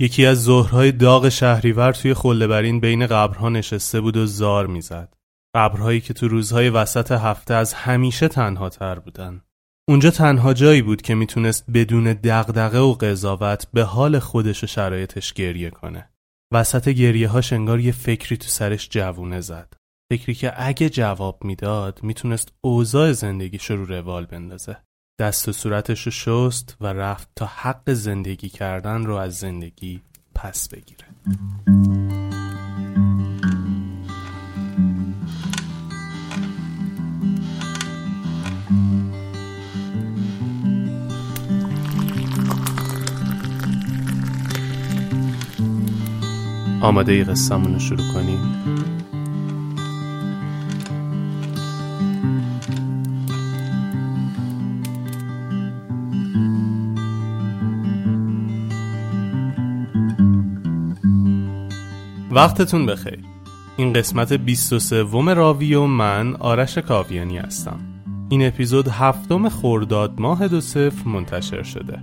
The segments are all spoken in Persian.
یکی از ظهرهای داغ شهریور توی خلدبرین بین قبرها نشسته بود و زار می‌زد. قبرهایی که تو روزهای وسط هفته از همیشه تنها تر بودن. اونجا تنها جایی بود که می‌تونست بدون دغدغه و قضاوت به حال خودش و شرایطش گریه کنه. وسط گریه ها شنگار یه فکری تو سرش جوونه زد. فکری که اگه جواب می‌داد می‌تونست اوضاع زندگیش رو روال بندازه. دست و صورتش رو شست و رفت تا حق زندگی کردن رو از زندگی پس بگیره. آماده ای قصهمون رو شروع کنیم وقتتون بخیر. این قسمت 23 راوی و من آرش کاویانی هستم. این اپیزود هفتم خرداد ماه دو صفر منتشر شده.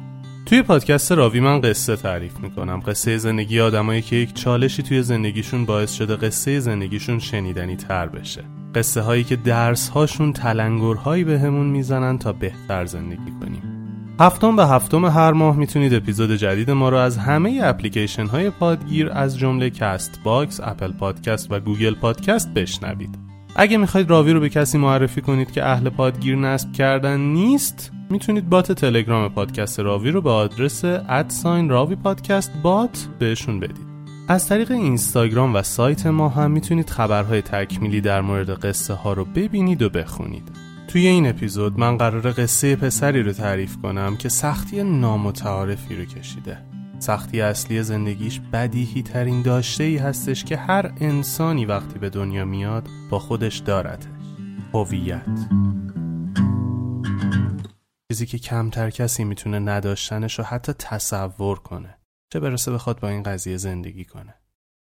توی پادکست راوی من قصه تعریف می‌کنم. قصه زندگی آدمایی که یک چالشی توی زندگیشون باعث شده قصه زندگیشون شنیدنی تر بشه. قصه هایی که درس هاشون تلنگرهایی بهمون می‌زنن تا بهتر زندگی کنیم. هفتم به هفتم هر ماه می‌تونید اپیزود جدید ما رو از همه اپلیکیشن های پادگیر از جمله CastBox، Apple Podcast و Google Podcast بشنوید. اگه می‌خواید راوی رو به کسی معرفی کنید که اهل پادگیر نصب کردن نیست می‌تونید بات تلگرام پادکست راوی رو به آدرس ادساین راوی پادکست بات بهشون بدید از طریق اینستاگرام و سایت ما هم می‌تونید خبرهای تکمیلی در مورد قصه ها رو ببینید و بخونید توی این اپیزود من قرار قصه پسری رو تعریف کنم که سختی نامتعارفی رو کشیده. سختی اصلی زندگیش بدیهی ترین داشته ای هستش که هر انسانی وقتی به دنیا میاد با خودش دارتش هویت. چیزی که کمتر کسی می‌تونه نداشتنش رو حتی تصور کنه. چه برسه بخواد با این قضیه زندگی کنه.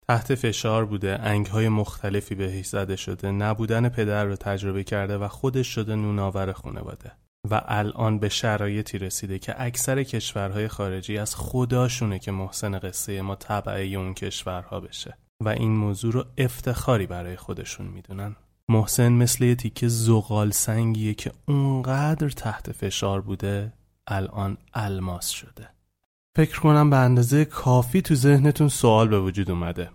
تحت فشار بوده انگهای مختلفی بهش زده شده نبودن پدر رو تجربه کرده و خودش شده نوناور خانواده. و الان به شرایطی رسیده که اکثر کشورهای خارجی از خداشونه که محسن قصه ما طبعه اون کشورها بشه. و این موضوع رو افتخاری برای خودشون می‌دونن. محسن مثل یه تیکه زغال سنگیه که اونقدر تحت فشار بوده الان الماس شده. فکر کنم به اندازه کافی تو ذهنتون سوال به وجود اومده.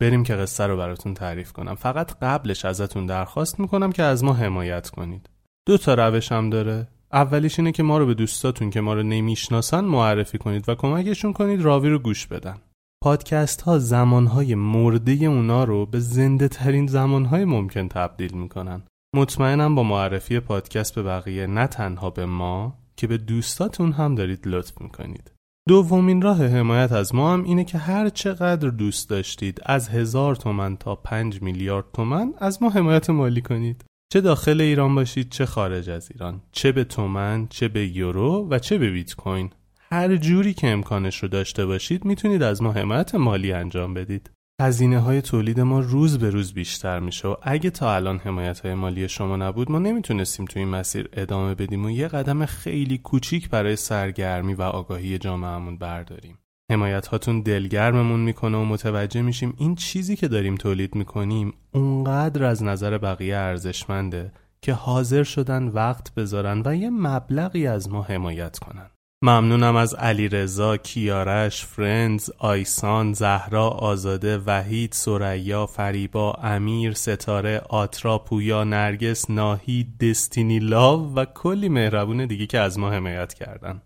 بریم که قصه رو براتون تعریف کنم. فقط قبلش ازتون درخواست می‌کنم که از ما حمایت کنید. دو تا روش هم داره. اولیش اینه که ما رو به دوستاتون که ما رو نمی‌شناسن معرفی کنید و کمکشون کنید راوی رو گوش بدن. پادکست ها زمان های مرده اونا رو به زنده ترین زمان های ممکن تبدیل می‌کنن. مطمئنم با معرفی پادکست به بقیه نه تنها به ما که به دوستاتون هم دارید لطف می‌کنید. دومین راه حمایت از ما هم اینه که هر چقدر دوست داشتید از هزار تومن تا پنج میلیارد تومن از ما حمایت مالی کنید. چه داخل ایران باشید چه خارج از ایران. چه به تومن چه به یورو و چه به بیت کوین. هر جوری که امکانش رو داشته باشید می‌تونید از ما حمایت مالی انجام بدید. هزینه های تولید ما روز به روز بیشتر میشه و اگه تا الان حمایت های مالی شما نبود ما نمی‌تونستیم تو این مسیر ادامه بدیم و یه قدم خیلی کوچیک برای سرگرمی و آگاهی جامعهمون برداریم. حمایت هاتون دلگرممون می‌کنه و متوجه میشیم این چیزی که داریم تولید می‌کنیم اونقدر از نظر بقیه ارزشمنده که حاضر شدن وقت بذارن و یه مبلغی از ما حمایت کنن. ممنونم از علی رضا، کیارش، فرندز، آیسان، زهرا، آزاده، وحید، سریا، فریبا، امیر، ستاره، آترا، پویا، نرگس، ناهی، دستینی لاو و کلی مهربون دیگه که از ما حمایت کردن.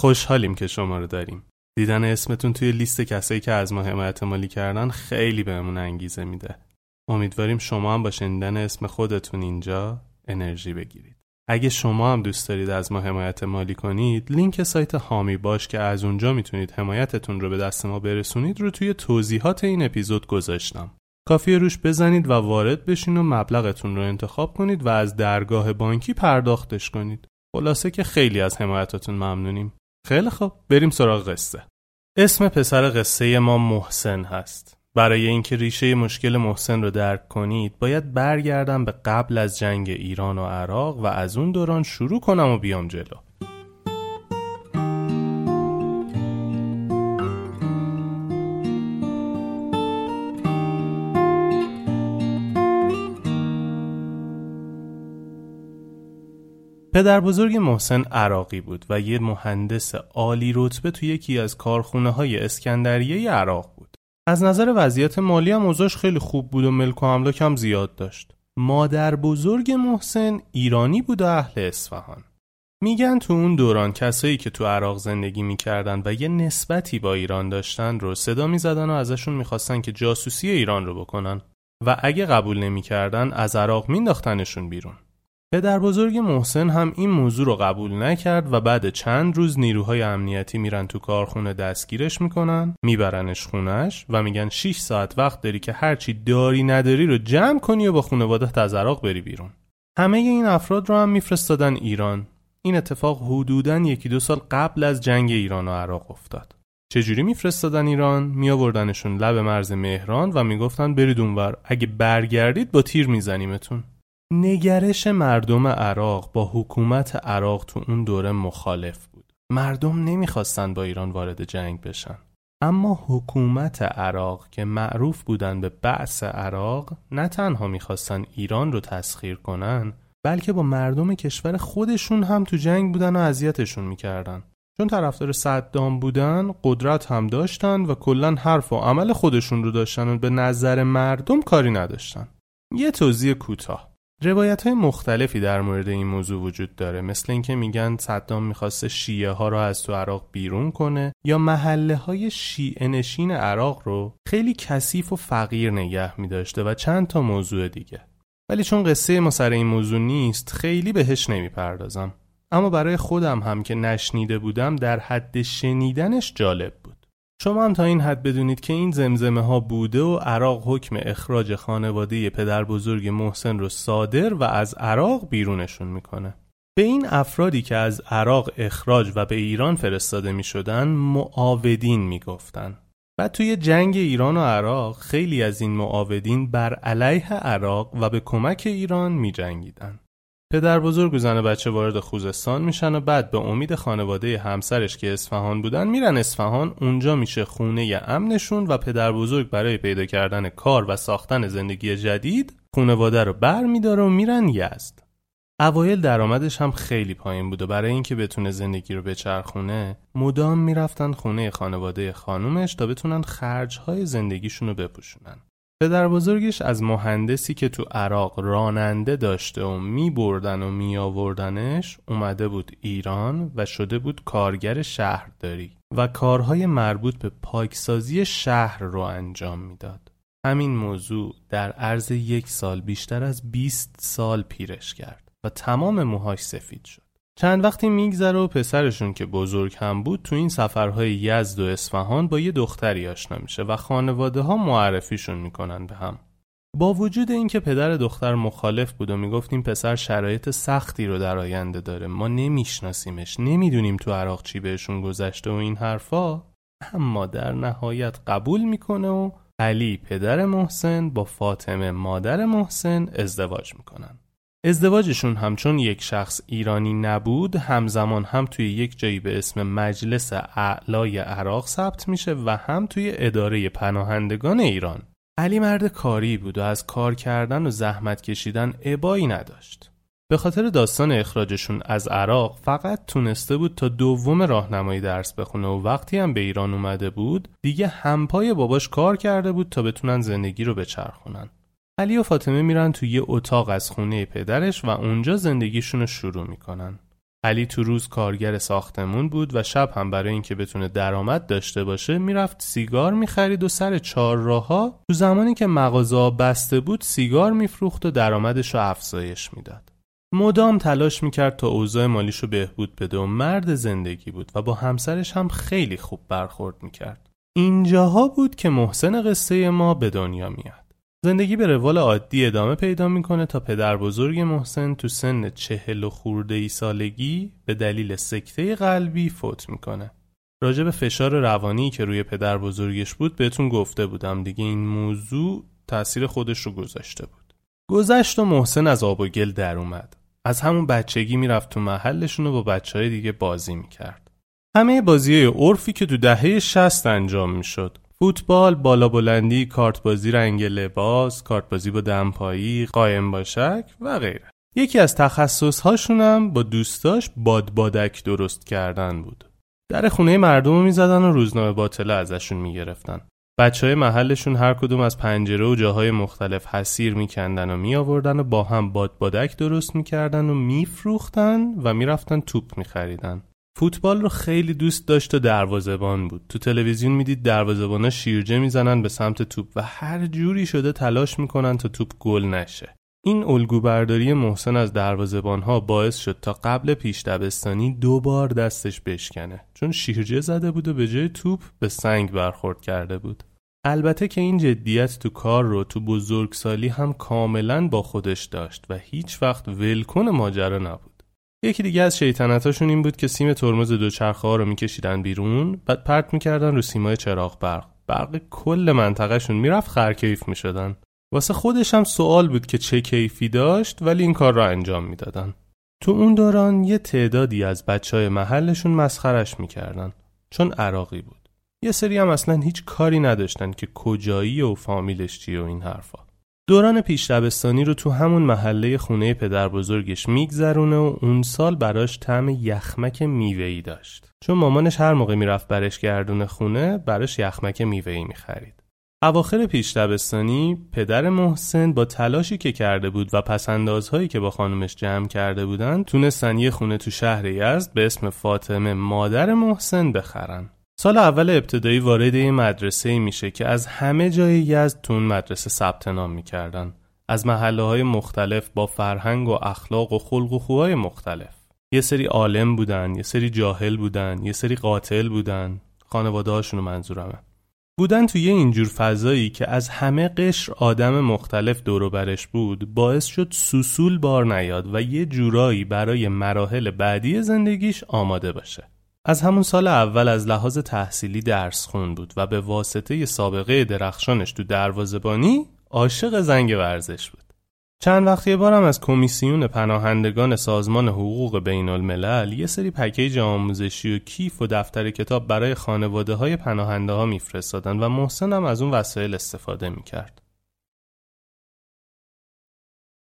خوشحالیم که شما رو داریم. دیدن اسمتون توی لیست کسایی که از ما حمایت مالی کردن خیلی بهمون انگیزه میده. امیدواریم شما هم با شنیدن اسم خودتون اینجا انرژی بگیرید. اگه شما هم دوست دارید از ما حمایت مالی کنید لینک سایت هامی باش که از اونجا می‌تونید حمایتتون رو به دست ما برسونید رو توی توضیحات این اپیزود گذاشتم. کافی روش بزنید و وارد بشین و مبلغتون رو انتخاب کنید و از درگاه بانکی پرداختش کنید. خلاصه که خیلی از حمایتاتون ممنونیم. خیلی خوب بریم سراغ قصه. اسم پسر قصه ما محسن هست. برای اینکه ریشه مشکل محسن رو درک کنید باید برگردم به قبل از جنگ ایران و عراق و از اون دوران شروع کنم و بیام جلو پدر بزرگ محسن عراقی بود و یه مهندس عالی رتبه توی یکی از کارخونه های اسکندریه عراق. از نظر وضعیت مالی هم اوضاعش خیلی خوب بود و ملک و املاک هم زیاد داشت. مادر بزرگ محسن ایرانی بود و اهل اصفهان. میگن تو اون دوران کسایی که تو عراق زندگی می‌کردن و یه نسبتی با ایران داشتن رو صدا می‌زدن و ازشون می‌خواستن که جاسوسی ایران رو بکنن و اگه قبول نمی‌کردن از عراق مینداختنشون بیرون. پدر بزرگ محسن هم این موضوع رو قبول نکرد و بعد چند روز نیروهای امنیتی میرن تو کارخونه دستگیرش می‌کنن میبرنش خونش و میگن 6 ساعت وقت داری که هرچی داری نداری رو جمع کنی و با خانواده از عراق بری بیرون. همه این افراد رو هم میفرستادن ایران. این اتفاق حدوداً یکی دو سال قبل از جنگ ایران و عراق افتاد. چجوری میفرستادن ایران؟ میآوردنشون لب مرز مهران و می‌گفتن برید اونور. اگه برگردید با تیر میزنیمتون. نگرش مردم عراق با حکومت عراق تو اون دوره مخالف بود. مردم نمی‌خواستن با ایران وارد جنگ بشن. اما حکومت عراق که معروف بودن به بعث عراق نه تنها می‌خواستن ایران رو تسخیر کنن بلکه با مردم کشور خودشون هم تو جنگ بودن و اذیتشون می‌کردن. چون طرفدار صدام بودن قدرت هم داشتن و کلا حرف و عمل خودشون رو داشتن و به نظر مردم کاری نداشتن. یه توضیح کوتاه روایت های مختلفی در مورد این موضوع وجود داره. مثل اینکه میگن صدام می‌خواسته شیعه ها رو از تو عراق بیرون کنه یا محله های شیعه نشین عراق رو خیلی کثیف و فقیر نگه میداشته و چند تا موضوع دیگه. ولی چون قصه ما سر این موضوع نیست خیلی بهش نمی‌پردازم. اما برای خودم هم که نشنیده بودم در حد شنیدنش جالب بود. شما هم تا این حد بدونید که این زمزمه ها بوده و عراق حکم اخراج خانواده پدر بزرگ محسن رو صادر و از عراق بیرونشون می‌کنه. به این افرادی که از عراق اخراج و به ایران فرستاده می شدن معاودین می گفتن. و توی جنگ ایران و عراق خیلی از این معاودین بر علیه عراق و به کمک ایران می جنگیدن. پدر بزرگ و زن بچه وارد خوزستان میشن و بعد به امید خانواده همسرش که اصفهان بودن میرن اصفهان. اونجا میشه خونه امنشون و پدر بزرگ برای پیدا کردن کار و ساختن زندگی جدید خانواده رو بر میداره و میرن یزد. اوایل درآمدش هم خیلی پایین بود و برای اینکه بتونه زندگی رو بچرخونه مدام می‌رفتن خونه خانواده خانومش تا بتونن خرجهای زندگیشون رو بپوشونن. پدر بزرگش از مهندسی که تو عراق راننده داشته و می بردن و می آوردنش اومده بود ایران و شده بود کارگر شهرداری و کارهای مربوط به پاکسازی شهر رو انجام می‌داد. همین موضوع در عرض یک سال بیشتر از 20 سال پیرش کرد و تمام موهاش سفید شد. چند وقتی میگذره و پسرشون که بزرگ هم بود تو این سفرهای یزد و اصفهان با یه دختری آشنا میشه و خانواده ها معرفیشون می‌کنن به هم با وجود اینکه پدر دختر مخالف بود و می‌گفت این پسر شرایط سختی رو در آینده داره ما نمیشناسیمش نمی‌دونیم تو عراق چی بهشون گذشته و این حرفا اما در نهایت قبول می‌کنه و علی پدر محسن با فاطمه مادر محسن ازدواج می‌کنن. ازدواجشون همچون یک شخص ایرانی نبود همزمان هم توی یک جایی به اسم مجلس اعلای عراق ثبت میشه و هم توی اداره پناهندگان ایران. علی مرد کاری بود و از کار کردن و زحمت کشیدن عبایی نداشت. به خاطر داستان اخراجشون از عراق فقط تونسته بود تا دوم راهنمایی درس بخونه و وقتی هم به ایران اومده بود دیگه همپای باباش کار کرده بود تا بتونن زندگی رو بچرخونن. علی و فاطمه میرن تو یه اتاق از خونه پدرش و اونجا زندگیشون رو شروع می‌کنن. علی تو روز کارگر ساختمون بود و شب هم برای اینکه بتونه درآمد داشته باشه می‌رفت سیگار می‌خرید و سر چهار راها تو زمانی که مغازه بسته بود سیگار میفروخت و درآمدش رو افزایش می‌داد. مدام تلاش می‌کرد تا اوضاع مالیش رو بهبود بده و مرد زندگی بود و با همسرش هم خیلی خوب برخورد می‌کرد. اینجاها بود که محسن قصه ما به دنیا میاد. زندگی به روال عادی ادامه پیدا می‌کنه تا پدر بزرگ محسن تو سن چهل و خورده ای سالگی به دلیل سکته قلبی فوت می‌کنه. راجع به فشار روانی که روی پدر بزرگش بود بهتون گفته بودم دیگه این موضوع تاثیر خودش رو گذاشته بود. گذشت و محسن از آب و گل در اومد. از همون بچگی می‌رفت تو محلشون و با بچه های دیگه بازی می‌کرد. همه بازی عرفی که تو دهه شست انجام می‌شد. فوتبال، بالا بلندی، کارت بازی رنگ لباس، کارت بازی با دمپایی، قایم باشک و غیره. یکی از تخصص هاشونم با دوستاش بادبادک درست کردن بود. در خونه مردم رو می‌زدن و روزنامه باطله ازشون می‌گرفتن. بچه های محلشون هر کدوم از پنجره و جاهای مختلف حسیر میکندن و میآوردن و با هم بادبادک درست می‌کردن و میفروختن و می‌رفتن توپ میخریدن. فوتبال رو خیلی دوست داشت و دروازبان بود. تو تلویزیون می‌دید دروازبانا شیرجه می‌زنن به سمت توپ و هر جوری شده تلاش می‌کنن تا توپ گل نشه. این الگوبرداری محسن از دروازبان ها باعث شد تا قبل پیش دبستانی دو بار دستش بشکنه. چون شیرجه زده بود و به جای توپ به سنگ برخورد کرده بود. البته که این جدیت تو کار رو تو بزرگسالی هم کاملا با خودش داشت و هیچ وقت ولکن ماجرا نبود. یکی دیگه از شیطنتاشون این بود که سیم ترمز دوچرخه ها رو میکشیدن بیرون بعد پرت می‌کردن رو سیمای چراغ برق. برق کل منطقهشون می‌رفت خرکیف می‌شدن. واسه خودش هم سوال بود که چه کیفی داشت ولی این کار را انجام می‌دادن. تو اون دوران یه تعدادی از بچه های محلشون مسخرش می‌کردن چون عراقی بود. یه سری هم اصلا هیچ کاری نداشتن که کجایی و فامیلش چیه و این حرفا. دوران پیش دبستانی رو تو همون محله خونه پدر بزرگش میگذرونه و اون سال براش طعم یخمک میوهی داشت. چون مامانش هر موقع می‌رفت برش گردون خونه براش یخمک میوهی می‌خرید. اواخر پیش دبستانی پدر محسن با تلاشی که کرده بود و پسندازهایی که با خانمش جمع کرده بودن تونستن یه خونه تو شهر یزد به اسم فاطمه مادر محسن بخرن. سال اول ابتدایی وارد این مدرسه میشه که از همه جای یزد تو مدرسه ثبت نام می‌کردن. از محله های مختلف با فرهنگ و اخلاق و خلق و خوهای مختلف. یه سری عالم بودن یه سری جاهل بودن یه سری قاتل بودن. خانواده هاشونو منظورمه. بودن توی اینجور فضایی که از همه قشر آدم مختلف دورو برش بود باعث شد سوسول بار نیاد و یه جورایی برای مراحل بعدی زندگیش آماده باشه. از همون سال اول از لحاظ تحصیلی درس خون بود و به واسطه سابقه درخشانش تو دروازبانی عاشق زنگ ورزش بود. چند وقت یه بارم از کمیسیون پناهندگان سازمان حقوق بین الملل یه سری پکیج آموزشی و کیف و دفتر کتاب برای خانواده های پناهنده ها میفرستادن و محسن هم از اون وسایل استفاده می‌کرد.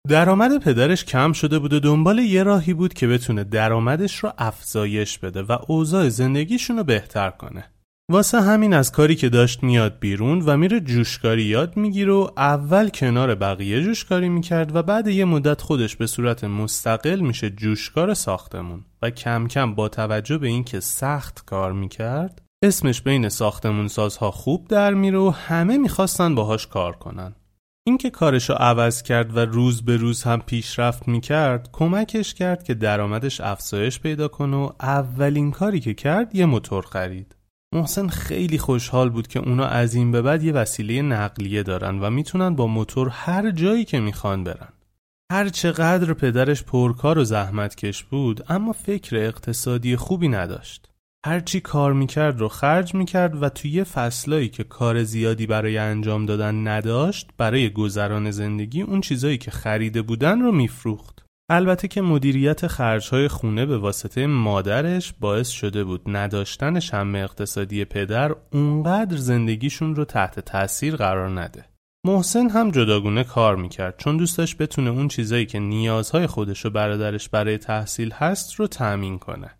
درآمد پدرش کم شده بود و دنبال یه راهی بود که بتونه درآمدش رو افزایش بده و اوضاع زندگیشون رو بهتر کنه. واسه همین از کاری که داشت میاد بیرون و میره جوشکاری یاد می‌گیره و اول کنار بقیه جوشکاری می‌کرد و بعد یه مدت خودش به صورت مستقل میشه جوشکار ساختمون و کم کم با توجه به اینکه سخت کار می‌کرد اسمش بین ساختمون سازها خوب در میره و همه می‌خواستن باهاش کار کنن. اینکه کارشو عوض کرد و روز به روز هم پیشرفت می‌کرد کمکش کرد که درآمدش افزایش پیدا کنه و اولین کاری که کرد یه موتور خرید. محسن خیلی خوشحال بود که اونا از این به بعد یه وسیله نقلیه دارن و می‌تونن با موتور هر جایی که می‌خوان برن. هر چقدر پدرش پرکار و زحمت کش بود اما فکر اقتصادی خوبی نداشت. هرچی کار می‌کرد رو خرج می‌کرد و توی فصلایی که کار زیادی برای انجام دادن نداشت برای گذران زندگی اون چیزایی که خریده بودن رو میفروخت. البته که مدیریت خرجهای خونه به واسطه مادرش باعث شده بود نداشتن شم اقتصادی پدر اونقدر زندگیشون رو تحت تاثیر قرار نده. محسن هم جداگونه کار می‌کرد چون دوست داشت بتونه اون چیزایی که نیازهای خودش و برادرش برای تحصیل هست رو تأمین کنه.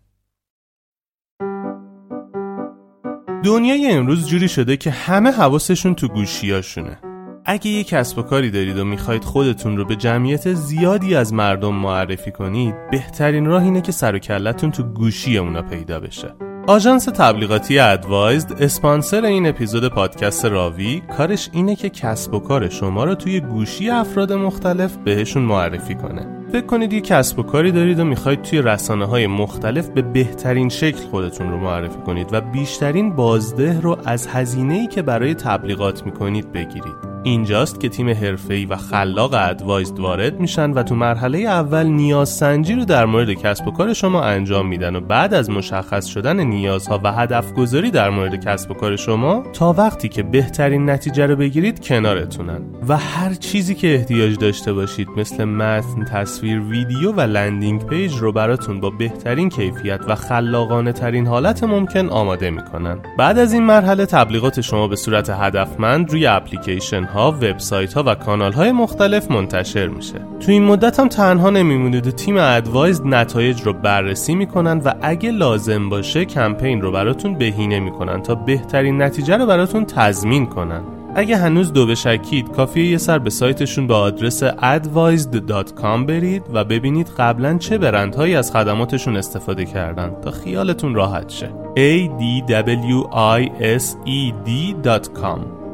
دنیای امروز جوری شده که همه حواسشون تو گوشیاشونه. اگه یه کسب و کاری دارید و می‌خواید خودتون رو به جمعیت زیادی از مردم معرفی کنید بهترین راه اینه که سر و کلتون تو گوشی اونا پیدا بشه آژانس تبلیغاتی ادوایزد اسپانسر این اپیزود پادکست راوی کارش اینه که کسب و کار شما رو توی گوشی افراد مختلف بهشون معرفی کنه فکر کنید یه کسب و کاری دارید و می‌خواید توی رسانه های مختلف به بهترین شکل خودتون رو معرفی کنید و بیشترین بازده رو از هزینه ای که برای تبلیغات می‌کنید بگیرید. اینجاست که تیم حرفه‌ای و خلاق ادوایزد وارد میشن و تو مرحله اول نیاز سنجی رو در مورد کسب و کار شما انجام میدن و بعد از مشخص شدن نیازها و هدف گذاری در مورد کسب و کار شما تا وقتی که بهترین نتیجه رو بگیرید کنارتونن. و هر چیزی که احتیاج داشته باشید مثل متن، تصویر، ویدیو و landing page رو براتون با بهترین کیفیت و خلاقانه ترین حالت ممکن آماده می‌کنن. بعد از این مرحله تبلیغات شما به صورت هدفمند روی اپلیکیشن ها، وبسایت ها و کانال های مختلف منتشر میشه. تو این مدت هم تنها نمیمونید و تیم ادوایز نتایج رو بررسی می‌کنن و اگه لازم باشه کمپین رو براتون بهینه می‌کنن تا بهترین نتیجه رو براتون تضمین کنن. اگه هنوز دو بشکید کافیه یه سر به سایتشون با آدرس advised.com برید و ببینید قبلا چه برندهایی از خدماتشون استفاده کردن تا خیالتون راحت شه. A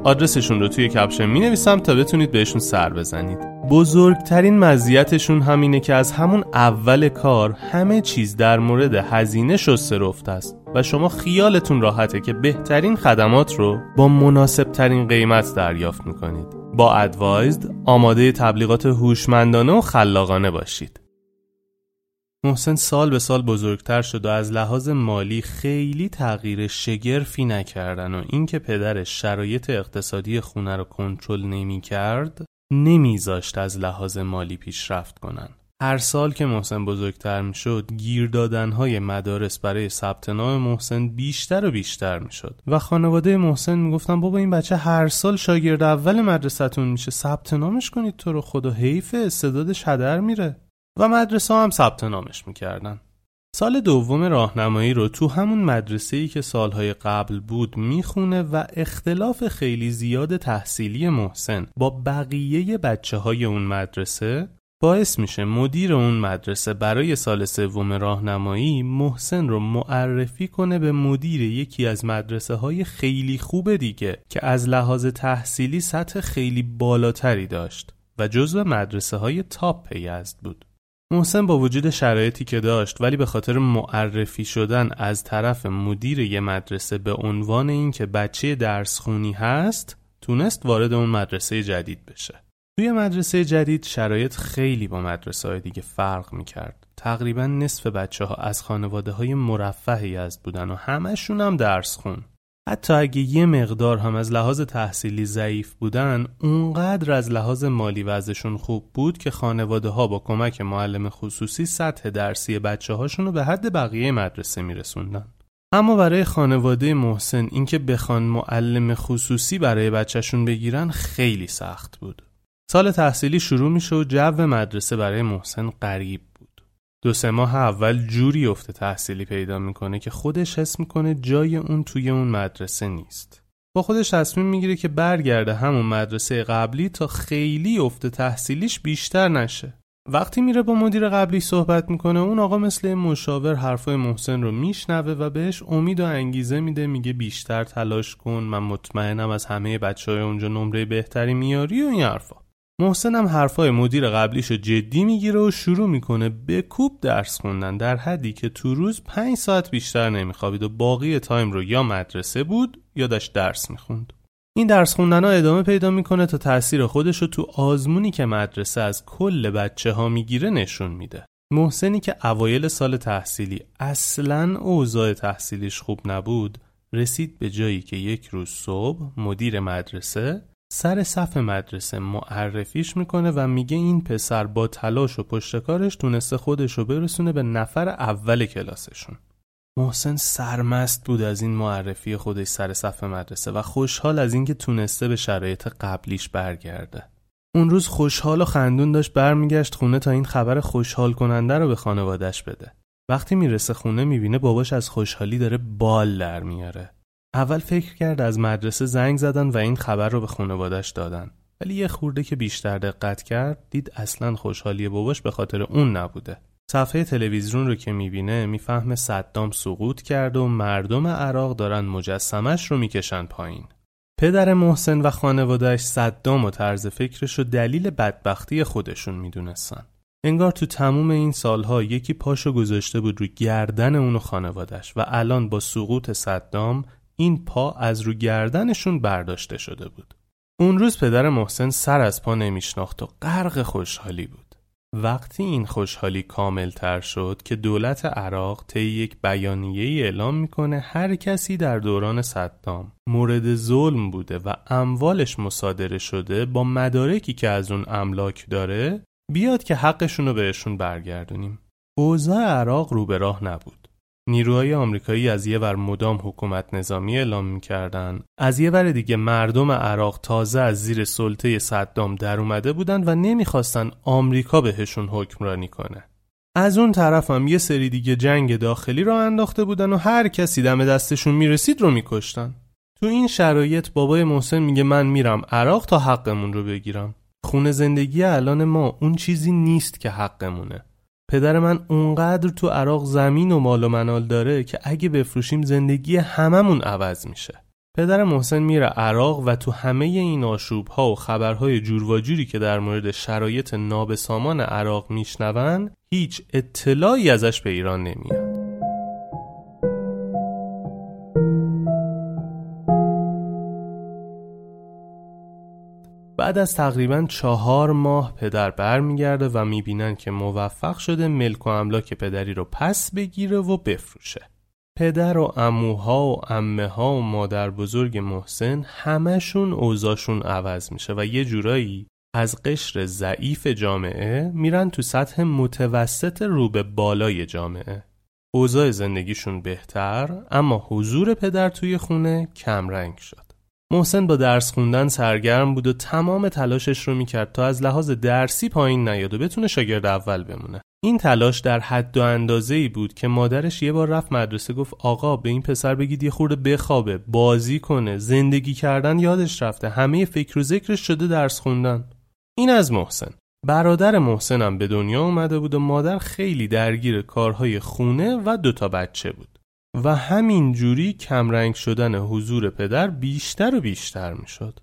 آدرسشون رو توی کپشن می نویسم تا بتونید بهشون سر بزنید. بزرگترین مزیتشون همینه که از همون اول کار همه چیز در مورد هزینه شسته رفته است و شما خیالتون راحته که بهترین خدمات رو با مناسب ترین قیمت دریافت می‌کنید. با ادوایزد آماده تبلیغات هوشمندانه و خلاقانه باشید. محسن سال به سال بزرگتر شد و از لحاظ مالی خیلی تغییر شگرفی نکردن و اینکه پدرش شرایط اقتصادی خونه رو کنترل نمی کرد نمیذاشت از لحاظ مالی پیشرفت کنن. هر سال که محسن بزرگتر می شد گیر های مدارس برای ثبت نام محسن بیشتر و بیشتر می شد و خانواده محسن می گفتن بابا این بچه هر سال شاگرد اول مدرسهتون میشه ثبت نامش کنید تو رو خدا حیف استعدادش هدر میره و مدرسه هم ثبت نامش می‌کردن. سال دوم راهنمایی رو تو همون مدرسه ای که سالهای قبل بود می‌خونه و اختلاف خیلی زیاد تحصیلی محسن با بقیه بچه های اون مدرسه باعث میشه مدیر اون مدرسه برای سال سوم راهنمایی محسن رو معرفی کنه به مدیر یکی از مدرسه های خیلی خوب دیگه که از لحاظ تحصیلی سطح خیلی بالاتری داشت و جزو مدرسه های تاپ یزد بود. محسن با وجود شرایطی که داشت ولی به خاطر معرفی شدن از طرف مدیر یه مدرسه به عنوان اینکه بچه درس خونی هست تونست وارد اون مدرسه جدید بشه. توی مدرسه جدید شرایط خیلی با مدرسه های دیگه فرق می‌کرد. تقریبا نصف بچه ها از خانواده های مرفهی از بودن و همشون هم درس خون. حتی اگه یه مقدار هم از لحاظ تحصیلی ضعیف بودن اونقدر از لحاظ مالی وضعشون خوب بود که خانواده ها با کمک معلم خصوصی سطح درسی بچه هاشون رو به حد بقیه مدرسه میرسوندن. اما برای خانواده محسن اینکه بخوان معلم خصوصی برای بچهشون بگیرن خیلی سخت بود. سال تحصیلی شروع میشه و جو مدرسه برای محسن غریب دو سه ماه اول جوری افته تحصیلی پیدا می‌کنه که خودش حس می‌کنه جای اون توی اون مدرسه نیست. با خودش تصمیم می‌گیره که برگرده همون مدرسه قبلی تا خیلی افته تحصیلیش بیشتر نشه. وقتی میره با مدیر قبلی صحبت می‌کنه اون آقا مثل مشاور حرفای محسن رو میشنوه و بهش امید و انگیزه میده میگه بیشتر تلاش کن من مطمئنم از همه بچه های اونجا نمره بهتری میاری و این حرفا محسن هم حرفای مدیر قبلیش رو جدی می‌گیره و شروع می‌کنه به کوب درس خوندن در حدی که تو روز پنج ساعت بیشتر نمیخوابید و باقی تایم رو یا مدرسه بود یا داشت درس می‌خوند. این درس خوندن ها ادامه پیدا می‌کنه تا تاثیر خودش رو تو آزمونی که مدرسه از کل بچه ها می‌گیره نشون میده. محسنی که اوایل سال تحصیلی اصلا اوضاع تحصیلیش خوب نبود رسید به جایی که یک روز صبح مدیر مدرسه سر صف مدرسه معرفیش می‌کنه و میگه این پسر با تلاش و پشتکارش تونسته خودش رو برسونه به نفر اول کلاسشون. محسن سرمست بود از این معرفی خودش سر صف مدرسه و خوشحال از اینکه تونسته به شرایط قبلیش برگرده. اون روز خوشحال و خندون داشت برمیگشت خونه تا این خبر خوشحال کننده رو به خانوادش بده. وقتی می‌رسه خونه می‌بینه باباش از خوشحالی داره بال در میاره. اول فکر کرد از مدرسه زنگ زدن و این خبر رو به خانوادش دادن. ولی یه خورده که بیشتر دقت کرد دید اصلا خوشحالی باباش به خاطر اون نبوده. صفحه تلویزیون رو که می‌بینه می‌فهمه صدام سقوط کرد و مردم عراق دارن مجسمش رو می‌کشن پایین. پدر محسن و خانوادهش صدام و طرز فکرش رو دلیل بدبختی خودشون می‌دونستن. انگار تو تموم این سالها یکی پاشو گذاشته بود رو گردن اونو خانوادش و الان با سقوط صدام این پا از رو گردنشون برداشته شده بود. اون روز پدر محسن سر از پا نمیشناخت و غرق خوشحالی بود. وقتی این خوشحالی کامل تر شد که دولت عراق طی یک بیانیه اعلام می‌کنه هر کسی در دوران صدام مورد ظلم بوده و اموالش مصادره شده با مدارکی که از اون املاک داره بیاد که حقشون رو بهشون برگردونیم. اوضاع عراق رو به راه نبود. نیروهای آمریکایی از یه ور مدام حکومت نظامی اعلام می‌کردن. از یه ور دیگه مردم عراق تازه از زیر سلطه صدام در اومده بودن و نمی‌خواستن آمریکا بهشون حکمرانی کنه. از اون طرف هم یه سری دیگه جنگ داخلی را انداخته بودن و هر کسی دم دستشون می‌رسید رو میکشتن. تو این شرایط بابای محسن میگه من میرم عراق تا حقمون رو بگیرم. خونه زندگی الان ما اون چیزی نیست که حقمونه. پدر من اونقدر تو عراق زمین و مال و منال داره که اگه بفروشیم زندگی هممون عوض میشه. پدر محسن میره عراق و تو همه این آشوب ها و خبرهای جور و جوری که در مورد شرایط نابسامان عراق میشنون هیچ اطلاعی ازش به ایران نمیاد. بعد از تقریبا چهار ماه پدر برمیگرده و می‌بینن که موفق شده ملک و املاک پدری رو پس بگیره و بفروشه. پدر و اموها و امه ها و مادر بزرگ محسن همشون اوزاشون عوض میشه و یه جورایی از قشر ضعیف جامعه میرن تو سطح متوسط رو به بالای جامعه. اوضاع زندگیشون بهتر اما حضور پدر توی خونه کمرنگ شد. محسن با درس خوندن سرگرم بود و تمام تلاشش رو می‌کرد تا از لحاظ درسی پایین نیاد و بتونه شاگرد اول بمونه. این تلاش در حد و اندازه ای بود که مادرش یه بار رفت مدرسه گفت آقا به این پسر بگید یه خورده بخوابه، بازی کنه، زندگی کردن یادش رفته، همه فکر و ذکرش شده درس خوندن. این از محسن. برادر محسنم به دنیا اومده بود و مادر خیلی درگیر کارهای خونه و دوتا بچه بود. و همین جوری کمرنگ شدن حضور پدر بیشتر و بیشتر می شد.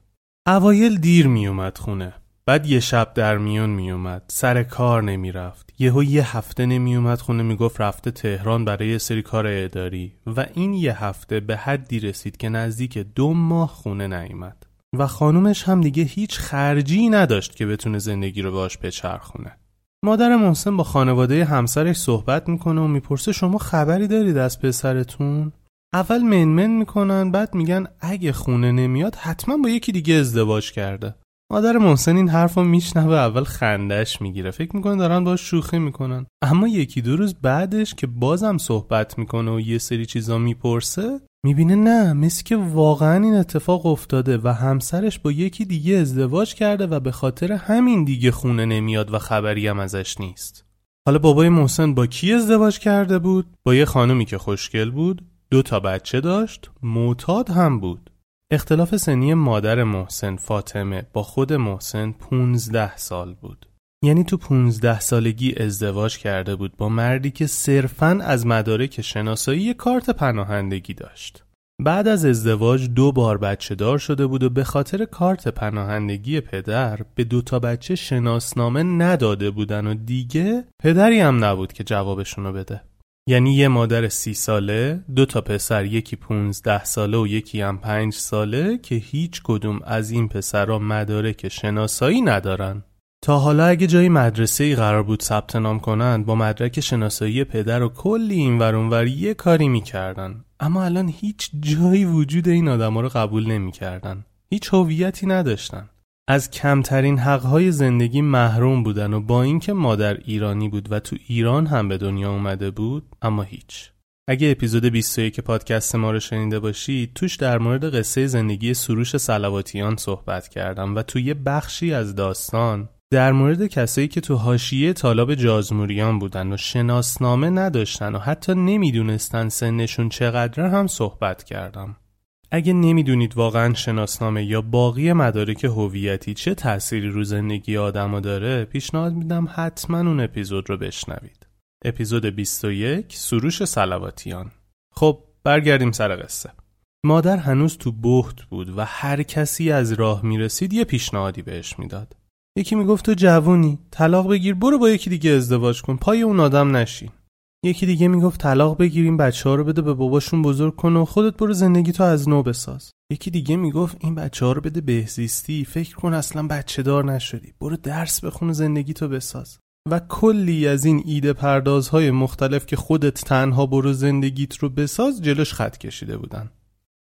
اوایل دیر می اومد خونه. بعد یه شب در میون می اومد. سر کار نمی رفت. یهو یه هفته نمی اومد خونه می گفت رفته تهران برای یه سری کار اداری و این یه هفته به حدی رسید که نزدیک دو ماه خونه نیومد. و خانومش هم دیگه هیچ خرجی نداشت که بتونه زندگی رو باش بچرخونه. مادر محسن با خانواده همسرش صحبت می‌کنه و می‌پرسه شما خبری دارید از پسرتون؟ اول منمن می‌کنن بعد میگن اگه خونه نمیاد حتما با یکی دیگه ازدواج کرده مادر محسن این حرف رو میشنوه اول خندش می‌گیره. فکر می‌کنه دارن باش شوخی می‌کنن. اما یکی دو روز بعدش که بازم صحبت می‌کنه و یه سری چیزا می‌پرسه می‌بینه نه مثل که واقعا این اتفاق افتاده و همسرش با یکی دیگه ازدواج کرده و به خاطر همین دیگه خونه نمیاد و خبری هم ازش نیست. حالا بابای محسن با کی ازدواج کرده بود؟ با یه خانومی که خوشگل بود دو تا بچه داشت معتاد هم بود. اختلاف سنی مادر محسن فاطمه با خود محسن 15 سال بود. یعنی تو 15 سالگی ازدواج کرده بود با مردی که صرفاً از مدارک شناسایی کارت پناهندگی داشت. بعد از ازدواج دو بار بچه دار شده بود و به خاطر کارت پناهندگی پدر به دو تا بچه شناسنامه نداده بودن و دیگه پدری هم نبود که جوابشونو بده. یعنی یه مادر سی ساله دو تا پسر یکی پونزده ساله و یکی هم پنج ساله که هیچ کدوم از این پسرها مدارک شناسایی ندارن. تا حالا اگه جایی مدرسه ای قرار بود ثبت نام کنند با مدرک شناسایی پدر و کلی این ور یه کاری می‌کردن. اما الان هیچ جایی وجود این آدما رو قبول نمی‌کردن. هیچ هویتی نداشتن. از کمترین حقهای زندگی محروم بودن و با اینکه مادر ایرانی بود و تو ایران هم به دنیا اومده بود اما هیچ اگه اپیزود 21 پادکست ما رو شنیده باشید توش در مورد قصه زندگی سروش سلواتیان صحبت کردم و توی یه بخشی از داستان در مورد کسایی که تو حاشیه طالاب جازموریان بودن و شناسنامه نداشتن و حتی نمی‌دونستن سنشون چقدره هم صحبت کردم. اگه نمی‌دونید واقعا شناسنامه یا باقی مدارک هویتی چه تأثیری رو زندگی آدمو داره پیشنهاد میدم حتما اون اپیزود رو بشنوید. اپیزود 21 سروش سلواتیان خب برگردیم سر قصه. مادر هنوز تو بخت بود و هر کسی از راه می‌رسید یه پیشنهادی بهش می‌داد. یکی می‌گفت تو جوونی طلاق بگیر برو با یکی دیگه ازدواج کن پای اون آدم نشین یکی دیگه می‌گفت طلاق بگیریم بچه ها رو بده به باباشون بزرگ کن و خودت برو زندگی تو از نو بساز. یکی دیگه می‌گفت این بچه ها رو بده بهزیستی فکر کن اصلا بچه دار نشدی. برو درس بخون و زندگی تو بساز. و کلی از این ایده پردازهای مختلف که خودت تنها برو زندگیت رو بساز جلوش خط کشیده بودن.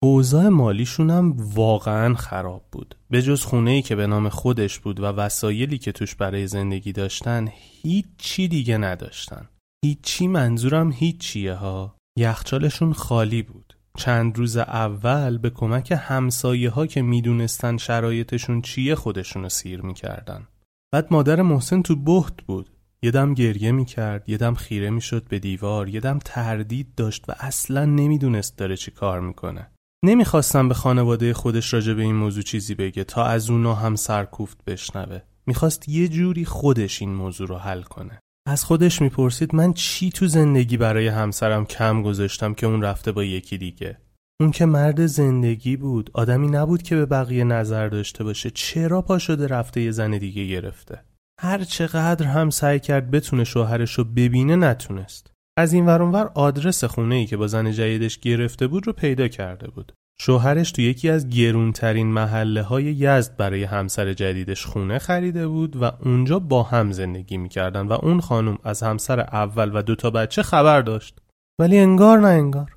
اوضاع مالیشون هم واقعا خراب بود. به جز خونه که به نام خودش بود و وسایلی که توش برای زندگی داشتن هیچی دیگه نداشتن. هیچی منظورم هیچیه ها. یخچالشون خالی بود. چند روز اول به کمک همسایه ها که می‌دونستن شرایطشون چیه خودشونو سیر می‌کردن. بعد مادر محسن تو بهت بود. یه دم گریه می‌کرد یه دم خیره می‌شد به دیوار یه دم تردید داشت و اصلا نمی‌دونست داره چی کار می‌کنه. نمی‌خواستم به خانواده خودش راجع به این موضوع چیزی بگه تا از اونا هم سرکوفت بشنوه. می‌خواست یه جوری خودش این موضوع رو حل کنه. از خودش می‌پرسید من چی تو زندگی برای همسرم کم گذاشتم که اون رفته با یکی دیگه؟ اون که مرد زندگی بود آدمی نبود که به بقیه نظر داشته باشه. چرا پا شده رفته یه زن دیگه گرفته؟ هر چقدر هم سعی کرد بتونه شوهرش رو ببینه نتونست. از این ورانور آدرس خونه ای که با زن جدیدش گرفته بود رو پیدا کرده بود. شوهرش تو یکی از گرونترین محله های یزد برای همسر جدیدش خونه خریده بود و اونجا با هم زندگی می‌کردن و اون خانم از همسر اول و دوتا بچه خبر داشت. ولی انگار نه انگار.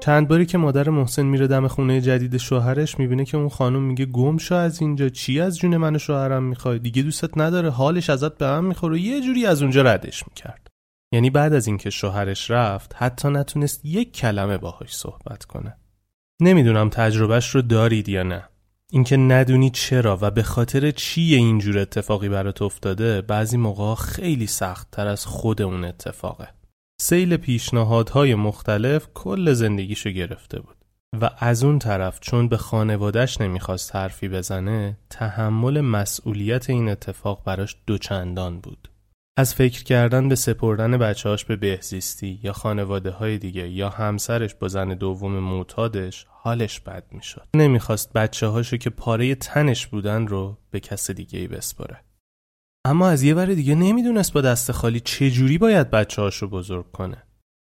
چند باری که مادر محسن میره دم خونه جدید شوهرش می‌بینه که اون خانم میگه گم شو از اینجا چی از جون من و شوهرم می‌خوای دیگه دوستت نداره حالش ازت به هم می‌خوره یه جوری از اونجا ردش می‌کرد یعنی بعد از اینکه شوهرش رفت حتی نتونست یک کلمه باهاش صحبت کنه. نمی‌دونم تجربهش رو دارید یا نه. اینکه ندونی چرا و به خاطر چی اینجور اتفاقی برات افتاده بعضی موقع خیلی سخت تر از خود اون اتفاقه. سیل پیشنهادهای مختلف کل زندگیشو گرفته بود. و از اون طرف چون به خانوادش نمی‌خواست حرفی بزنه تحمل مسئولیت این اتفاق براش دوچندان بود. از فکر کردن به سپردن بچهاش به بهزیستی یا خانواده های دیگه یا همسرش با زن دوم معتادش حالش بد می‌شد نمی‌خواست بچه هاشو که پاره تنش بودن رو به کس دیگه ای بسپره اما از یه ور دیگه نمی‌دونست با دست خالی چجوری باید بچه هاشو بزرگ کنه.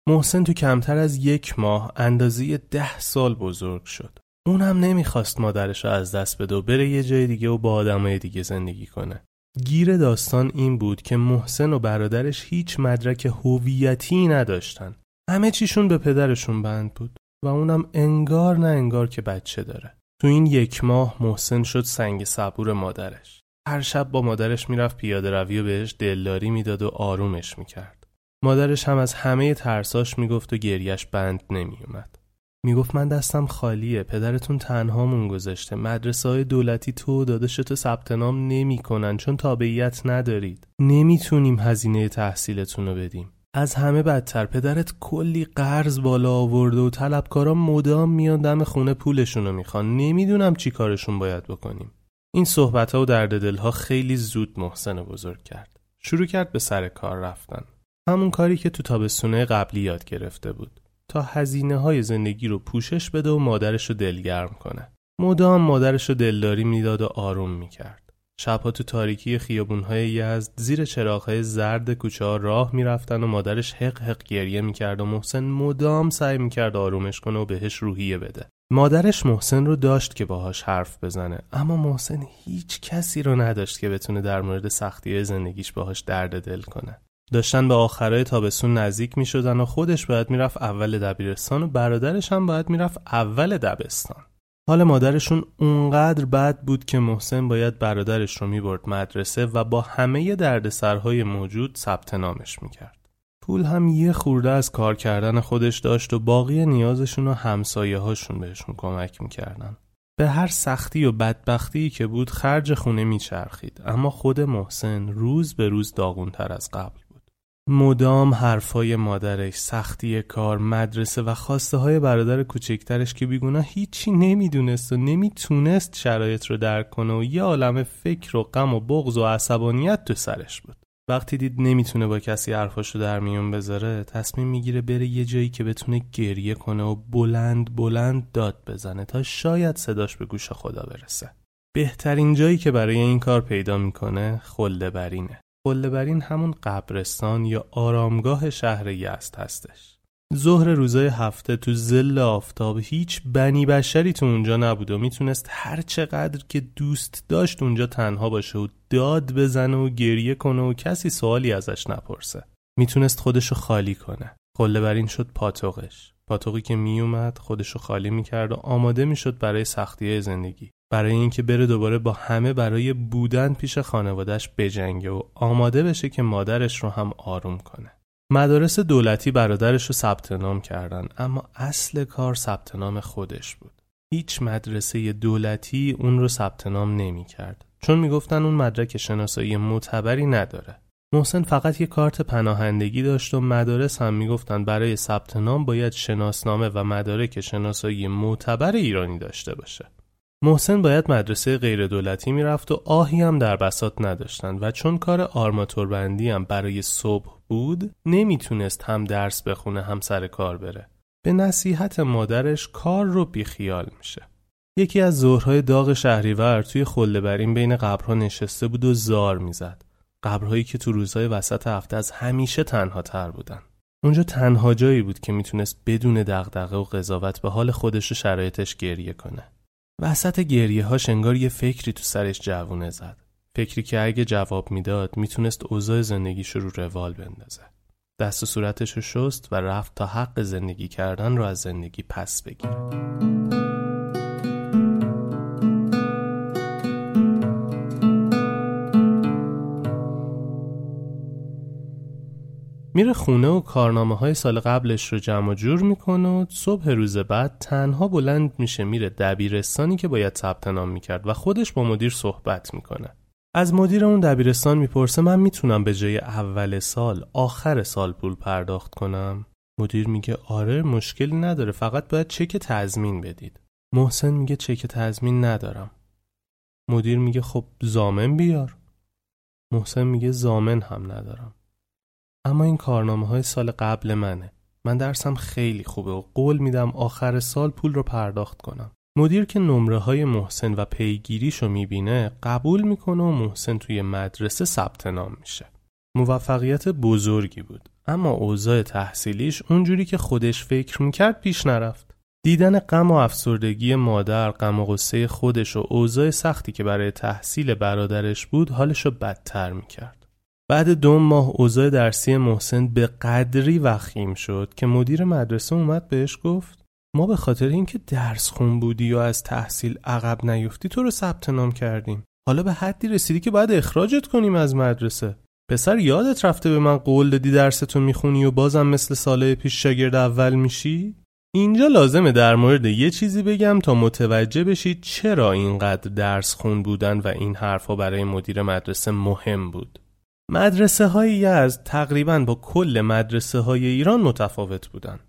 محسن تو کمتر از یک ماه اندازه ده سال بزرگ شد. اون هم نمی‌خواست مادرش رو از دست بده و بره یه جای دیگه و با آدمای دیگه زندگی کنه. گیر داستان این بود که محسن و برادرش هیچ مدرک هویتی نداشتن. همه چیشون به پدرشون بند بود و اونم انگار نه انگار که بچه داره. تو این یک ماه محسن شد سنگ صبور مادرش. هر شب با مادرش می‌رفت پیاده روی و بهش دلداری می‌داد و آرومش می‌کرد. مادرش هم از همه ترساش می‌گفت و گریش بند نمیومد. می‌گفت من دستم خالیه پدرتون تنهامون گذاشته مدرسه های دولتی تو داداشتو ثبت نام نمی‌کنن چون تابعیت ندارید نمی‌تونیم هزینه تحصیلتون رو بدیم از همه بدتر پدرت کلی قرض بالا آورده و طلبکارا مدام میان دم خونه پولشون رو می‌خوان نمی‌دونم چی کارشون باید بکنیم این صحبت ها و درد دلها خیلی زود محسن بزرگ کرد. شروع کرد به سر کار رفتن. همون کاری که تو تابستونه قبلی یاد گرفته بود. تا هزینه های زندگی رو پوشش بده و مادرش رو دلگرم کنه. مدام مادرش رو دلداری می‌داد و آروم می‌کرد. شبها تو تاریکی خیابونهای یزد زیر چراغهای زرد کوچه ها راه می‌رفتن و مادرش حق حق گریه می‌کرد و محسن مدام سعی می‌کرد آرومش کنه و بهش روحیه بده مادرش محسن رو داشت که باهاش حرف بزنه اما محسن هیچ کسی رو نداشت که بتونه در مورد سختی زندگیش باهاش درد دل کنه داشتن به آخرای تابستون نزدیک می شدن و خودش باید می‌رفت اول دبیرستان و برادرش هم باید می‌رفت اول دبستان حال مادرشون اونقدر بد بود که محسن باید برادرش رو می‌برد مدرسه و با همه دردسرهای موجود ثبت نامش می‌کرد. پول هم یه خورده از کار کردن خودش داشت و باقی نیازشون و همسایه هاشون بهشون کمک می‌کردن. به هر سختی و بدبختی که بود خرج خونه میچرخید اما خود محسن روز به روز داغونتر از قبل مدام حرفای مادرش سختی کار مدرسه و خواسته های برادر کوچکترش که بیگونا هیچی نمی‌دونست و نمی‌تونست شرایط رو درک کنه و یه عالم فکر و غم و بغض و عصبانیت تو سرش بود. وقتی دید نمی‌تونه با کسی حرفاشو در میون بذاره تصمیم می‌گیره بره یه جایی که بتونه گریه کنه و بلند بلند داد بزنه تا شاید صداش به گوش خدا برسه. بهترین جایی که برای این کار پیدا می‌کنه خلده برینه. این همون قبرستان یا آرامگاه شهر یزد هستش. ظهر روزای هفته تو زل آفتاب هیچ بنی بشری تو اونجا نبود و می‌تونست هر چقدر که دوست داشت اونجا تنها باشه و داد بزنه و گریه کنه و کسی سوالی ازش نپرسه. می‌تونست خودشو خالی کنه. این شد پاتوقش. پاتوقی که میومد خودشو خالی می‌کرد و آماده می‌شد برای سختی زندگی. برای اینکه بره دوباره با همه برای بودن پیش خانوادش بجنگه و آماده بشه که مادرش رو هم آروم کنه. مدارس دولتی برادرش رو ثبت نام کردن اما اصل کار ثبت نام خودش بود. هیچ مدرسه دولتی اون رو ثبت نام نمی کرد چون می‌گفتن اون مدرک شناسایی معتبری نداره. محسن فقط یه کارت پناهندگی داشت و مدارس هم می‌گفتن برای ثبت نام باید شناسنامه و مدارک شناسایی معتبر ایرانی داشته باشه. محسن باید مدرسه غیر دولتی می‌رفت و آهی هم در بسات نداشتن و چون کار آرماتور بندی هم برای صبح بود نمی‌تونست هم درس بخونه هم سر کار بره. به نصیحت مادرش کار رو بیخیال میشه. یکی از ظهرهای داغ شهریور توی خلده بین قبرها نشسته بود و زار می‌زد. قبرهایی که تو روزهای وسط هفته از همیشه تنها تر بودن. اونجا تنها جایی بود که می‌تونست بدون دغدغه و قضاوت به حال خودش و شرایطش گریه کنه. وسط گریه ها انگار یه فکری تو سرش جوونه زد. فکری که اگه جواب می‌داد می‌تونست اوضاع زندگیش رو روال بندازه. دست و صورتش رو شست و رفت تا حق زندگی کردن رو از زندگی پس بگیره. میره خونه و کارنامه های سال قبلش رو جمع جور می‌کنه و صبح روز بعد تنها بلند میشه میره دبیرستانی که باید ثبت نام می‌کرد و خودش با مدیر صحبت می‌کنه. از مدیر اون دبیرستان می‌پرسه من می‌تونم به جای اول سال آخر سال پول پرداخت کنم؟ مدیر میگه آره مشکلی نداره فقط باید چک تضمین بدید. محسن میگه چک تضمین ندارم. مدیر میگه خب زامن بیار. محسن میگه زامن هم ندارم. اما این کارنامه های سال قبل منه. من درسم خیلی خوبه و قول میدم آخر سال پول رو پرداخت کنم. مدیر که نمره های محسن و پیگیریشو می‌بینه قبول می‌کنه و محسن توی مدرسه ثبت نام میشه. موفقیت بزرگی بود. اما اوضاع تحصیلیش اونجوری که خودش فکر می‌کرد پیش نرفت. دیدن غم و افسردگی مادر غم و غصه خودش و اوضاع سختی که برای تحصیل برادرش بود حالشو بدتر می‌کرد. بعد دو ماه اوضاع درسی محسن به قدری وخیم شد که مدیر مدرسه اومد بهش گفت ما به خاطر اینکه درس خون بودی یا از تحصیل عقب نیفتی تو رو ثبت نام کردیم حالا به حدی رسیدی که باید اخراجت کنیم از مدرسه پسر یادت رفته به من قول دادی درستو می‌خونی و بازم مثل ساله پیش شاگرد اول میشی؟ اینجا لازمه در مورد یه چیزی بگم تا متوجه بشید چرا اینقدر درس خون بودن و این حرفها برای مدیر مدرسه مهم بود. مدرسه های یزد تقریبا با کل مدرسه های ایران متفاوت بودن.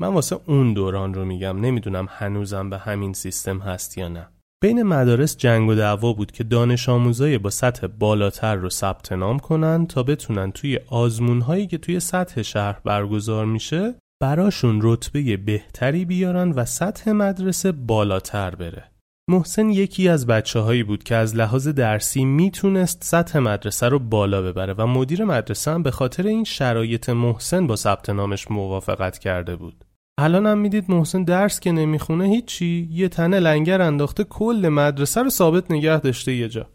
من واسه اون دوران رو میگم نمی‌دونم هنوزم به همین سیستم هست یا نه. بین مدارس جنگ و دعوا بود که دانش آموزای با سطح بالاتر رو ثبت نام کنن تا بتونن توی آزمون هایی که توی سطح شهر برگزار میشه براشون رتبه بهتری بیارن و سطح مدرسه بالاتر بره. محسن یکی از بچه هایی بود که از لحاظ درسی می‌تونست سطح مدرسه رو بالا ببره و مدیر مدرسه هم به خاطر این شرایط محسن با ثبت نامش موافقت کرده بود. الان هم می‌دید محسن درس که نمی‌خونه هیچی یه تنه لنگر انداخته کل مدرسه رو ثابت نگه داشته یه جا.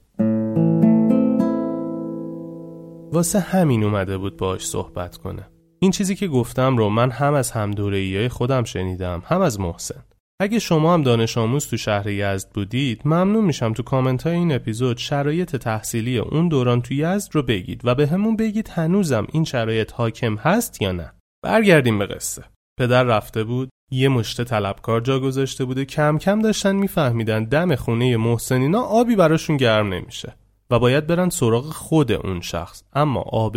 واسه همین اومده بود باش صحبت کنه. این چیزی که گفتم رو من هم از همدوره‌ای خودم شنیدم هم از محسن. اگه شما هم دانش آموز تو شهر یزد بودید ممنون میشم تو کامنت های این اپیزود شرایط تحصیلی اون دوران تو یزد رو بگید و به همون بگید هنوزم این شرایط حاکم هست یا نه. برگردیم به قصه. پدر رفته بود یه مشت طلبکار جا گذاشته بوده کم کم داشتن میفهمیدن دم خونه محسنینا آبی براشون گرم نمیشه و باید برن سراغ خود اون شخص. اما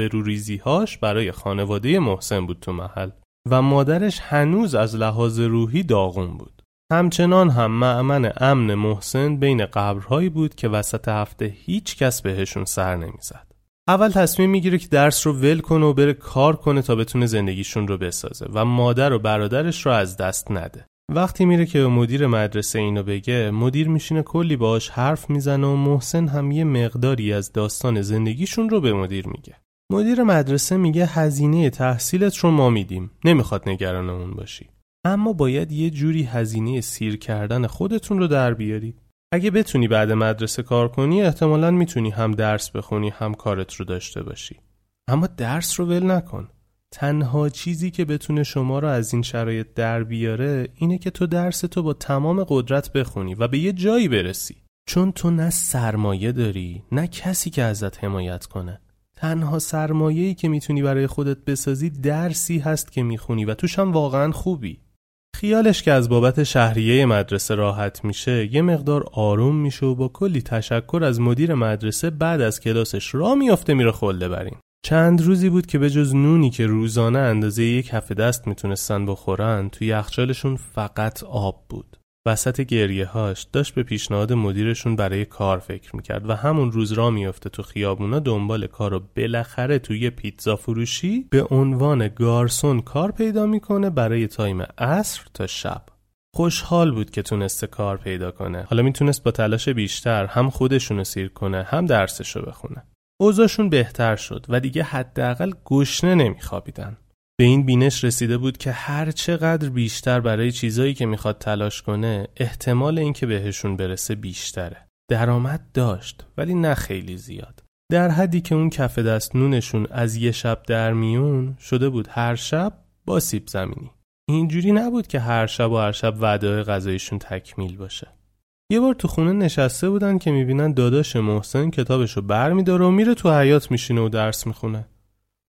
هاش برای خانواده محسن بود تو محل و مادرش هنوز از لحاظ روحی داغون بود. همچنان هم معمن امن محسن بین قبرهایی بود که وسط هفته هیچ کس بهشون سر نمی‌زد. اول تصمیم می‌گیره که درس رو ول کنه و بره کار کنه تا بتونه زندگیشون رو بسازه و مادر و برادرش رو از دست نده. وقتی میره که به مدیر مدرسه اینو بگه مدیر میشینه کلی باهاش حرف می‌زنه و محسن هم یه مقداری از داستان زندگیشون رو به مدیر میگه. مدیر مدرسه میگه هزینه تحصیلت رو ما میدیم نمی‌خواد نگران اون باشی. اما باید یه جوری هزینه سیر کردن خودتون رو در بیاری. اگه بتونی بعد مدرسه کار کنی احتمالا می‌تونی هم درس بخونی هم کارت رو داشته باشی. اما درس رو ول نکن. تنها چیزی که بتونه شما رو از این شرایط در بیاره اینه که تو درس تو با تمام قدرت بخونی و به یه جایی برسی. چون تو نه سرمایه داری نه کسی که ازت حمایت کنه. تنها سرمایه‌ای که می‌تونی برای خودت بسازی درسی هست که می‌خونی و توش هم واقعا خوبی. خیالش که از بابت شهریه مدرسه راحت میشه یه مقدار آروم میشه و با کلی تشکر از مدیر مدرسه بعد از کلاسش را میافته میره خلده برین. چند روزی بود که به جز نونی که روزانه اندازه یک هفته دست می‌تونستن بخورن توی یخچالشون فقط آب بود. وسط گریه هاش داشت به پیشنهاد مدیرشون برای کار فکر می‌کرد و همون روز را میافته تو خیابونا دنبال کار و بالاخره توی پیتزا فروشی به عنوان گارسون کار پیدا می‌کنه برای تایم عصر تا شب. خوشحال بود که تونسته کار پیدا کنه. حالا می‌تونست با تلاش بیشتر هم خودشونو سیر کنه هم درسشو بخونه. اوضاعشون بهتر شد و دیگه حداقل گشنه نمیخوابیدن. به این بینش رسیده بود که هر چقدر بیشتر برای چیزایی که می‌خواد تلاش کنه احتمال اینکه بهشون برسه بیشتره. درآمد داشت ولی نه خیلی زیاد. در حدی که اون کف دست نونشون از یه شب در میون شده بود هر شب با سیب زمینی. اینجوری نبود که هر شب و هر شب وعده غذایشون تکمیل باشه. یه بار تو خونه نشسته بودن که می‌بینن داداش محسن کتابشو بر میداره و میره تو حیات میشینه و درس می‌خونه.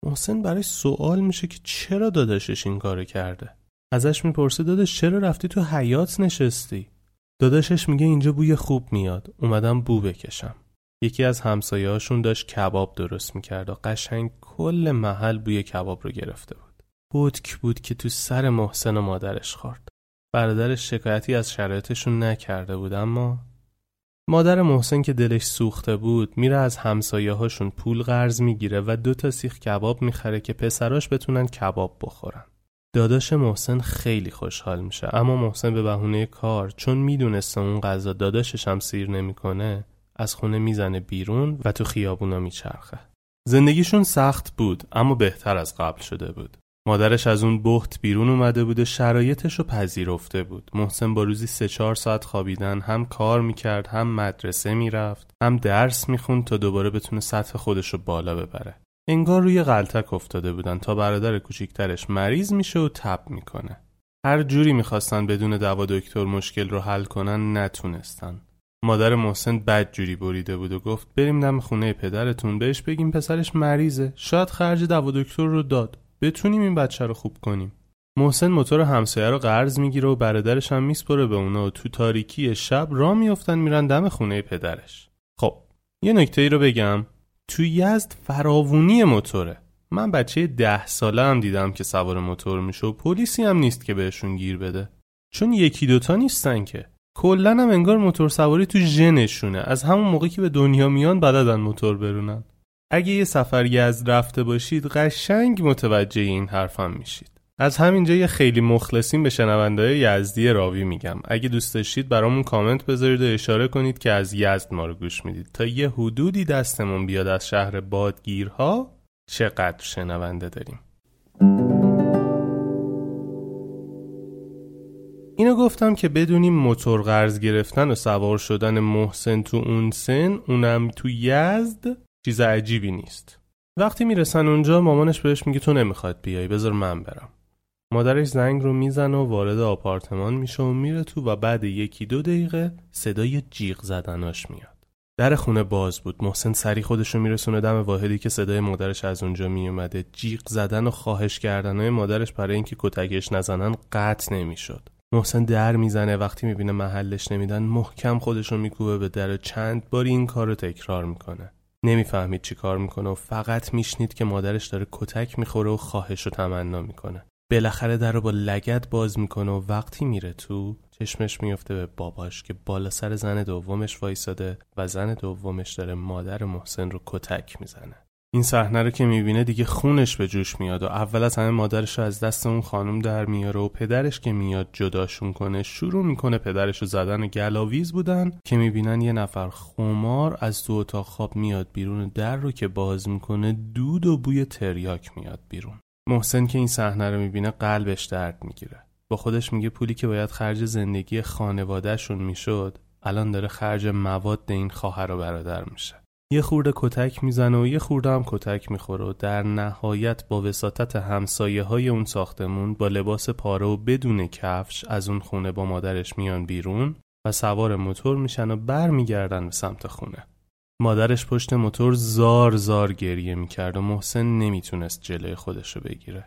محسن برای سوال میشه که چرا داداشش این کارو کرده؟ ازش می‌پرسه داداش چرا رفتی تو حیات نشستی؟ داداشش میگه اینجا بوی خوب میاد اومدم بو بکشم. یکی از همسایه‌هاشون داشت کباب درست می‌کرد و قشنگ کل محل بوی کباب رو گرفته بود. بودک بود که تو سر محسن و مادرش خورد. برادرش شکایتی از شرایطشون نکرده بود اما مادر محسن که دلش سوخته بود میره از همسایه هاشون پول قرض می‌گیره و دو تا سیخ کباب می‌خره که پسراش بتونن کباب بخورن. داداش محسن خیلی خوشحال میشه اما محسن به بهونه کار چون می‌دونسته اون غذا داداشش هم سیر نمی‌کنه از خونه می‌زنه بیرون و تو خیابونا میچرخه. زندگیشون سخت بود اما بهتر از قبل شده بود. مادرش از اون بخت بیرون اومده بود و شرایطش رو پذیرفته بود. محسن با روزی سه چهار ساعت خوابیدن هم کار می‌کرد هم مدرسه می‌رفت هم درس می‌خوند تا دوباره بتونه سطح خودش رو بالا ببره. انگار روی غلطک افتاده بودن تا برادر کوچیکترش مریض میشه و تب می‌کنه. هر جوری می‌خواستن بدون دوا دکتر مشکل رو حل کنن نتونستن. مادر محسن بد جوری بریده بود و گفت بریم دم خونه پدرتون بهش بگیم پسرش مریضه. شاید خرج دوا دکتر رو داد. بتونیم این بچه رو خوب کنیم. محسن موتور همسایه رو قرض می‌گیره و برادرش هم میسپره به اونا و تو تاریکی شب را میافتن میرن دم خونه پدرش. خب یه نکته ای رو بگم. تو یزد فراوونی موتوره. من بچه ده ساله هم دیدم که سوار موتور میشه و پلیسی هم نیست که بهشون گیر بده. چون یکی دوتا نیستن که. کلا هم انگار موتور سواری تو ژنشونه. از همون موقعی که به دنیا میان بلدن موتور برونن. اگه یه سفر رفته باشید قشنگ متوجه این حرفم میشید. از همینجا یه خیلی مخلصیم به شنونده یزدی راوی میگم. اگه دوست داشتید برامون کامنت بذارید و اشاره کنید که از یزد ما رو گوش می‌دید. تا یه حدودی دستمون بیاد از شهر بادگیرها چقدر شنونده داریم. اینو گفتم که بدونیم موتور قرض گرفتن و سوار شدن محسن تو اون سن اونم تو یزد چیز عجیبی نیست. وقتی می‌رسن اونجا مامانش بهش میگه تو نمی‌خواد بیای بذار من برم. مادرش زنگ رو می‌زنه و وارد آپارتمان میشه و میره تو و بعد یکی دو دقیقه صدای جیغ زدناش میاد. در خونه باز بود. محسن سری خودش رو میرسونه دم واحدی که صدای مادرش از اونجا میومده جیغ زدن و خواهش کردنهای مادرش برای اینکه کتکش نزنن قطع نمی‌شد. محسن در می‌زنه. وقتی می‌بینه محلش نمیدن محکم خودش رو میکوبه به در چند باری این کار رو تکرار می‌کنه. نمی‌فهمید چی کار می‌کنه و فقط میشنید که مادرش داره کتک می‌خوره و خواهش رو تمنا می‌کنه. بالاخره در رو با لگت باز می‌کنه و وقتی میره تو چشمش میفته به باباش که بالا سر زن دومش وایساده و زن دومش داره مادر محسن رو کتک می‌زنه. این صحنه رو که می‌بینه دیگه خونش به جوش میاد و اول از همه مادرش رو از دست اون خانم در میاره و پدرش که میاد جداشون کنه شروع می‌کنه پدرش رو زدن و گلاویز بودن که می‌بینن یه نفر خمار از تو اتاق خواب میاد بیرون در رو که باز می‌کنه دود و بوی تریاک میاد بیرون. محسن که این صحنه رو می‌بینه قلبش درد می‌گیره. با خودش میگه پولی که باید خرج زندگی خانوادهشون می‌شد الان داره خرج مواد این خواهر و برادر میشه. یه خورده کتک می‌زنه و یه خورده هم کتک می‌خوره و در نهایت با وساطت همسایه های اون ساختمون با لباس پاره و بدون کفش از اون خونه با مادرش میان بیرون و سوار موتور میشن و برمیگردن به سمت خونه. مادرش پشت موتور زار زار گریه می‌کرد و محسن نمی‌تونست جلوی خودش رو بگیره.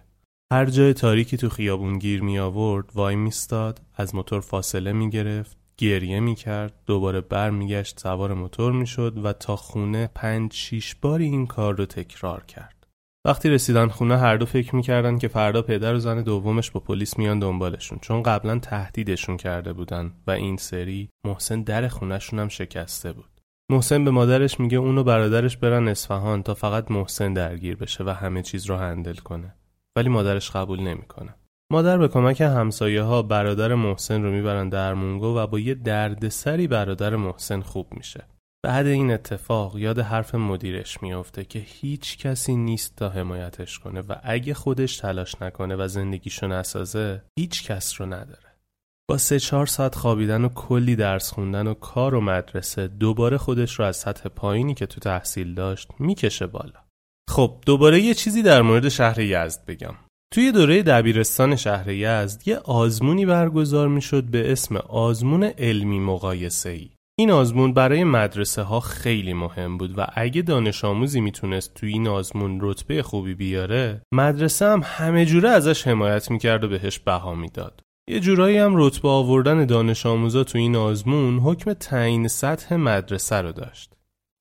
هر جای تاریکی تو خیابون گیر می آورد وای میستاد از موتور فاصله می گرفت گریه می کرد دوباره بر میگشت سوار موتور می شد و تا خونه پنج شیش باری این کار رو تکرار کرد. وقتی رسیدن خونه هر دو فکر می‌کردن که فردا پدر و زن دومش با پلیس میان دنبالشون چون قبلا تهدیدشون کرده بودن و این سری محسن در خونهشون هم شکسته بود. محسن به مادرش میگه اونو برادرش برن اصفهان تا فقط محسن درگیر بشه و همه چیز رو هندل کنه. ولی مادرش قبول نمی‌کنه. مادر به کمک همسایه ها برادر محسن رو می‌برن درمونگو و با یه دردسری برادر محسن خوب میشه. بعد این اتفاق یاد حرف مدیرش میافته که هیچ کسی نیست تا حمایتش کنه و اگه خودش تلاش نکنه و زندگیشو نسازه هیچ کس رو نداره. با سه چهار ساعت خوابیدن و کلی درس خوندن و کار و مدرسه دوباره خودش رو از سطح پایینی که تو تحصیل داشت می‌کشه بالا. خب دوباره یه چیزی در مورد شهر یزد بگم توی دوره دبیرستان شهر یزد یه آزمونی برگزار می‌شد به اسم آزمون علمی مقایسه ای. این آزمون برای مدرسه ها خیلی مهم بود و اگه دانش آموزی می‌تونست توی این آزمون رتبه خوبی بیاره مدرسه هم همه جوره ازش حمایت می‌کرد و بهش بها می‌داد. یه جورایی هم رتبه آوردن دانش آموزا تو این آزمون حکم تعیین سطح مدرسه رو داشت.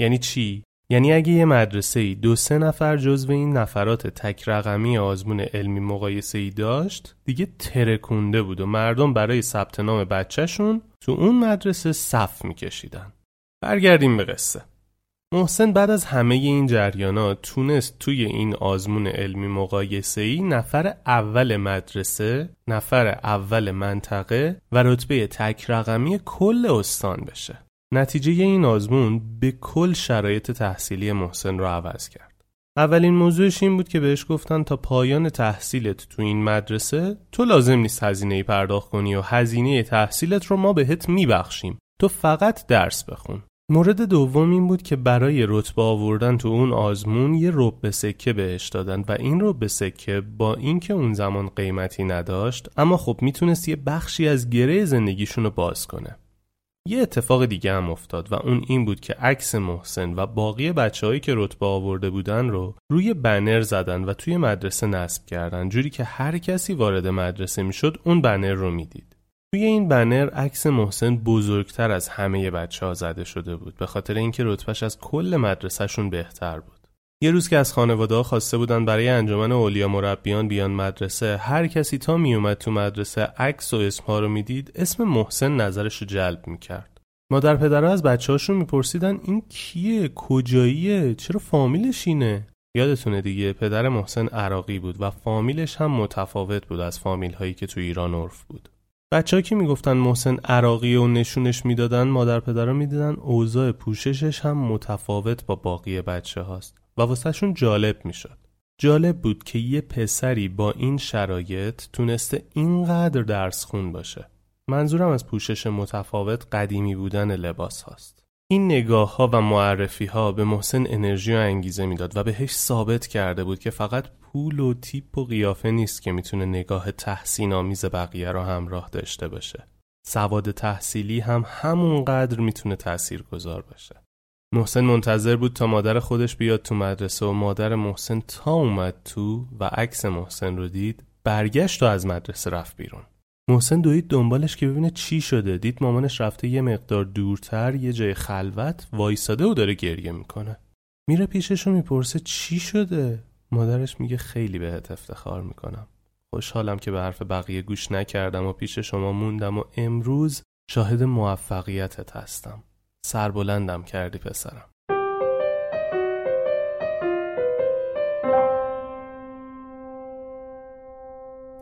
یعنی چی؟ یعنی اگه یه مدرسه ای دو سه نفر جزو این نفرات تک رقمی آزمون علمی مقایسه ای داشت دیگه ترکونده بود و مردم برای ثبت نام بچهشون تو اون مدرسه صف میکشیدن برگردیم به قصه محسن بعد از همه این جریانات تونست توی این آزمون علمی مقایسه ای نفر اول مدرسه، نفر اول منطقه و رتبه تک رقمی کل استان بشه. نتیجه این آزمون به کل شرایط تحصیلی محسن رو عوض کرد. اولین موضوعش این بود که بهش گفتن تا پایان تحصیلت تو این مدرسه تو لازم نیست هزینه ای پرداخت کنی و هزینه تحصیلت رو ما بهت میبخشیم. تو فقط درس بخون. مورد دوم این بود که برای رتبه آوردن تو اون آزمون یه رب سکه بهش دادن و این رب سکه با اینکه اون زمان قیمتی نداشت اما خب می‌تونست یه بخشی از گره زندگیشون باز کنه. یه اتفاق دیگه هم افتاد و اون این بود که عکس محسن و باقی بچههایی که رتبه آورده بودن رو روی بنر زدن و توی مدرسه نصب کردن جوری که هر کسی وارد مدرسه می‌شد اون بنر رو می‌دید. توی این بنر عکس محسن بزرگتر از همه بچه ها زده شده بود به خاطر اینکه رتبهش از کل مدرسهشون بهتر بود. یه روز که از خانواده خواسته بودن برای انجمن اولیا مربیان بیان مدرسه هر کسی تا میومد تو مدرسه عکس و اسمها رو می‌دید اسم محسن نظرش رو جلب می‌کرد. مادر پدرها از بچه هاشون میپرسیدن این کیه؟ کجاییه؟ چرا فامیلش اینه؟ یادتونه دیگه پدر محسن عراقی بود و فامیلش هم متفاوت بود از فامیل هایی که تو ایران عرف بود. بچه ها که می‌گفتن محسن عراقی و نشونش می‌دادن مادر پدرها می‌دیدن اوضاع پوششش هم متفاوت با باقی بچه هاست و واسهشون جالب می‌شد جالب بود که یه پسری با این شرایط تونسته اینقدر درس خون باشه منظورم از پوشش متفاوت قدیمی بودن لباس هاست این نگاه ها و معرفی ها به محسن انرژی و انگیزه می‌داد و بهش ثابت کرده بود که فقط پول و تیپ و قیافه نیست که می‌تونه نگاه تحسین آمیز بقیه رو همراه داشته باشه. سواد تحصیلی هم همونقدر می‌تونه تأثیر گذار باشه. محسن منتظر بود تا مادر خودش بیاد تو مدرسه و مادر محسن تا اومد تو و عکس محسن رو دید برگشت و از مدرسه رفت بیرون. محسن دوید دنبالش که ببینه چی شده. دید مامانش رفته یه مقدار دورتر یه جای خلوت وایساده و داره گریه می‌کنه. میره پیشش و می‌پرسه چی شده؟ مادرش میگه خیلی بهت افتخار می‌کنم. خوشحالم که به حرف بقیه گوش نکردم و پیش شما موندم و امروز شاهد موفقیتت هستم. سربلندم کردی پسرم.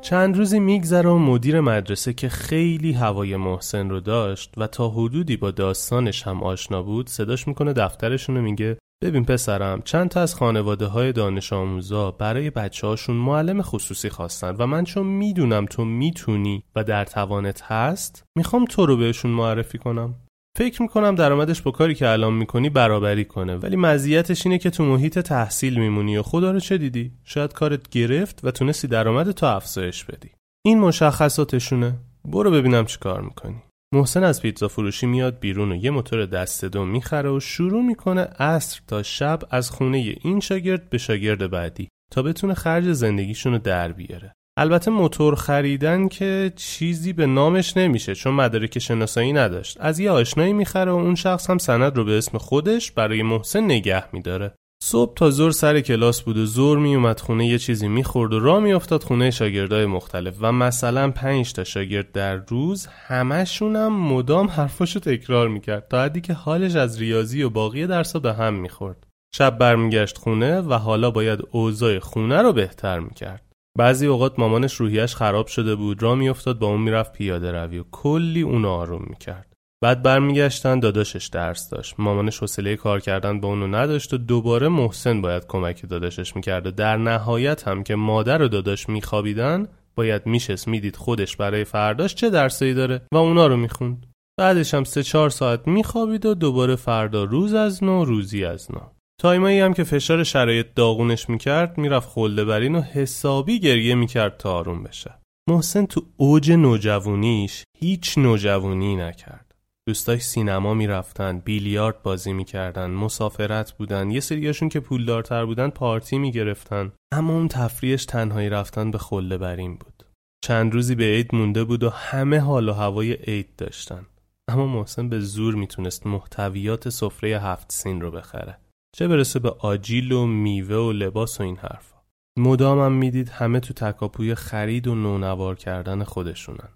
چند روزی میگذره و مدیر مدرسه که خیلی هوای محسن رو داشت و تا حدودی با داستانش هم آشنا بود صداش می‌کنه دفترشون میگه ببین پسرم چند تا از خانواده های دانش آموزا برای بچه هاشون معلم خصوصی خواستن و من چون می‌دونم تو می‌تونی و در توانت هست می‌خوام تو رو بهشون معرفی کنم. فکر می‌کنم درآمدش با کاری که الان می‌کنی برابری کنه. ولی مزیتش اینه که تو محیط تحصیل میمونی و خدا رو چه دیدی؟ شاید کارت گرفت و تونستی درآمد تو افزایش بدی. این مشخصاتشونه. برو ببینم چی کار می‌کنی. محسن از پیتزا فروشی میاد بیرون و یه موتور دست دو می‌خره و شروع می‌کنه عصر تا شب از خونه این شاگرد به شاگرد بعدی تا بتونه خرج زندگیشون رو در بیاره. البته موتور خریدن که چیزی به نامش نمیشه چون مدارک شناسایی نداشت. از یه آشنایی می‌خره و اون شخص هم سند رو به اسم خودش برای محسن نگه میداره. صبح تا زور سر کلاس بود و زور میومد خونه یه چیزی می‌خورد و راه میافتاد خونه شاگردای مختلف و مثلا پنج تا شاگرد در روز همشون هم مدام حرفاشو تکرار می‌کرد تا حدی که حالش از ریاضی و باقی درسا به هم می‌خورد. شب برمیگشت خونه و حالا باید اوضاع خونه رو بهتر می‌کرد. بعضی اوقات مامانش روحیش خراب شده بود را میافتاد با اون می‌رفت پیاده روی و کلی اونو آروم می‌کرد. بعد برمیگشتن داداشش درس داشت. مامانش حوصله کار کردن با اونو نداشت و دوباره محسن باید کمک داداشش می‌کرده در نهایت هم که مادر و داداش میخوابیدن باید میشست می‌دید خودش برای فرداش چه درسایی داره و اونا رو می‌خوند. بعدش هم سه چهار ساعت میخوابید و دوباره فردا روز از نو روزی از نو. تایمایی هم که فشار شرایط داغونش می‌کرد می‌رفت خلده برین و حسابی گریه می‌کرد تا آروم بشه. محسن تو اوج نوجوانیش هیچ نوجوانی نکرد. دوستاش سینما می‌رفتن بیلیارد بازی می‌کردن مسافرت بودن یه سریاشون که پولدارتر بودن پارتی می‌گرفتن. اما اون تفریحش تنهایی رفتن به خله برین بود. چند روزی به عید مونده بود و همه حال و هوای عید داشتن. اما محسن به زور می‌تونست محتویات سفره هفت سین رو بخره. چه برسه به آجیل و میوه و لباس و این حرفا. مدامم می‌دید همه تو تکاپوی خرید و نونوار کردن خودشونن.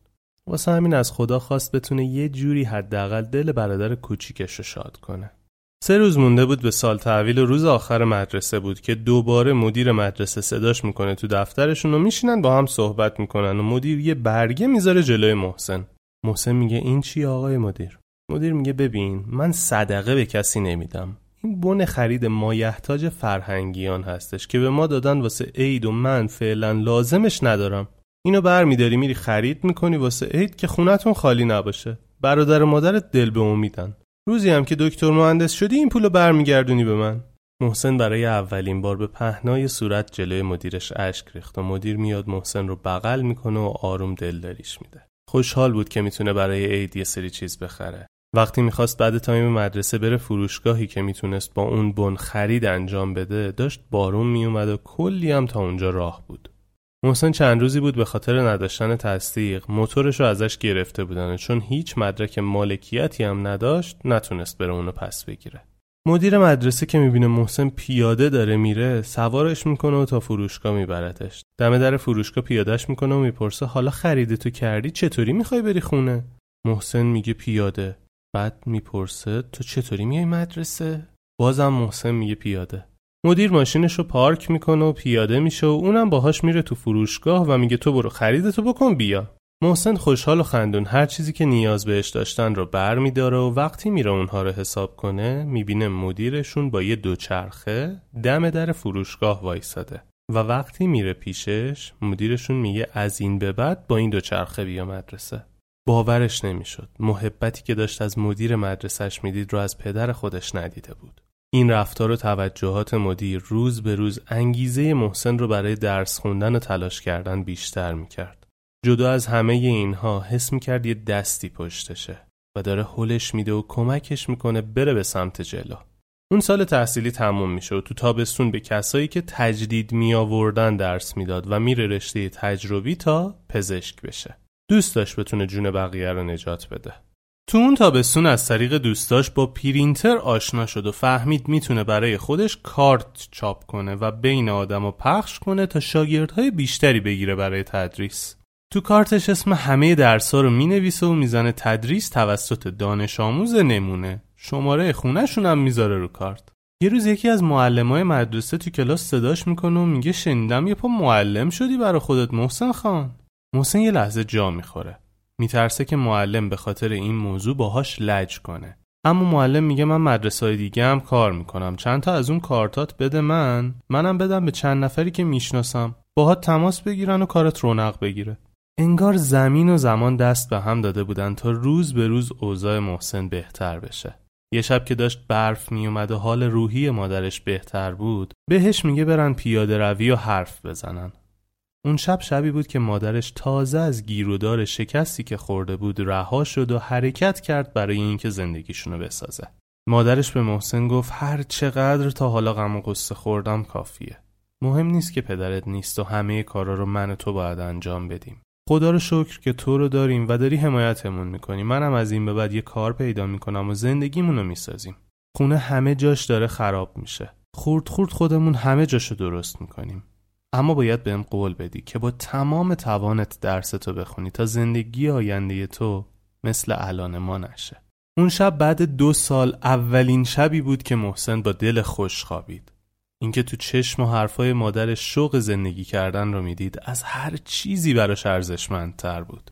واسه همین از خدا خواست بتونه یه جوری حداقل دل برادر کوچیکش رو شاد کنه. سه روز مونده بود به سال تحویل و روز آخر مدرسه بود که دوباره مدیر مدرسه صداش می‌کنه تو دفترشون و میشینن با هم صحبت می‌کنن و مدیر یه برگه می‌ذاره جلوی محسن. محسن میگه این چی آقای مدیر؟ مدیر میگه ببین من صدقه به کسی نمیدم. این بن خرید مایحتاج فرهنگیان هستش که به ما دادن واسه عید و من فعلا لازمش ندارم. اینو برمیداری میری خرید می‌کنی واسه عید که خونتون خالی نباشه. برادر و مادرت دل به امیدن روزی هم که دکتر مهندس شدی این پولو برمیگردونی به من. محسن برای اولین بار به پهنای صورت جلوی مدیرش اشک ریخت و مدیر میاد محسن رو بغل می‌کنه و آروم دلداریش میده. خوشحال بود که می‌تونه برای عید یه سری چیز بخره. وقتی می‌خواست بعد تایم مدرسه بره فروشگاهی که می‌تونست با اون بن خرید انجام بده داشت بارون میومد و کلی هم تا اونجا راه بود. محسن چند روزی بود به خاطر نداشتن تصدیق موتورش رو ازش گرفته بودن چون هیچ مدرک مالکیتی هم نداشت نتونست بره اونو پس بگیره. مدیر مدرسه که می‌بینه محسن پیاده داره میره سوارش می‌کنه و تا فروشگاه میبرتش دم در فروشگاه پیادهش می‌کنه و می‌پرسه حالا خریده تو کردی؟ چطوری می‌خوای بری خونه؟ محسن میگه پیاده. بعد می‌پرسه تو چطوری میای مدرسه؟ بازم محسن میگه پیاده. مدیر ماشینش رو پارک می‌کنه و پیاده میشه و اونم باهاش میره تو فروشگاه و میگه تو برو خریدتو بکن بیا. محسن خوشحال و خندون هر چیزی که نیاز بهش داشتن رو بر میداره و وقتی میره اونها رو حساب کنه می‌بینه مدیرشون با یه دوچرخه دم در فروشگاه وایساده. و وقتی میره پیشش مدیرشون میگه از این به بعد با این دوچرخه بیا مدرسه. باورش نمی‌شد. محبتی که داشت از مدیر مدرسهش می‌دید رو از پدر خودش ندیده بود. این رفتار و توجهات مدیر روز به روز انگیزه محسن رو برای درس خوندن و تلاش کردن بیشتر می‌کرد. جدا از همه اینها حس می‌کرد یه دستی پشتشه و داره حلش میده و کمکش می‌کنه بره به سمت جلو. اون سال تحصیلی تموم میشه و تو تابستون به کسایی که تجدید می آوردن درس می‌داد و میره رشته تجربی تا پزشک بشه. دوست داشت بتونه جون بقیه رو نجات بده. تو اون تابستون از طریق دوستاش با پرینتر آشنا شد و فهمید می‌تونه برای خودش کارت چاپ کنه و بین آدم و پخش کنه تا شاگردهای بیشتری بگیره برای تدریس. تو کارتش اسم همه درسا رو می‌نویسه و می‌زنه تدریس توسط دانش آموز نمونه شماره خونهشون هم می‌ذاره رو کارت یه روز یکی از معلمای مدرسه تو کلاس صداش می‌کنه و میگه شنیدم یه پا معلم شدی برا خودت محسن خان محسن یه لحظه جا می‌خوره. میترسه که معلم به خاطر این موضوع باهاش لج کنه. اما معلم میگه من مدرسه های دیگه هم کار می‌کنم. چند تا از اون کارتات بده من؟ منم بدم به چند نفری که می‌شناسم. باهات تماس بگیرن و کارت رونق بگیره. انگار زمین و زمان دست به هم داده بودن تا روز به روز اوضاع محسن بهتر بشه. یه شب که داشت برف میومد و حال روحی مادرش بهتر بود بهش میگه برن پیاده روی و حرف بزنن. اون شب شبی بود که مادرش تازه از گیرودار شکستی که خورده بود رها شد و حرکت کرد برای اینکه زندگیشونو بسازه. مادرش به محسن گفت هر چقدر تا حالا غم و قصه خوردم کافیه. مهم نیست که پدرت نیست و همه کارا رو من و تو باید انجام بدیم. خدا رو شکر که تو رو داریم و داری حمایتمون می‌کنی. منم از این به بعد یه کار پیدا می‌کنم و زندگیمون رو می‌سازیم. خونه همه جاش داره خراب میشه. خورد خورد خودمون همه جاشو درست می‌کنیم. اما باید بهم قول بدی که با تمام توانت درستو بخونی تا زندگی آینده تو مثل الان ما نشه. اون شب بعد دو سال اولین شبی بود که محسن با دل خوش خوابید. اینکه تو چشم و حرفای مادرش شوق زندگی کردن رو می‌دید از هر چیزی براش ارزشمندتر بود.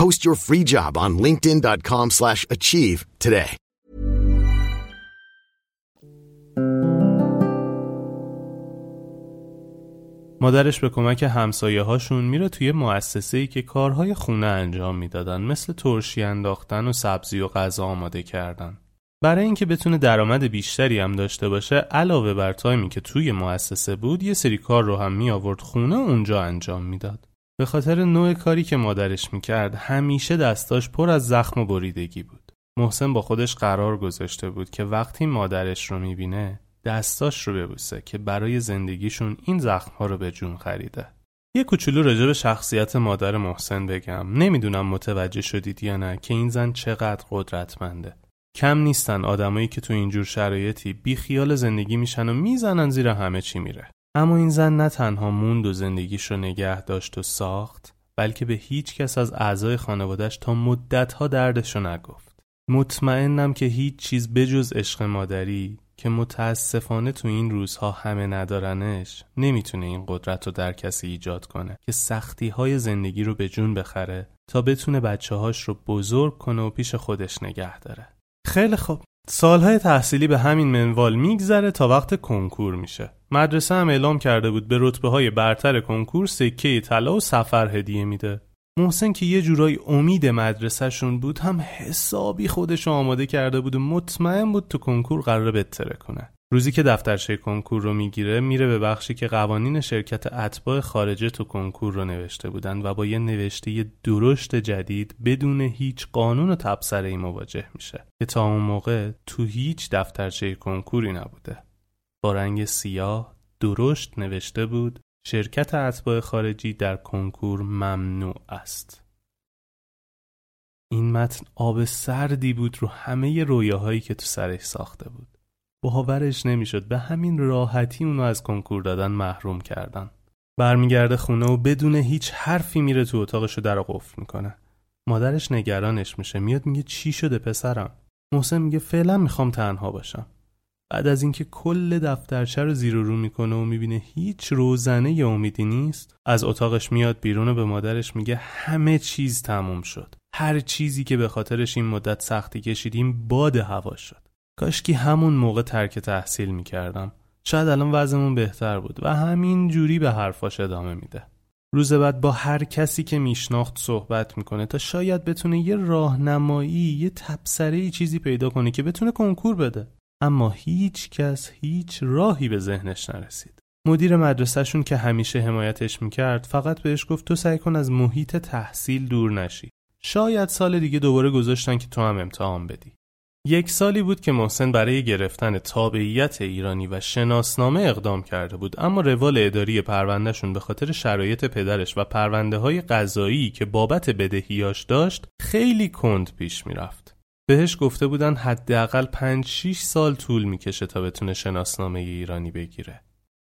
Post your free job on linkedin.com/achieve slash achieve today. مادرش به کمک همسایه هاشون میره توی مؤسسه ای که کارهای خونه انجام می‌دادن مثل ترشی انداختن و سبزی و غذا آماده کردن. برای اینکه بتونه درآمد بیشتری هم داشته باشه علاوه بر تایمی که توی مؤسسه بود یه سری کار رو هم می آورد خونه اونجا انجام می‌داد. به خاطر نوع کاری که مادرش می‌کرد همیشه دستاش پر از زخم و بریدگی بود. محسن با خودش قرار گذاشته بود که وقتی مادرش رو می‌بینه دستاش رو ببوسه که برای زندگیشون این زخمها رو به جون خریده. یه کوچولو راجع به شخصیت مادر محسن بگم نمی‌دونم متوجه شدید یا نه که این زن چقدر قدرتمنده کم نیستن آدمایی که تو اینجور شرایطی بی خیال زندگی میشن و می‌زنن زیر همه چی میره اما این زن نه تنها موند و زندگیش رو نگه داشت و ساخت بلکه به هیچ کس از اعضای خانوادش تا مدتها دردشو نگفت. مطمئنم که هیچ چیز بجز عشق مادری که متاسفانه تو این روزها همه ندارنش نمی‌تونه این قدرت رو در کسی ایجاد کنه که سختی های زندگی رو به جون بخره تا بتونه بچه هاش رو بزرگ کنه و پیش خودش نگه داره. خیلی خوب. سالهای تحصیلی به همین منوال میگذره تا وقت کنکور میشه. مدرسه هم اعلام کرده بود به رتبه های برتر کنکور سکه طلا و سفر هدیه میده. محسن که یه جورایی امید مدرسهشون بود هم حسابی خودش آماده کرده بود و مطمئن بود تو کنکور قراره بتره کنه روزی که دفترچه کنکور رو می‌گیره میره به بخشی که قوانین شرکت اتباع خارجه تو کنکور رو نوشته بودن و با یه نوشته درشت جدید بدون هیچ قانون و تبصره ای مواجه میشه. که تا اون موقع تو هیچ دفترچه کنکوری نبوده. با رنگ سیاه درشت نوشته بود شرکت اتباع خارجی در کنکور ممنوع است. این متن آب سردی بود رو همه رویاهایی که تو سرش ساخته بود. باورش نمی‌شد. به همین راحتی اونو از کنکور دادن محروم کردن. برمیگرده خونه و بدون هیچ حرفی میره تو اتاقش رو در قفل می‌کنه. مادرش نگرانش میشه. میاد میگه چی شده پسرم؟ محسن میگه فعلا می‌خوام تنها باشم. بعد از اینکه کل دفترچه رو زیر و رو می‌کنه و می‌بینه هیچ روزنه یا امیدی نیست از اتاقش میاد بیرون و به مادرش میگه همه چیز تموم شد. هر چیزی که به خاطرش این مدت سختی کشیدیم باد هوا شد. کاشکی همون موقع ترک تحصیل می‌کردم. شاید الان وضعمون بهتر بود و همین جوری به حرفاش ادامه میده. روز بعد با هر کسی که میشناخت صحبت می‌کنه تا شاید بتونه یه راهنمایی یه تبصره چیزی پیدا کنه که بتونه کنکور بده. اما هیچ کس هیچ راهی به ذهنش نرسید. مدیر مدرسهشون که همیشه حمایتش می‌کرد فقط بهش گفت تو سعی کن از محیط تحصیل دور نشی. شاید سال دیگه دوباره گذاشتن که تو هم امتحان بدی. یک سالی بود که محسن برای گرفتن تابعیت ایرانی و شناسنامه اقدام کرده بود اما روال اداری پروندهشون به خاطر شرایط پدرش و پرونده های قضایی که بابت بدهیاش داشت خیلی کند پیش می‌رفت. بهش گفته بودن حداقل 5 6 سال طول می‌کشه تا بتونه شناسنامه ایرانی بگیره.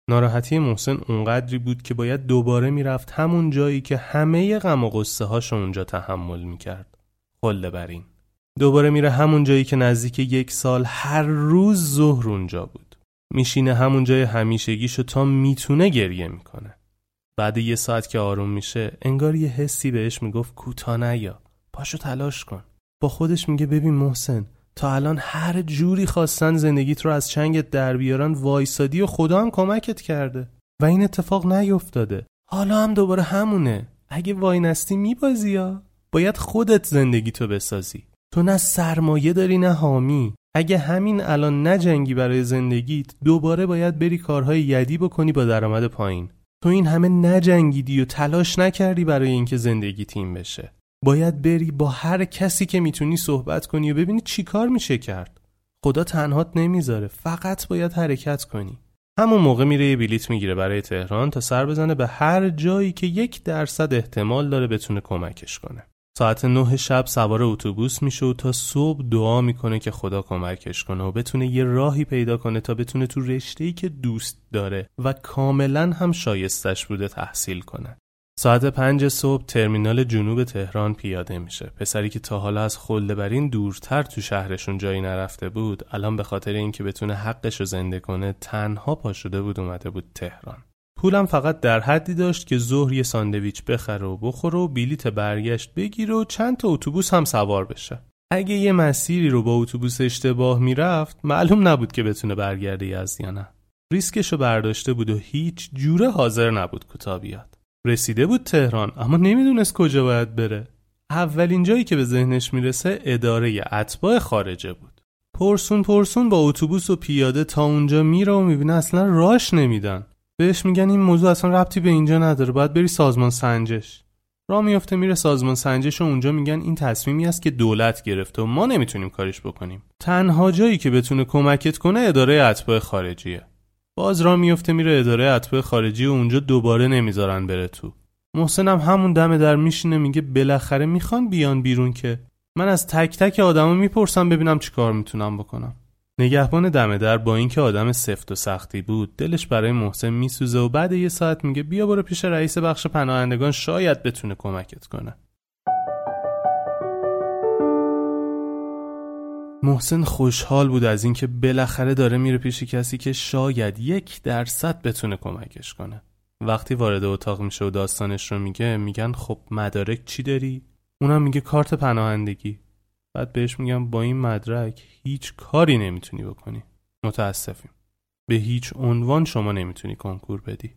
ناراحتی محسن اونقدری بود که باید دوباره می‌رفت همون جایی که همه غم و قصه هاش اونجا تحمل می‌کرد. خله بر این. دوباره میره همون جایی که نزدیک یک سال هر روز ظهر اونجا بود. میشینه همون جای همیشگیشو تا می‌تونه گریه می‌کنه. بعد یه ساعت که آروم میشه انگار یه حسی بهش می‌گفت کوتا نیا پاشو تلاش کن. با خودش میگه ببین محسن تا الان هر جوری خواستن زندگیت رو از چنگت در بیارن وایسادی و خدا هم کمکت کرده. و این اتفاق نیفتاده. حالا هم دوباره همونه. اگه وای نستی میبازی یا باید خودت زندگی تو بسازی. تو نه سرمایه داری نه حامی. اگه همین الان نجنگی برای زندگیت دوباره باید بری کارهای یدی بکنی با درآمد پایین. تو این همه نجنگیدی و تلاش نکردی برای اینکه زندگی تیم بشه. باید بری با هر کسی که می‌تونی صحبت کنی و ببینی چی کار میشه کرد. خدا تنهات نمی‌ذاره فقط باید حرکت کنی. همون موقع میره یه بلیت می‌گیره برای تهران تا سر بزنه به هر جایی که یک درصد احتمال داره بتونه کمکش کنه. ساعت نه شب سوار اتوبوس میشه و تا صبح دعا می‌کنه که خدا کمکش کنه و بتونه یه راهی پیدا کنه تا بتونه تو رشته‌ای که دوست داره و کاملا هم شایستش بوده تحصیل کنه. ساعت پنج صبح ترمینال جنوب تهران پیاده میشه. پسری که تا حالا از خلدبرین دورتر تو شهرشون جایی نرفته بود، الان به خاطر اینکه بتونه حقش رو زنده کنه تنها پا شده بود اومده بود تهران. پولم فقط در حدی داشت که ظهر یه ساندویچ بخره و بخوره و بلیت برگشت بگیره و چند تا اتوبوس هم سوار بشه. اگه یه مسیری رو با اتوبوس اشتباه می‌رفت معلوم نبود که بتونه برگرده از یا نه. ریسکشو برداشته بود و هیچ جوره حاضر نبود کوتا بیاد. رسیده بود تهران اما نمی‌دونست کجا باید بره. اولین جایی که به ذهنش می‌رسه اداره اتباع خارجه بود. پرسون پرسون با اتوبوس و پیاده تا اونجا میره و می‌بینه اصلا راش نمیدن. بهش میگن این موضوع اصلا ربطی به اینجا نداره باید بری سازمان سنجش. را میفته میره سازمان سنجش و اونجا میگن این تصمیمی است که دولت گرفته و ما نمی‌تونیم کارش بکنیم. تنها جایی که بتونه کمکت کنه اداره اتباع خارجیه. باز را میفته میره اداره اتباع خارجی و اونجا دوباره نمی‌ذارن بره تو. محسن هم همون دم در میشینه میگه بالاخره می‌خوان بیان بیرون که. من از تک تک آدما می‌پرسم ببینم چیکار می‌تونم بکنم. نگهبان دم در با اینکه آدم سفت و سختی بود دلش برای محسن میسوزه و بعد یه ساعت میگه بیا برو پیش رئیس بخش پناهندگان شاید بتونه کمکت کنه. محسن خوشحال بود از اینکه بالاخره داره میره پیش کسی که شاید یک درصد بتونه کمکش کنه. وقتی وارد اتاق میشه و داستانش رو میگه میگن خب مدارک چی داری؟ اونم میگه کارت پناهندگی. بعد بهش میگم با این مدرک هیچ کاری نمی‌تونی بکنی. متاسفیم. به هیچ عنوان شما نمی‌تونی کنکور بدی.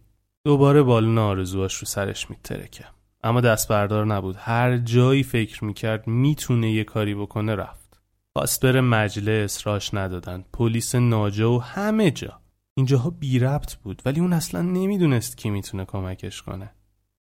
دوباره بالون آرزواش رو سرش میترکه. اما دست بردار نبود. هر جایی فکر می‌کرد می‌تونه یه کاری بکنه رفت. خواست بره مجلس راش ندادن. پلیس ناجا و همه جا. اینجاها بی ربط بود ولی اون اصلا نمی‌دونست کی می‌تونه کمکش کنه.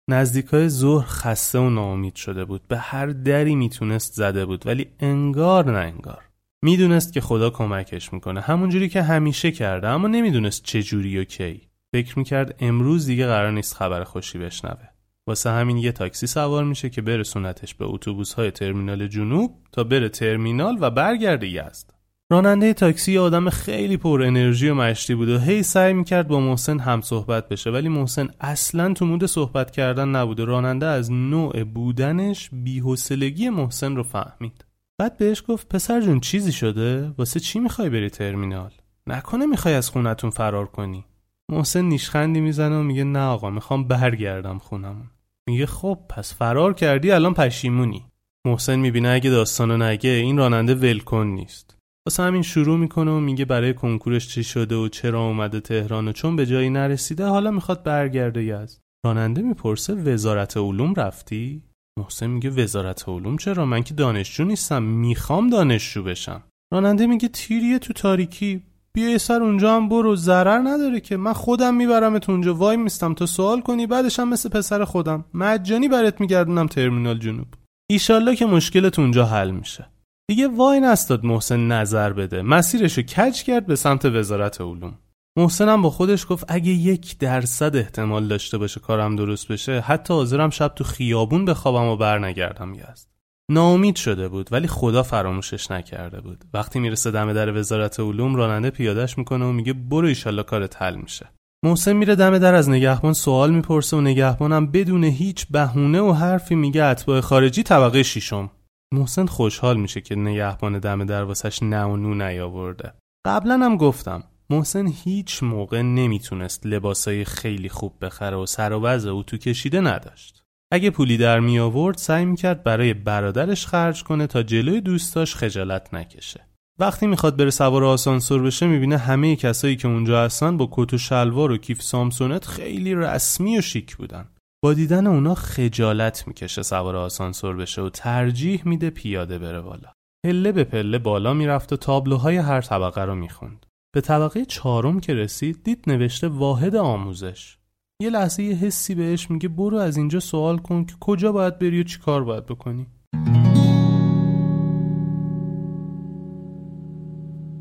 نزدیکای ظهر خسته و ناامید شده بود. به هر دری می‌تونست زده بود ولی انگار نه انگار. می‌دونست که خدا کمکش می‌کنه. همونجوری که همیشه کرده اما نمی‌دونست چه جوری و کی. فکر می‌کرد امروز دیگه قرار نیست خبر خوشی بشنوه. واسه همین یه تاکسی سوار میشه که برسونتش به اتوبوس های ترمینال جنوب تا بره ترمینال و برگرده یزد. راننده تاکسی آدم خیلی پر انرژی و مشتی بود و هی سعی می‌کرد با محسن هم صحبت بشه ولی محسن اصلا تو مود صحبت کردن نبود راننده از نوع بودنش بیحسلگی محسن رو فهمید. بعد بهش گفت پسر جون چیزی شده؟ واسه چی می‌خوای بری ترمینال؟ نکنه می‌خوای از خونتون فرار کنی. محسن نیشخندی می‌زنه و میگه نه آقا می‌خوام برگردم خونمون. میگه خب پس فرار کردی الان پشیمونی. محسن می‌بینه اگه داستانو نگه این راننده ولکن نیست. واسه همین شروع می‌کنه و میگه برای کنکورش چی شده و چرا اومده تهران و چون به جایی نرسیده حالا می‌خواد برگرده یزد. راننده می‌پرسه وزارت علوم رفتی؟ محسن میگه وزارت علوم؟ چرا؟ من که دانشجو نیستم می‌خوام دانشجو بشم. راننده میگه تیریه تو تاریکی. بیا سر اونجا هم برو ضرر نداره که. من خودم میبرمت اونجا. وای میستم تا سوال کنی بعدش هم مثل پسر خودم. مجانی برات میگردونم ترمینال جنوب. ایشالله که مشکلت اونجا حل میشه. دیگه وای نستاد محسن نظر بده. مسیرشو کج کرد به سمت وزارت علوم. محسنم با خودش گفت اگه یک درصد احتمال داشته باشه کارم درست بشه حتی حاضرم شب تو خیابون بخوابم و برنگردم یزد ناامید شده بود ولی خدا فراموشش نکرده بود. وقتی می‌رسه دم در وزارت علوم راننده پیادش می‌کنه و میگه برو ایشالله کارت حل میشه. محسن میره دم در از نگهبان سوال می‌پرسه و نگهبانم بدون هیچ بهونه و حرفی میگه اتباع خارجی طبقه شیشم محسن خوشحال میشه که نگهبان دم در واسش نه و نو نیاورده. قبلا هم گفتم محسن هیچ موقع نمی‌تونست لباسای خیلی خوب بخره و سر و وضع او تو کشیده نداشت. اگه پولی در می آورد سعی می‌کرد برای برادرش خرج کنه تا جلوی دوستاش خجالت نکشه. وقتی می‌خواد بره سوار آسانسور بشه می‌بینه همه کسایی که اونجا هستن با کت و شلوار و کیف سامسونت خیلی رسمی و شیک بودن. با دیدن اونا خجالت می‌کشه سوار آسانسور بشه و ترجیح میده پیاده بره بالا. پله به پله بالا می‌رفت و تابلوهای هر طبقه رو می‌خوند. به طبقه چهارم که رسید دید نوشته واحد آموزش. یه لحظه یه حسی بهش میگه برو از اینجا سوال کن که کجا باید بری و چی کار باید بکنی؟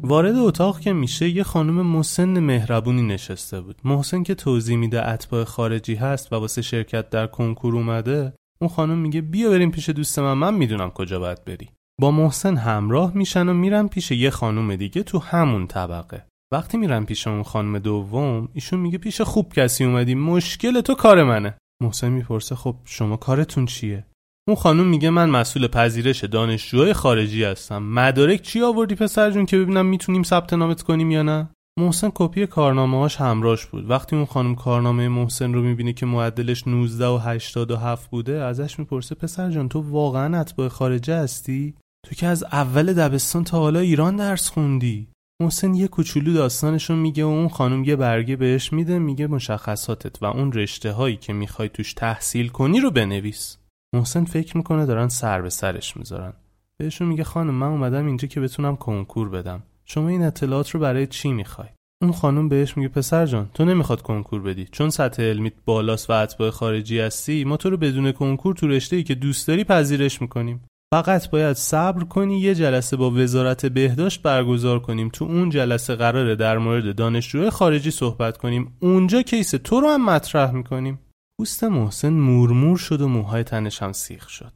وارد اتاق که میشه یه خانم مسن مهربونی نشسته بود. محسن که توضیح میده اتباع خارجی هست و واسه شرکت در کنکور اومده اون خانم میگه بیا بریم پیش دوست من من می‌دونم کجا باید بری. با محسن همراه میشن و میرن پیش یه خانم دیگه تو همون طبقه. وقتی میرن پیش اون خانم دوم ایشون میگه پیش خوب کسی اومدی مشکل تو کار منه. محسن می‌پرسه خب شما کارتون چیه؟ اون خانم میگه من مسئول پذیرش دانشجوهای خارجی هستم. مدارک چی آوردی پسر جون که ببینم می‌تونیم ثبت نامت کنیم یا نه؟ محسن کپی کارنامه هاش همراش بود. وقتی اون خانم کارنامه محسن رو می‌بینه که معدلش 19 و 87 بوده ازش می‌پرسه پسر جان تو واقعا اتباع خارجه هستی؟ تو که از اول دبستان تا حالا ایران درس خوندی؟ محسن یه کوچولو داستانشون میگه و اون خانم یه برگه بهش میده میگه مشخصاتت و اون رشته هایی که می‌خوای توش تحصیل کنی رو بنویس. محسن فکر می‌کنه دارن سر به سرش می‌ذارن. بهشون میگه خانم من اومدم اینجا که بتونم کنکور بدم. شما این اطلاعات رو برای چی می‌خوای اون خانم بهش میگه پسر جان تو نمی‌خواد کنکور بدی. چون سطح علمیت بالاست و اتباع خارجی هستی ما تو رو بدون کنکور تو رشته ای که دوست داری پذیرش می‌کنیم. فقط باید صبر کنی یه جلسه با وزارت بهداشت برگزار کنیم. تو اون جلسه قراره در مورد دانشجوی خارجی صحبت کنیم. اونجا کیس تو رو هم مطرح می‌کنیم. پوست محسن مورمور شد و موهای تنش هم سیخ شد.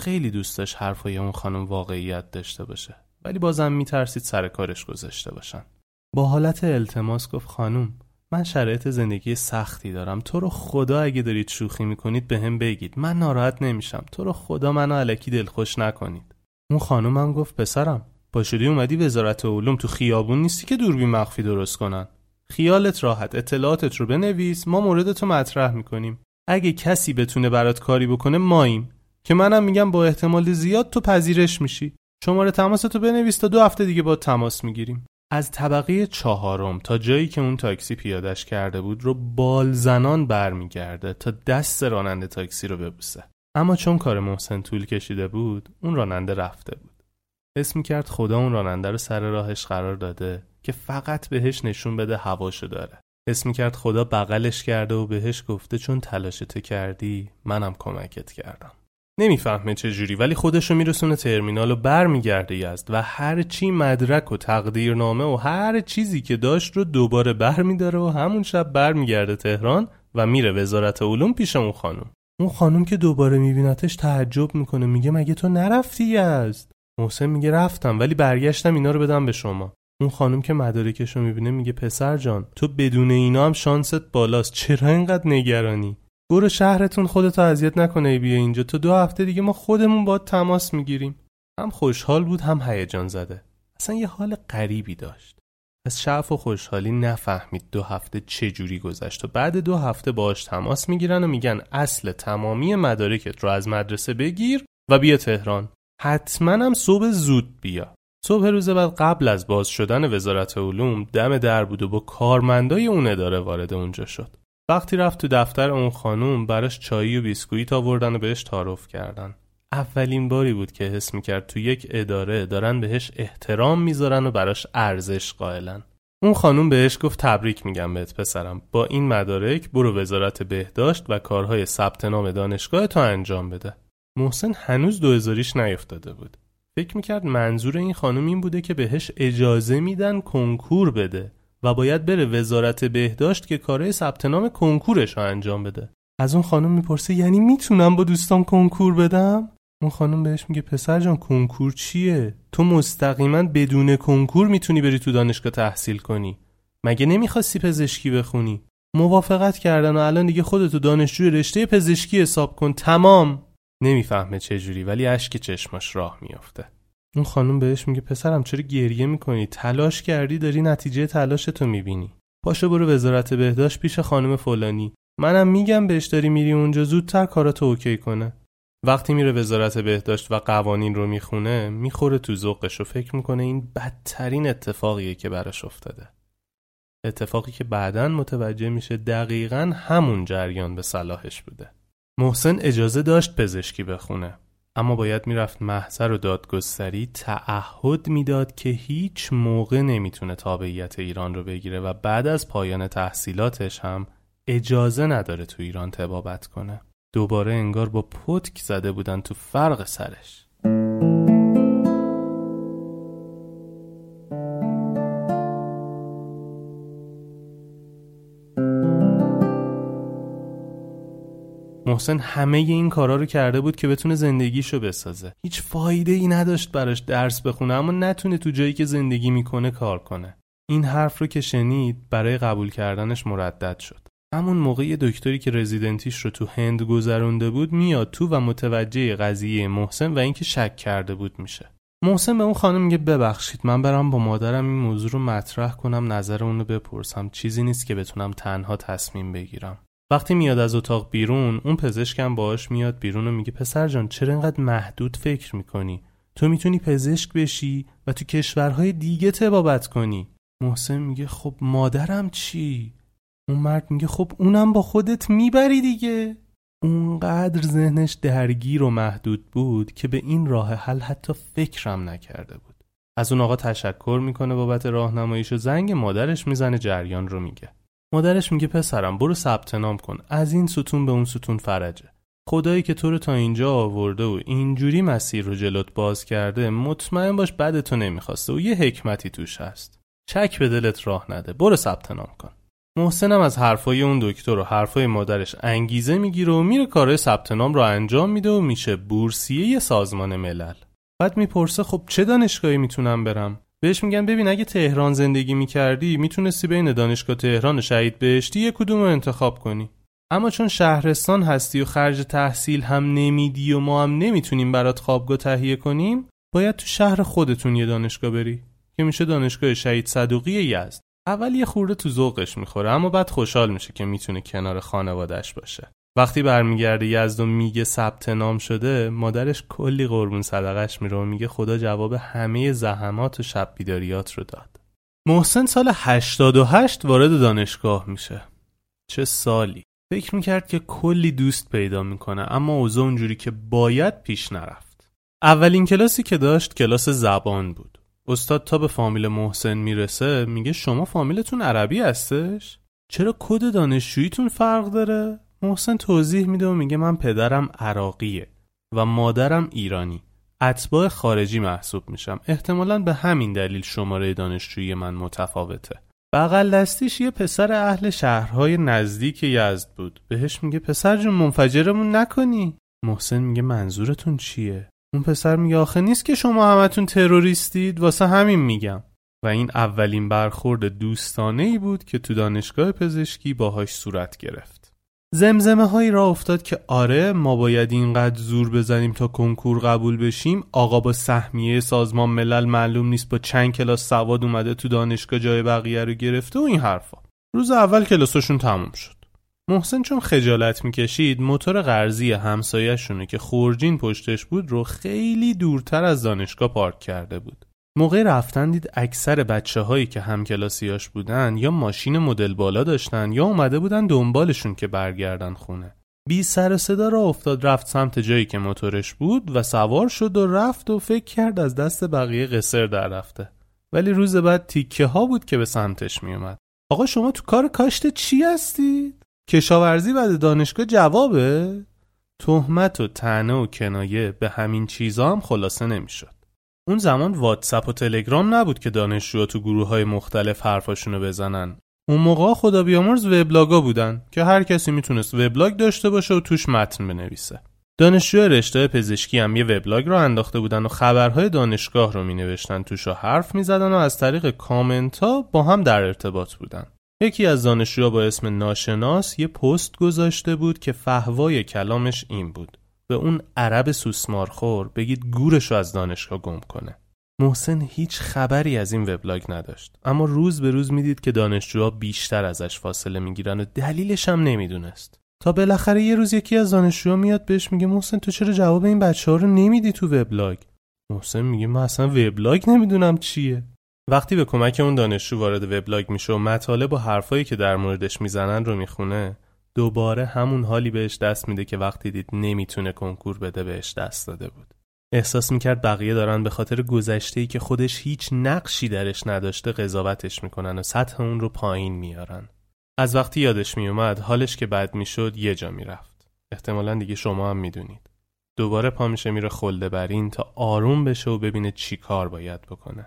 خیلی دوست داشت حرفای اون خانم واقعیت داشته باشه ولی بازم میترسید سر کارش گذاشته باشن. با حالت التماس گفت خانم من شرایط زندگی سختی دارم. تو رو خدا اگه دارید شوخی می‌کنید به هم بگید. من ناراحت نمیشم. تو رو خدا منو علکی دلخوش نکنید. اون خانومم گفت پسرم با شدی اومدی وزارت علوم تو خیابون نیستی که دوربین مخفی درست کنن. خیالت راحت اطلاعاتت رو بنویس ما موردتو مطرح می‌کنیم. اگه کسی بتونه برات کاری بکنه ماییم. که منم میگم با احتمال زیاد تو پذیرش میشی. شماره تماستو بنویس تا دو هفته دیگه با تماس می‌گیریم. از طبقه چهارم تا جایی که اون تاکسی پیادش کرده بود رو بال زنان برمیگرده تا دست راننده تاکسی رو ببوسه. اما چون کار محسن طول کشیده بود اون راننده رفته بود. اسم کرد خدا اون راننده رو سر راهش قرار داده. که فقط بهش نشون بده هواشو داره. اسم کرد خدا بغلش کرده و بهش گفته چون تلاشتو کردی منم کمکت کردم. نمی‌فهمه چه جوری ولی خودشو میرسونه ترمینال و برمیگرده یزد و هر چی مدرک و تقدیرنامه و هر چیزی که داشت رو دوباره برمیداره و همون شب برمیگرده تهران و میره وزارت علوم پیش اون خانم. اون خانم که دوباره میبینتش تعجب می‌کنه میگه مگه تو نرفتی یزد محسن میگه رفتم ولی برگشتم اینا رو بدم به شما. اون خانم که مدارکش رو می‌بینه میگه پسر جان تو بدون اینا هم شانست بالاست. چرا اینقدر نگرانی؟ برو شهرتون خودتو اذیت نکنه بیا اینجا. تو دو هفته دیگه ما خودمون با تماس می‌گیریم. هم خوشحال بود هم هیجان زده. اصلا یه حال غریبی داشت. از شعف و خوشحالی نفهمید دو هفته چه جوری گذشت و بعد دو هفته باش تماس می‌گیرن و میگن اصل تمامی مدارکت رو از مدرسه بگیر و بیا تهران. حتما هم صبح زود بیا. صبح روز بعد قبل از باز شدن وزارت علوم دم در بود و با کارمندای اون اداره وارد اونجا شد. وقتی رفت تو دفتر اون خانوم براش چایی و بیسکویت آوردن و بهش تعارف کردن. اولین باری بود که حس می‌کرد تو یک اداره دارن بهش احترام می‌ذارن و براش ارزش قائلن. اون خانوم بهش گفت تبریک میگم بهت پسرم. با این مدارک برو وزارت بهداشت و کارهای ثبت نام دانشگاه تو انجام بده. محسن هنوز دو نیفتاده بود. فکر می‌کرد منظور این خانم این بوده که بهش اجازه میدن کنکور بده و باید بره وزارت بهداشت که کارهای ثبت نام کنکورش رو انجام بده. از اون خانم می‌پرسه یعنی می‌تونم با دوستام کنکور بدم؟ اون خانم بهش میگه پسر جان کنکور چیه؟ تو مستقیما بدون کنکور می‌تونی بری تو دانشگاه تحصیل کنی. مگه نمی‌خواستی پزشکی بخونی؟ موافقت کردن و الان دیگه خودتو دانشجوی رشته پزشکی حساب کن. تمام. نمی‌فهمه چه جوری ولی اشک چشماش راه میافته. اون خانم بهش میگه پسرم چرا گریه می‌کنی؟ تلاش کردی داری نتیجه تلاشتو می‌بینی. پاشو برو وزارت بهداشت پیش خانم فلانی. منم میگم بهش داری میری اونجا زودتر کاراتو اوکی کنه. وقتی میره وزارت بهداشت و قوانین رو می‌خونه می‌خوره تو ذوقش و فکر می‌کنه این بدترین اتفاقیه که براش افتاده. اتفاقی که بعدا متوجه میشه دقیقا همون جریان به صلاحش بوده. محسن اجازه داشت پزشکی بخونه اما باید می‌رفت محضر و دادگستری تعهد می‌داد که هیچ موقع نمی‌تونه تابعیت ایران رو بگیره و بعد از پایان تحصیلاتش هم اجازه نداره تو ایران تبابت کنه. دوباره انگار با پتک زده بودن تو فرق سرش. محسن همه این کارا رو کرده بود که بتونه زندگیشو بسازه. هیچ فایده ای نداشت براش درس بخونه اما نتونه تو جایی که زندگی می‌کنه کار کنه. این حرف رو که شنید برای قبول کردنش مردد شد. همون موقع دکتری که رزیدنتیش رو تو هند گذرونده بود میاد تو و متوجه قضیه محسن و اینکه شک کرده بود میشه. محسن به اون خانم میگه ببخشید من برم با مادرم این موضوع رو مطرح کنم نظر اونو بپرسم. چیزی نیست که بتونم تنها تصمیم بگیرم. وقتی میاد از اتاق بیرون اون پزشکم باهاش میاد بیرون و میگه پسر جان چرا اینقدر محدود فکر می‌کنی؟ تو می‌تونی پزشک بشی و تو کشورهای دیگه تبابت کنی. محسن میگه خب مادرم چی؟ اون مرد میگه خب اونم با خودت می‌بری دیگه. اونقدر ذهنش درگیر و محدود بود که به این راه حل حتی فکرم نکرده بود. از اون آقا تشکر می‌کنه بابت راهنماییش و زنگ مادرش می‌زنه جریان رو میگه. مادرش میگه پسرم برو ثبت نام کن. از این ستون به اون ستون فرجه. خدایی که تو رو تا اینجا آورده و اینجوری مسیر رو جلوت باز کرده مطمئن باش تو نمی‌خواسته و یه حکمتی توش هست. چک به دلت راه نده. برو ثبت نام کن. محسنم از حرفای اون دکتر و حرفای مادرش انگیزه می‌گیره و میره کارهای ثبت نام رو انجام میده و میشه بورسیه یه سازمان ملل. بعد می‌پرسه خب چه دانشگاهی می‌تونم برم؟ بهش میگن ببین اگه تهران زندگی می‌کردی می‌تونستی بین دانشگاه تهران و شهید بهشتی یه کدوم رو انتخاب کنی. اما چون شهرستان هستی و خرج تحصیل هم نمیدی و ما هم نمی‌تونیم برات خوابگاه تهیه کنیم باید تو شهر خودتون یه دانشگاه بری که میشه دانشگاه شهید صدوقی یزد اول یه خورده تو ذوقش می‌خوره اما بعد خوشحال میشه که می‌تونه کنار خانوادهش باشه. وقتی برمیگرده یزد و میگه ثبت نام شده مادرش کلی قربون صدقش میره و میگه خدا جواب همه زحمات و شب بیداریات رو داد. محسن سال 88 وارد دانشگاه میشه. چه سالی. فکر می‌کرد که کلی دوست پیدا می‌کنه اما اوضاع اونجوری که باید پیش نرفت. اولین کلاسی که داشت کلاس زبان بود. استاد تا به فامیل محسن می‌رسه میگه شما فامیلتون عربی هستش؟ چرا کد دانشجوییتون فرق داره؟ محسن توضیح میده و میگه من پدرم عراقیه و مادرم ایرانی. اتباع خارجی محسوب میشم. احتمالا به همین دلیل شماره دانشجویی من متفاوته. بغل دستیش یه پسر اهل شهرهای نزدیک یزد بود. بهش میگه پسر جون منفجرمون نکنی. محسن میگه منظورتون چیه؟ اون پسر میگه آخه نیست که شما همتون تروریستید. واسه همین میگم. و این اولین برخورد دوستانه ای بود که تو دانشگاه پزشکی باهاش صورت گرفت. زمزمه هایی را افتاد که آره ما باید اینقدر زور بزنیم تا کنکور قبول بشیم. آقا با سهمیه سازمان ملل معلوم نیست با چند کلاس سواد اومده تو دانشگاه جای بقیه رو گرفته و این حرفا. روز اول کلاسشون تموم شد. محسن چون خجالت می‌کشید موتور قرضی همسایهشونه که خورجین پشتش بود رو خیلی دورتر از دانشگاه پارک کرده بود. موقع رفتن دید اکثر بچه هایی که همکلاسیاش بودن یا ماشین مدل بالا داشتن یا اومده بودن دنبالشون که برگردن خونه بی سر صدا را افتاد رفت سمت جایی که موتورش بود و سوار شد و رفت و فکر کرد از دست بقیه قصر در رفته ولی روز بعد تیکه ها بود که به سمتش میومد آقا شما تو کار کاشت چی هستید؟ کشاورزی بعد دانشگاه جوابه؟ تهمت و تنه و کنایه به همین چیزا هم خلاصه نمی‌شد. اون زمان واتساپ و تلگرام نبود که دانشجوها تو گروه های مختلف حرفاشونو بزنن. اون موقع خدا بیامرز وبلاگا بودن که هر کسی می‌تونست وبلاگ داشته باشه و توش متن بنویسه. دانشجو رشته پزشکی هم یه وبلاگ رو انداخته بودن و خبرهای دانشگاه رو می نوشتن توش و حرف می زدن و از طریق کامنت ها با هم در ارتباط بودن. یکی از دانشجوها با اسم ناشناس یه پست گذاشته بود که فهوای کلامش این بود به اون عرب سوسمارخور بگید گورش از دانشگاه گم کنه. محسن هیچ خبری از این وبلاگ نداشت. اما روز به روز می‌دید که دانشجوها بیشتر ازش فاصله می‌گیرن و دلیلش هم نمی‌دونست. تا بالاخره یه روز یکی از دانشجوها میاد بهش میگه محسن تو چرا جواب این بچه ها رو نمیدی تو وبلاگ؟ محسن میگه من اصلا وبلاگ نمی‌دونم چیه. وقتی به کمک اون دانشجو وارد وبلاگ میشه و مطالب و حرفایی که در موردش می‌زنن رو می‌خونه دوباره همون حالی بهش دست میده که وقتی دید نمی‌تونه کنکور بده بهش دست داده بود. احساس می‌کرد بقیه دارن به خاطر گذشته ای که خودش هیچ نقشی درش نداشته قضاوتش می‌کنن و سطح اون رو پایین میارن. از وقتی یادش میومد حالش که بد می‌شد یه جا می‌رفت. احتمالا دیگه شما هم می‌دونید. دوباره پا میشه میره خلده برین تا آروم بشه و ببینه چی کار باید بکنه.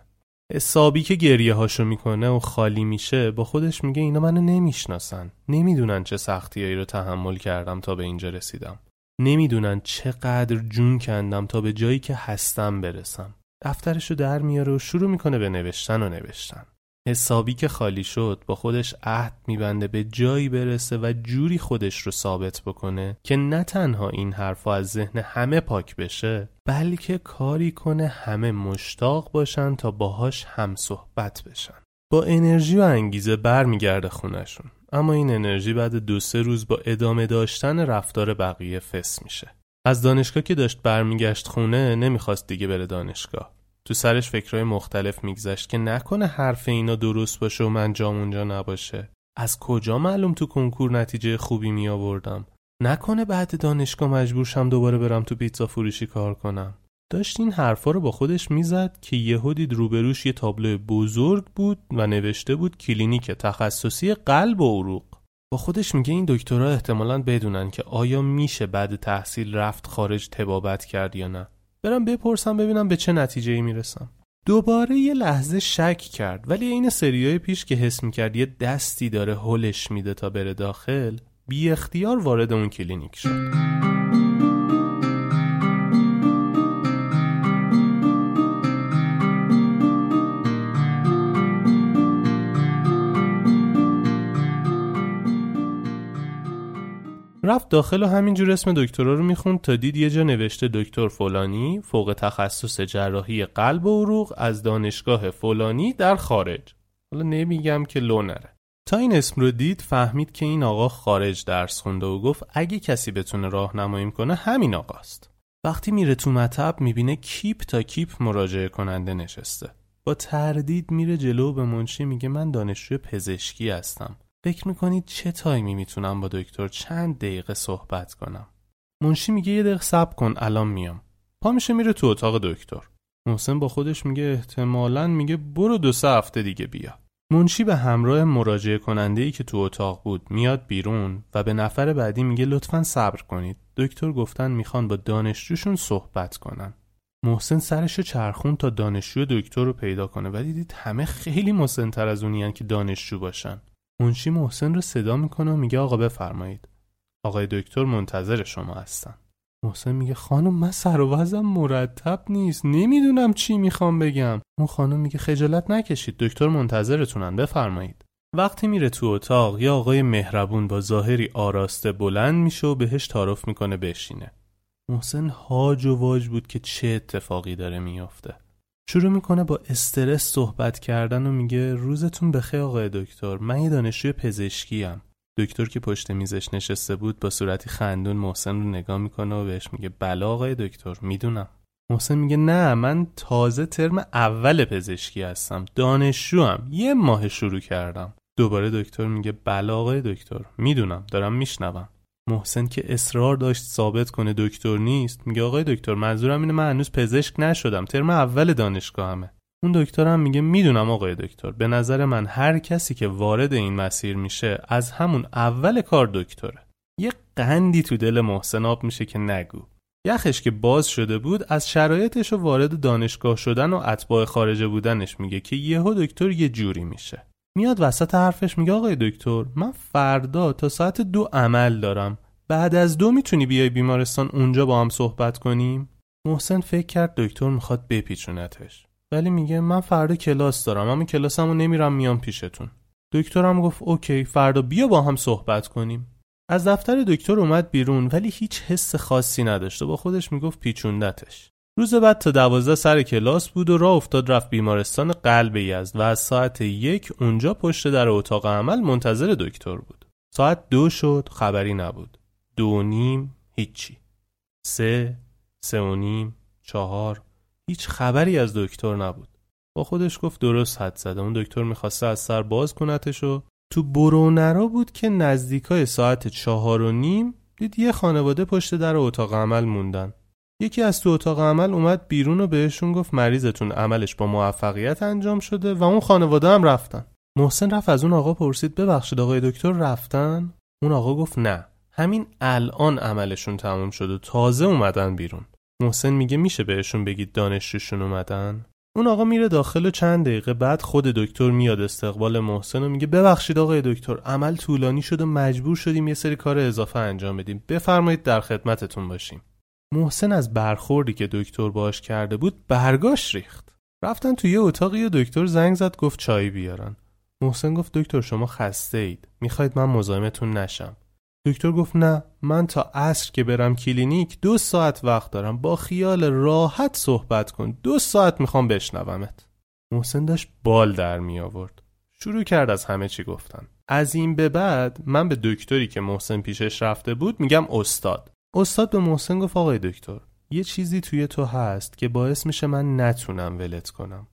حسابی که گریه هاشو می‌کنه و خالی میشه با خودش میگه اینا منو نمی‌شناسن. نمی‌دونن چه سختیایی رو تحمل کردم تا به اینجا رسیدم. نمی‌دونن چقدر جون کندم تا به جایی که هستم برسم. دفترشو در میاره و شروع می‌کنه به نوشتن و نوشتن. حسابی که خالی شد با خودش عهد میبنده به جایی برسه و جوری خودش رو ثابت بکنه که نه تنها این حرفا از ذهن همه پاک بشه بلکه کاری کنه همه مشتاق باشن تا باهاش هم صحبت بشن. با انرژی و انگیزه برمیگرده خونشون اما این انرژی بعد دو سه روز با ادامه داشتن رفتار بقیه فس میشه. از دانشگاه که داشت برمیگشت خونه نمی‌خواست دیگه بره دانشگاه. تو سرش فکرهای مختلف میگذشت که نکنه حرف اینا درست باشه و من جام اونجا نباشه. از کجا معلوم تو کنکور نتیجه خوبی می آوردم نکنه بعد دانشگاه مجبور شم دوباره برم تو پیتزا فروشی کار کنم. داشت این حرفا رو با خودش می‌زد که یهو دید روبروش یه تابلو بزرگ بود و نوشته بود کلینیک تخصصی قلب و عروق. با خودش میگه این دکترها احتمالا بدونن که آیا میشه بعد تحصیل رفت خارج تبابت کرد یا نه. برم بپرسم ببینم به چه نتیجه ای می‌رسم. دوباره یه لحظه شک کرد ولی این سریای پیش که حس می‌کرد یه دستی داره هلش میده تا بره داخل بی اختیار وارد اون کلینیک شد. رفت داخل و همینجور اسم دکترا رو می‌خوند تا دید یه جا نوشته دکتر فلانی فوق تخصص جراحی قلب و عروق از دانشگاه فلانی در خارج. حالا نمیگم که لو نره. تا این اسم رو دید فهمید که این آقا خارج درس خونده و گفت اگه کسی بتونه راهنماییم کنه همین آقاست. وقتی میره تو مطب می‌بینه کیپ تا کیپ مراجعه کننده نشسته. با تردید میره جلو به منشی میگه من دانشجوی پزشکی هستم. فکر می‌کنید چه تایمی می‌تونم با دکتر چند دقیقه صحبت کنم؟ منشی میگه یه دقیقه صبر کن الان میام. پا میشه میره تو اتاق دکتر. محسن با خودش میگه احتمالا میگه برو دو سه هفته دیگه بیا. منشی به همراه مراجعه کننده ای که تو اتاق بود میاد بیرون و به نفر بعدی میگه لطفا صبر کنید. دکتر گفتن می‌خوان با دانشجوشون صحبت کنن. محسن سرشو چرخون تا دانشجو دکتر رو پیدا کنه. ولی دید همه خیلی مسنتر از اونیان که دانشجو باشن. منشی محسن رو صدا می‌کنه و میگه آقا بفرمایید. آقای دکتر منتظر شما هستن. محسن میگه خانم من سر و وضعم مرتب نیست. نمی‌دونم چی می‌خوام بگم. اون خانم میگه خجالت نکشید. دکتر منتظرتونن بفرمایید. وقتی میره تو اتاق یا آقای مهربون با ظاهری آراسته بلند میشه و بهش تعارف می‌کنه بشینه. محسن هاج و واج بود که چه اتفاقی داره میافته. شروع می‌کنه با استرس صحبت کردن و میگه روزتون بخیر آقای دکتر. من یه دانشجوی پزشکی دکتر که پشت میزش نشسته بود با صورتی خندون محسن رو نگاه می‌کنه و بهش میگه بلا آقای دکتر می‌دونم. محسن میگه نه من تازه ترم اول پزشکی هستم دانشجوم یه ماه شروع کردم. دوباره دکتر میگه بلا آقای دکتر می‌دونم دارم میشنوم. محسن که اصرار داشت ثابت کنه دکتر نیست میگه آقای دکتر منظورم اینه من هنوز پزشک نشدم ترم اول دانشگاهمه. اون دکتر هم میگه می‌دونم آقای دکتر. به نظر من هر کسی که وارد این مسیر میشه از همون اول کار دکتره. یه قندی تو دل محسن آب میشه که نگو. یخش که باز شده بود از شرایطش و وارد دانشگاه شدن و اتباع خارجه بودنش میگه که یهو دکتر یه جوری میشه. میاد وسط حرفش میگه آقای دکتر من فردا تا ساعت دو عمل دارم. بعد از دو می‌تونی بیای بیمارستان اونجا با هم صحبت کنیم؟ محسن فکر کرد دکتر می‌خواد بپیچونتش. ولی میگه من فردا کلاس دارم اما کلاسمو نمیرم میام پیشتون. دکترم گفت اوکی فردا بیا با هم صحبت کنیم. از دفتر دکتر اومد بیرون ولی هیچ حس خاصی نداشت و با خودش می‌گفت پیچوندتش. روز بعد تا دوازده سر کلاس بود و راه افتاد رفت بیمارستان قلب یزد و از ساعت یک اونجا پشت در اتاق عمل منتظر دکتر بود. ساعت دو شد خبری نبود. دو نیم هیچی. سه سه و نیم چهار هیچ خبری از دکتر نبود. با خودش گفت درست حد زده. اون دکتر می‌خواسته از سر باز کنتش و تو برونرا بود که نزدیکای ساعت چهار و نیم دید یه خانواده پشت در اتاق عمل موندن. یکی از تو اتاق عمل اومد بیرون و بهشون گفت مریضتون عملش با موفقیت انجام شده و اون خانواده هم رفتن. محسن رفت از اون آقا پرسید ببخشید آقای دکتر رفتن؟ اون آقا گفت نه. همین الان عملشون تموم شد و تازه اومدن بیرون. محسن میگه میشه بهشون بگید دانشجوشون اومدن؟ اون آقا میره داخل و چند دقیقه بعد خود دکتر میاد استقبال محسن و میگه ببخشید آقای دکتر عمل طولانی شد و مجبور شدیم یه سری کار اضافه انجام بدیم. بفرمایید در خدمتتون باشیم. محسن از برخوردی که دکتر باش کرده بود برگاش ریخت. رفتن توی یه اتاقی و دکتر زنگ زد گفت چای بیارن. محسن گفت دکتر شما خسته اید می‌خواید من مزاحمتون نشم. دکتر گفت نه من تا عصر که برم کلینیک دو ساعت وقت دارم. با خیال راحت صحبت کن. دو ساعت می‌خوام بشنومت. محسن داشت بال در می آورد. شروع کرد از همه چی گفتن. از این به بعد من به دکتری که محسن پیشش رفته بود میگم استاد. استاد به محسن گفت آقای دکتر یه چیزی توی تو هست که باعث میشه من نتونم ولت کنم.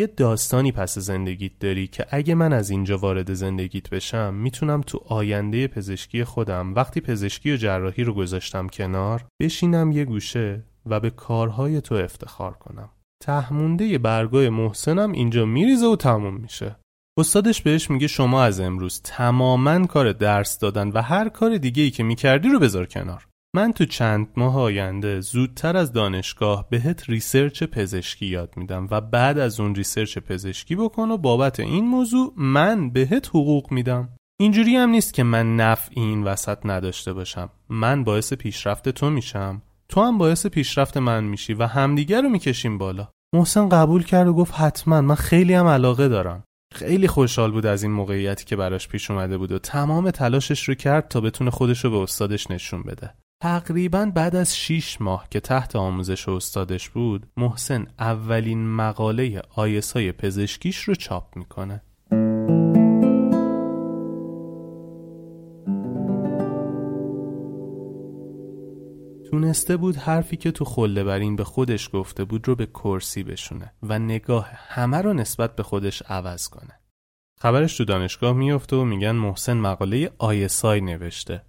یه داستانی پس زندگیت داری که اگه من از اینجا وارد زندگیت بشم می‌تونم تو آینده پزشکی خودم وقتی پزشکی و جراحی رو گذاشتم کنار بشینم یه گوشه و به کارهای تو افتخار کنم. تهمونده برگای محسنم اینجا میریزه و تموم میشه. استادش بهش میگه شما از امروز تماما کار درس دادن و هر کار دیگه ای که می‌کردی رو بذار کنار. من تو چند ماه آینده زودتر از دانشگاه بهت research پزشکی یاد میدم و بعد از اون research پزشکی بکن و بابت این موضوع من بهت حقوق میدم. اینجوری هم نیست که من نفع این وسط نداشته باشم. من باعث پیشرفت تو میشم. تو هم باعث پیشرفت من میشی و همدیگر رو می‌کشیم بالا. محسن قبول کرد و گفت حتما. من خیلی هم علاقه دارم. خیلی خوشحال بود از این موقعیتی که براش پیش اومده بود و تمام تلاشش رو کرد تا بتونه خودش رو به استادش نشون بده. تقریبا بعد از 6 ماه که تحت آموزش استادش بود محسن اولین مقاله آیسای پزشکیش رو چاپ می‌کنه تونسته بود حرفی که تو خله برین به خودش گفته بود رو به کرسی بشونه و نگاه همه رو نسبت به خودش عوض کنه. خبرش تو دانشگاه میفته و میگن محسن مقاله آیسای نوشته.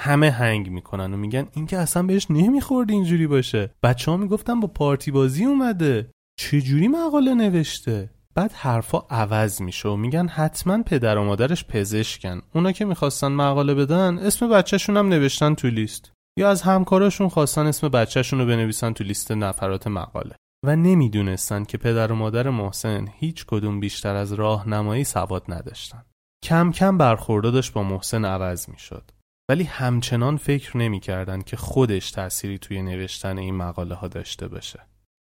همه هنگ می‌کنن و میگن این که اصلا بهش نمی‌خورد اینجوری باشه. بچه ها می‌گفتن با پارتی بازی اومده. چجوری مقاله نوشته؟ بعد حرفا عوض میشه و میگن حتما پدر و مادرش پزشکن. اونا که می‌خواستن مقاله بدن اسم بچهشون هم نوشتن تو لیست. یا از همکاراشون خواستن اسم بچهشون رو بنویسن تو لیست نفرات مقاله و نمی‌دونستن که پدر و مادر محسن هیچ کدوم بیشتر از راهنمایی سواد نداشتن. کم کم برخوردادش با محسن عوض می‌شد. ولی همچنان فکر نمی‌کردن که خودش تأثیری توی نوشتن این مقاله ها داشته باشه.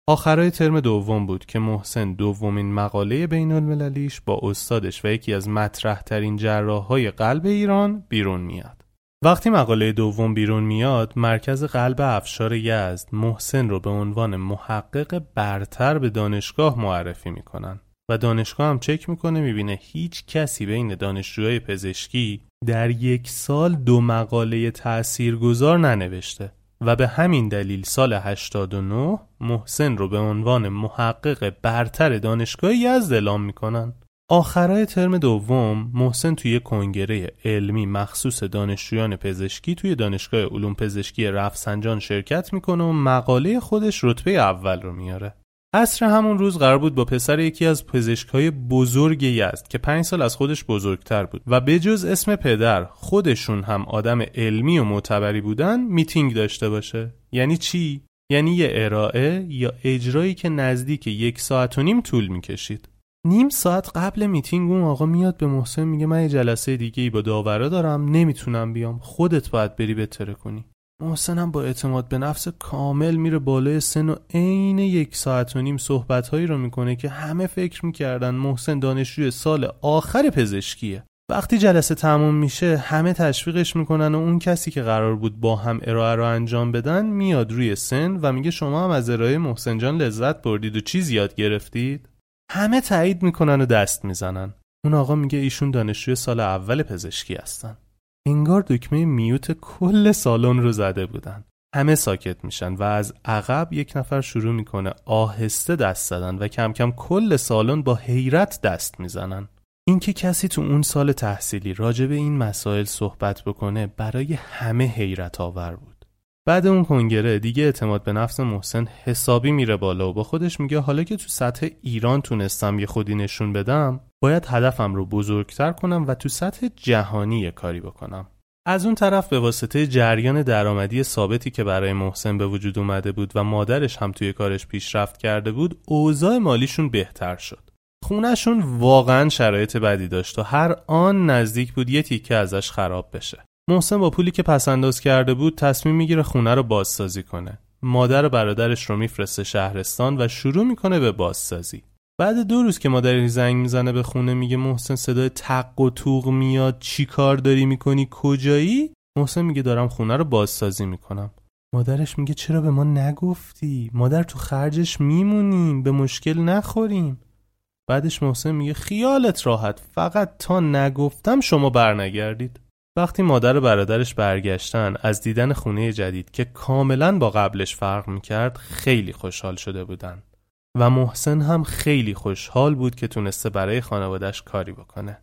آخرای ترم دوم بود که محسن دومین مقاله بین المللیش با استادش و یکی از مطرح ترین جراح های قلب ایران بیرون میاد. وقتی مقاله دوم بیرون میاد مرکز قلب افشار یزد محسن رو به عنوان محقق برتر به دانشگاه معرفی می‌کنن و دانشگاه هم چک می‌کنه می‌بینه هیچ کسی بین دانشجوهای پزشکی در یک سال دو مقاله تاثیرگذار ننوشته و به همین دلیل سال 89 محسن رو به عنوان محقق برتر دانشگاه یزد اعلام می‌کنن آخرای ترم دوم محسن توی کنگره علمی مخصوص دانشجویان پزشکی توی دانشگاه علوم پزشکی رفسنجان شرکت می‌کنه و مقاله خودش رتبه اول رو میاره. عصر همون روز قرار بود با پسر یکی از پزشکهای بزرگ یزد که پنج سال از خودش بزرگتر بود و به جز اسم پدر خودشون هم آدم علمی و معتبری بودن میتینگ داشته باشه. یعنی چی؟ یعنی یه ارائه یا اجرایی که نزدیک یک ساعت و نیم طول می‌کشید. نیم ساعت قبل میتینگ اون آقا میاد به محسن میگه من یه جلسه دیگه ای با داورا دارم نمی‌تونم بیام خودت باید بری بتره کنی محسن با اعتماد به نفس کامل میره بالای سن و عین یک ساعت و نیم صحبت هایی رو می‌کنه که همه فکر می‌کردن محسن دانشجوی سال آخر پزشکیه. وقتی جلسه تموم میشه همه تشویقش می‌کنن و اون کسی که قرار بود با هم ارائه رو انجام بدن میاد روی سن و میگه شما هم از ارائه محسن جان لذت بردید و چیز یاد گرفتید؟ همه تایید می‌کنن و دست می‌زنن. اون آقا میگه ایشون دانشجوی سال اول پزشکی هستن. انگار دکمه میوت کل سالن رو زده بودن. همه ساکت میشن و از عقب یک نفر شروع می‌کنه آهسته دست زدن و کم کم کل سالن با حیرت دست می‌زنن. اینکه کسی تو اون سال تحصیلی راجع به این مسائل صحبت بکنه برای همه حیرت آور بود. بعد اون کنگره دیگه اعتماد به نفس محسن حسابی میره بالا و با خودش میگه حالا که تو سطح ایران تونستم یه خودی نشون بدم باید هدفم رو بزرگتر کنم و تو سطح جهانی کاری بکنم از اون طرف به واسطه جریان درآمدی ثابتی که برای محسن به وجود اومده بود و مادرش هم توی کارش پیشرفت کرده بود اوضاع مالیشون بهتر شد خونشون واقعا شرایط بدی داشت و هر آن نزدیک بود یه تیکه ازش خراب بشه محسن با پولی که پسنداز کرده بود تصمیم می‌گیره خونه رو بازسازی کنه. مادر و برادرش رو میفرسته شهرستان و شروع می‌کنه به بازسازی. بعد دو روز که مادرش زنگ می‌زنه به خونه میگه محسن صدای تق و توق میاد چی کار داری می‌کنی کجایی؟ محسن میگه دارم خونه رو بازسازی می‌کنم. مادرش میگه چرا به ما نگفتی؟ مادر تو خرجش میمونیم به مشکل نخوریم. بعدش محسن میگه خیالت راحت فقط تا نگفتم شما برنگردید. وقتی مادر و برادرش برگشتن از دیدن خونه جدید که کاملا با قبلش فرق می‌کرد خیلی خوشحال شده بودن و محسن هم خیلی خوشحال بود که تونسته برای خانوادش کاری بکنه.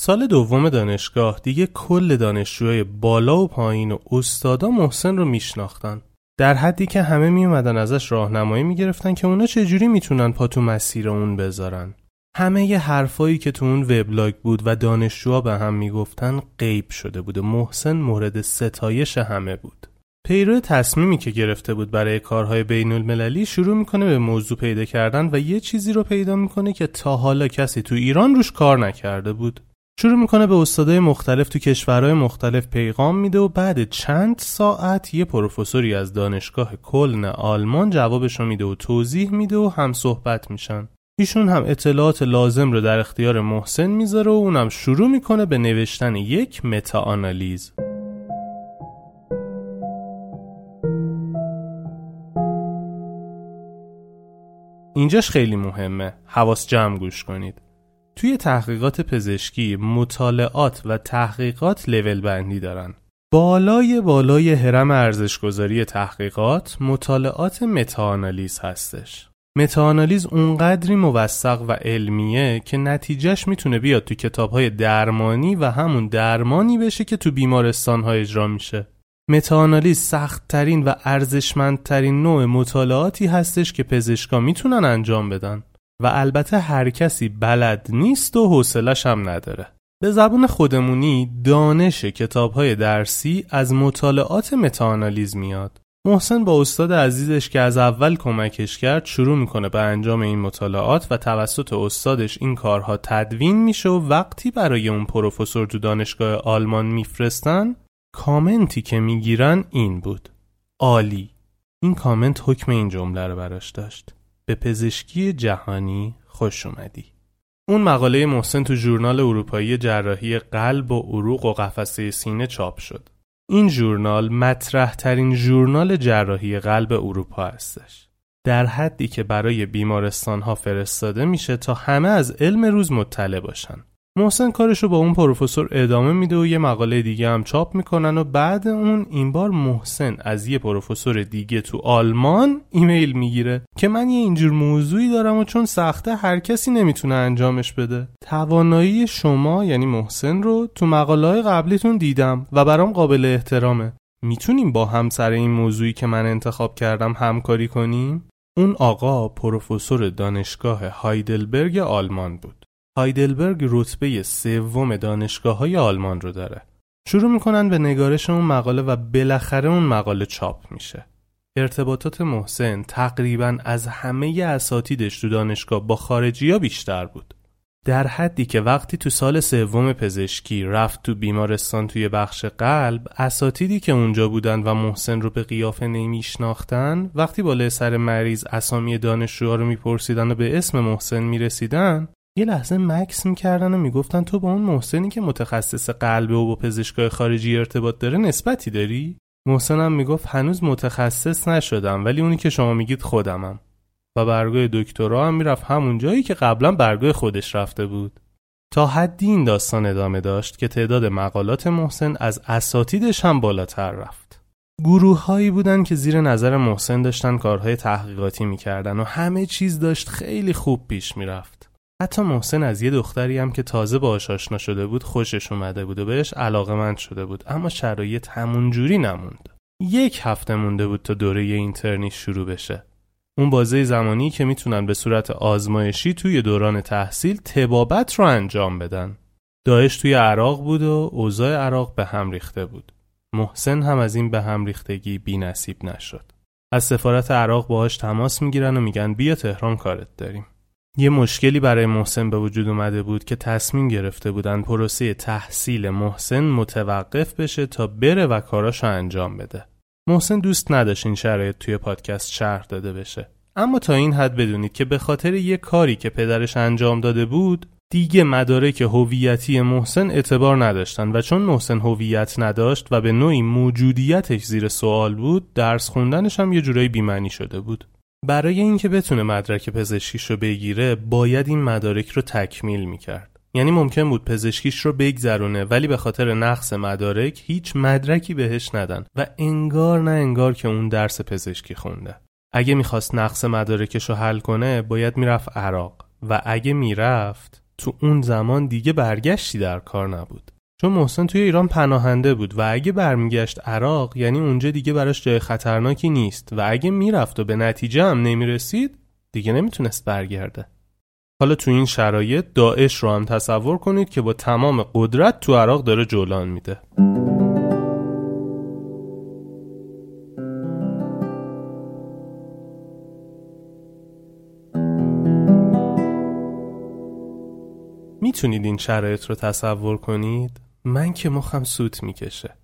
سال دوم دانشگاه دیگه کل دانشجوهای بالا و پایین و استادا محسن رو میشناختن. در حدی که همه میومدن ازش راهنمایی می‌گرفتن که اونا چجوری می‌تونن پا تو مسیر اون بذارن. همه ی حرفایی که تو اون وبلاگ بود و دانشجوها به هم می‌گفتن غیب شده بود و محسن مورد ستایش همه بود. پیرو تصمیمی که گرفته بود برای کارهای بین المللی شروع می‌کنه به موضوع پیدا کردن و یه چیزی رو پیدا می‌کنه که تا حالا کسی تو ایران روش کار نکرده بود. شروع می‌کنه به استادای مختلف تو کشورهای مختلف پیغام میده و بعد چند ساعت یه پروفسوری از دانشگاه کلن آلمان جوابش رو میده و توضیح میده و هم صحبت میشن. ایشون هم اطلاعات لازم رو در اختیار محسن می‌ذاره و اونم شروع می‌کنه به نوشتن یک متا آنالیز. اینجاش خیلی مهمه. حواس جمع گوش کنید. توی تحقیقات پزشکی مطالعات و تحقیقات لول بندی دارن. بالای بالای هرم ارزشگذاری تحقیقات مطالعات متاانالیز هستش. متاانالیز اونقدری موثق و علمیه که نتیجهش می‌تونه بیاد تو کتابهای درمانی و همون درمانی بشه که تو بیمارستانها اجرا میشه. متاانالیز سختترین و ارزشمندترین نوع مطالعاتی هستش که پزشکا می‌تونن انجام بدن. و البته هر کسی بلد نیست و حوصلش هم نداره. به زبون خودمونی دانش کتابهای درسی از مطالعات متاانالیز میاد. محسن با استاد عزیزش که از اول کمکش کرد شروع می‌کنه به انجام این مطالعات و توسط استادش این کارها تدوین میشه و وقتی برای اون پروفسور تو دانشگاه آلمان میفرستن کامنتی که می‌گیرن این بود. عالی. این کامنت حکم این جمله رو براش داشت. به پزشکی جهانی خوش اومدی. اون مقاله محسن تو ژورنال اروپایی جراحی قلب و عروق و قفسه سینه چاپ شد. این ژورنال مطرح ترین ژورنال جراحی قلب اروپا هستش. در حدی که برای بیمارستان ها فرستاده میشه تا همه از علم روز مطلع باشن. محسن کارشو با اون پروفسور ادامه میده و یه مقاله دیگه هم چاپ می‌کنن و بعد اون این بار محسن از یه پروفسور دیگه تو آلمان ایمیل می‌گیره که من یه اینجور موضوعی دارم و چون سخته هر کسی نمی‌تونه انجامش بده. توانایی شما یعنی محسن رو تو مقاله های قبلیتون دیدم و برام قابل احترامه. می‌تونیم با هم سر این موضوعی که من انتخاب کردم همکاری کنیم؟ اون آقا پروفسور دانشگاه هایدلبرگ آلمان بود. هایدلبرگ رتبه سوم دانشگاه های آلمان رو داره. شروع می‌کنن به نگارش اون مقاله و بالاخره اون مقاله چاپ میشه. ارتباطات محسن تقریبا از همه اساتیدش تو دانشگاه با خارجی ها بیشتر بود. در حدی که وقتی تو سال سوم پزشکی رفت تو بیمارستان توی بخش قلب اساتیدی که اونجا بودن و محسن رو به قیافه نمیشناختن وقتی بالای سر مریض اسامی دانشجوها رو میپرسیدن و به اسم محسن می‌رسیدن یه لحظه مکس می‌کردن و می‌گفتن تو با اون محسنی که متخصص قلبه و با پزشکای خارجی ارتباط داره نسبتی داری؟ محسنم می‌گفت هنوز متخصص نشدم ولی اونی که شما میگید خودمم. و برگای دکترا هم می‌رفت همون جایی که قبلا برگای خودش رفته بود. تا حدی این داستان ادامه داشت که تعداد مقالات محسن از اساتیدش هم بالاتر رفت. گروه هایی بودن که زیر نظر محسن داشتن کارهای تحقیقاتی می‌کردن و همه چیز داشت خیلی خوب پیش می‌رفت. حتی محسن از یه دختری هم که تازه باهاش آشنا شده بود خوشش اومده بود و بهش علاقمند شده بود. اما شرایط همون جوری نموند. یک هفته مونده بود تا دوره اینترنی شروع بشه. اون بازه زمانی که می‌تونن به صورت آزمایشی توی دوران تحصیل تبابت رو انجام بدن. داعش توی عراق بود و اوضاع عراق به هم ریخته بود. محسن هم از این به هم ریختگی بی نصیب نشد. از سفارت عراق باهاش تماس می‌گیرن و میگن بیا تهران کارت داریم. یه مشکلی برای محسن به وجود اومده بود که تصمیم گرفته بودن پروسه تحصیل محسن متوقف بشه تا بره و کاراشو انجام بده. محسن دوست نداشت این شرایط توی پادکست شرح داده بشه. اما تا این حد بدونید که به خاطر یه کاری که پدرش انجام داده بود دیگه مدارک هویتی محسن اعتبار نداشتن و چون محسن هویت نداشت و به نوعی موجودیتش زیر سوال بود درس خوندنش هم یه جورایی بیمعنی شده بود برای اینکه بتونه مدرک پزشکیش رو بگیره باید این مدارک رو تکمیل می‌کرد. یعنی ممکن بود پزشکیش رو بگذرونه ولی به خاطر نقص مدارک هیچ مدرکی بهش ندن و انگار نه انگار که اون درس پزشکی خونده. اگه می‌خواست نقص مدارکش رو حل کنه باید می‌رفت عراق. و اگه می‌رفت تو اون زمان دیگه برگشتی در کار نبود. چون محسن توی ایران پناهنده بود و اگه برمیگشت عراق یعنی اونجا دیگه براش جای خطرناکی نیست و اگه می‌رفت و به نتیجه هم نمی‌رسید دیگه نمی‌تونست برگرده حالا تو این شرایط داعش رو هم تصور کنید که با تمام قدرت تو عراق داره جولان میده می‌تونید این شرایط رو تصور کنید؟ من که مخم سوت می‌کشه.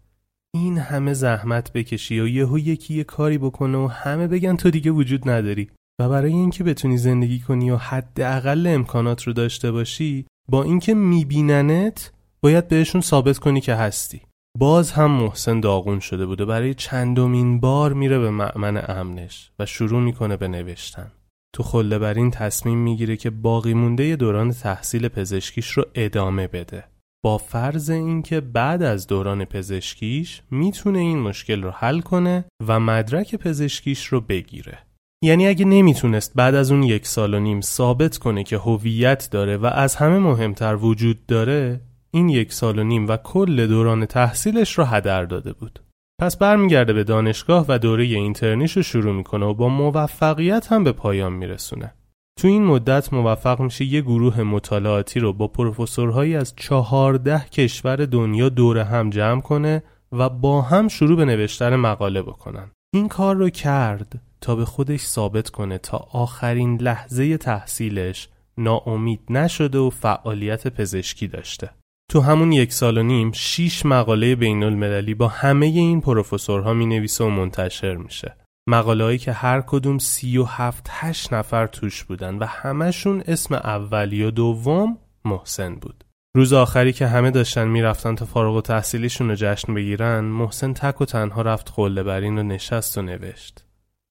این همه زحمت بکشی و یهو یکی یه کاری بکنه و همه بگن تو دیگه وجود نداری. و برای اینکه بتونی زندگی کنی و حداقل امکانات رو داشته باشی با اینکه میبیننت باید بهشون ثابت کنی که هستی. باز هم محسن داغون شده بوده. برای چندمین بار میره به معمن امنش و شروع می‌کنه به نوشتن. تو خله بر این تصمیم می‌گیره که باقی مونده دوران تحصیل پزشکیش رو ادامه بده. با فرض اینکه بعد از دوران پزشکیش می‌تونه این مشکل رو حل کنه و مدرک پزشکیش رو بگیره. یعنی اگه نمی‌تونست بعد از اون یک سال و نیم ثابت کنه که هویت داره و از همه مهمتر وجود داره این یک سال و نیم و کل دوران تحصیلش رو هدر داده بود. پس برمیگرده به دانشگاه و دوره اینترنیش رو شروع می‌کنه و با موفقیت هم به پایان میرسونه. تو این مدت موفق میشه یه گروه مطالعاتی رو با پروفسورهایی از چهارده کشور دنیا دور هم جمع کنه و با هم شروع به نوشتن مقاله بکنن. این کار رو کرد تا به خودش ثابت کنه تا آخرین لحظه تحصیلش ناامید نشده و فعالیت پزشکی داشته. تو همون یک سال و نیم شیش مقاله بین المللی با همه این پروفسورها می نویسه و منتشر میشه. مقاله هایی که هر کدوم سی و هفت هشت نفر توش بودن و همشون اسم اولی و دوم محسن بود. روز آخری که همه داشتن می‌رفتن تا فارغ و تحصیلیشون رو جشن بگیرن محسن تک و تنها رفت خله برین و نشست و نوشت.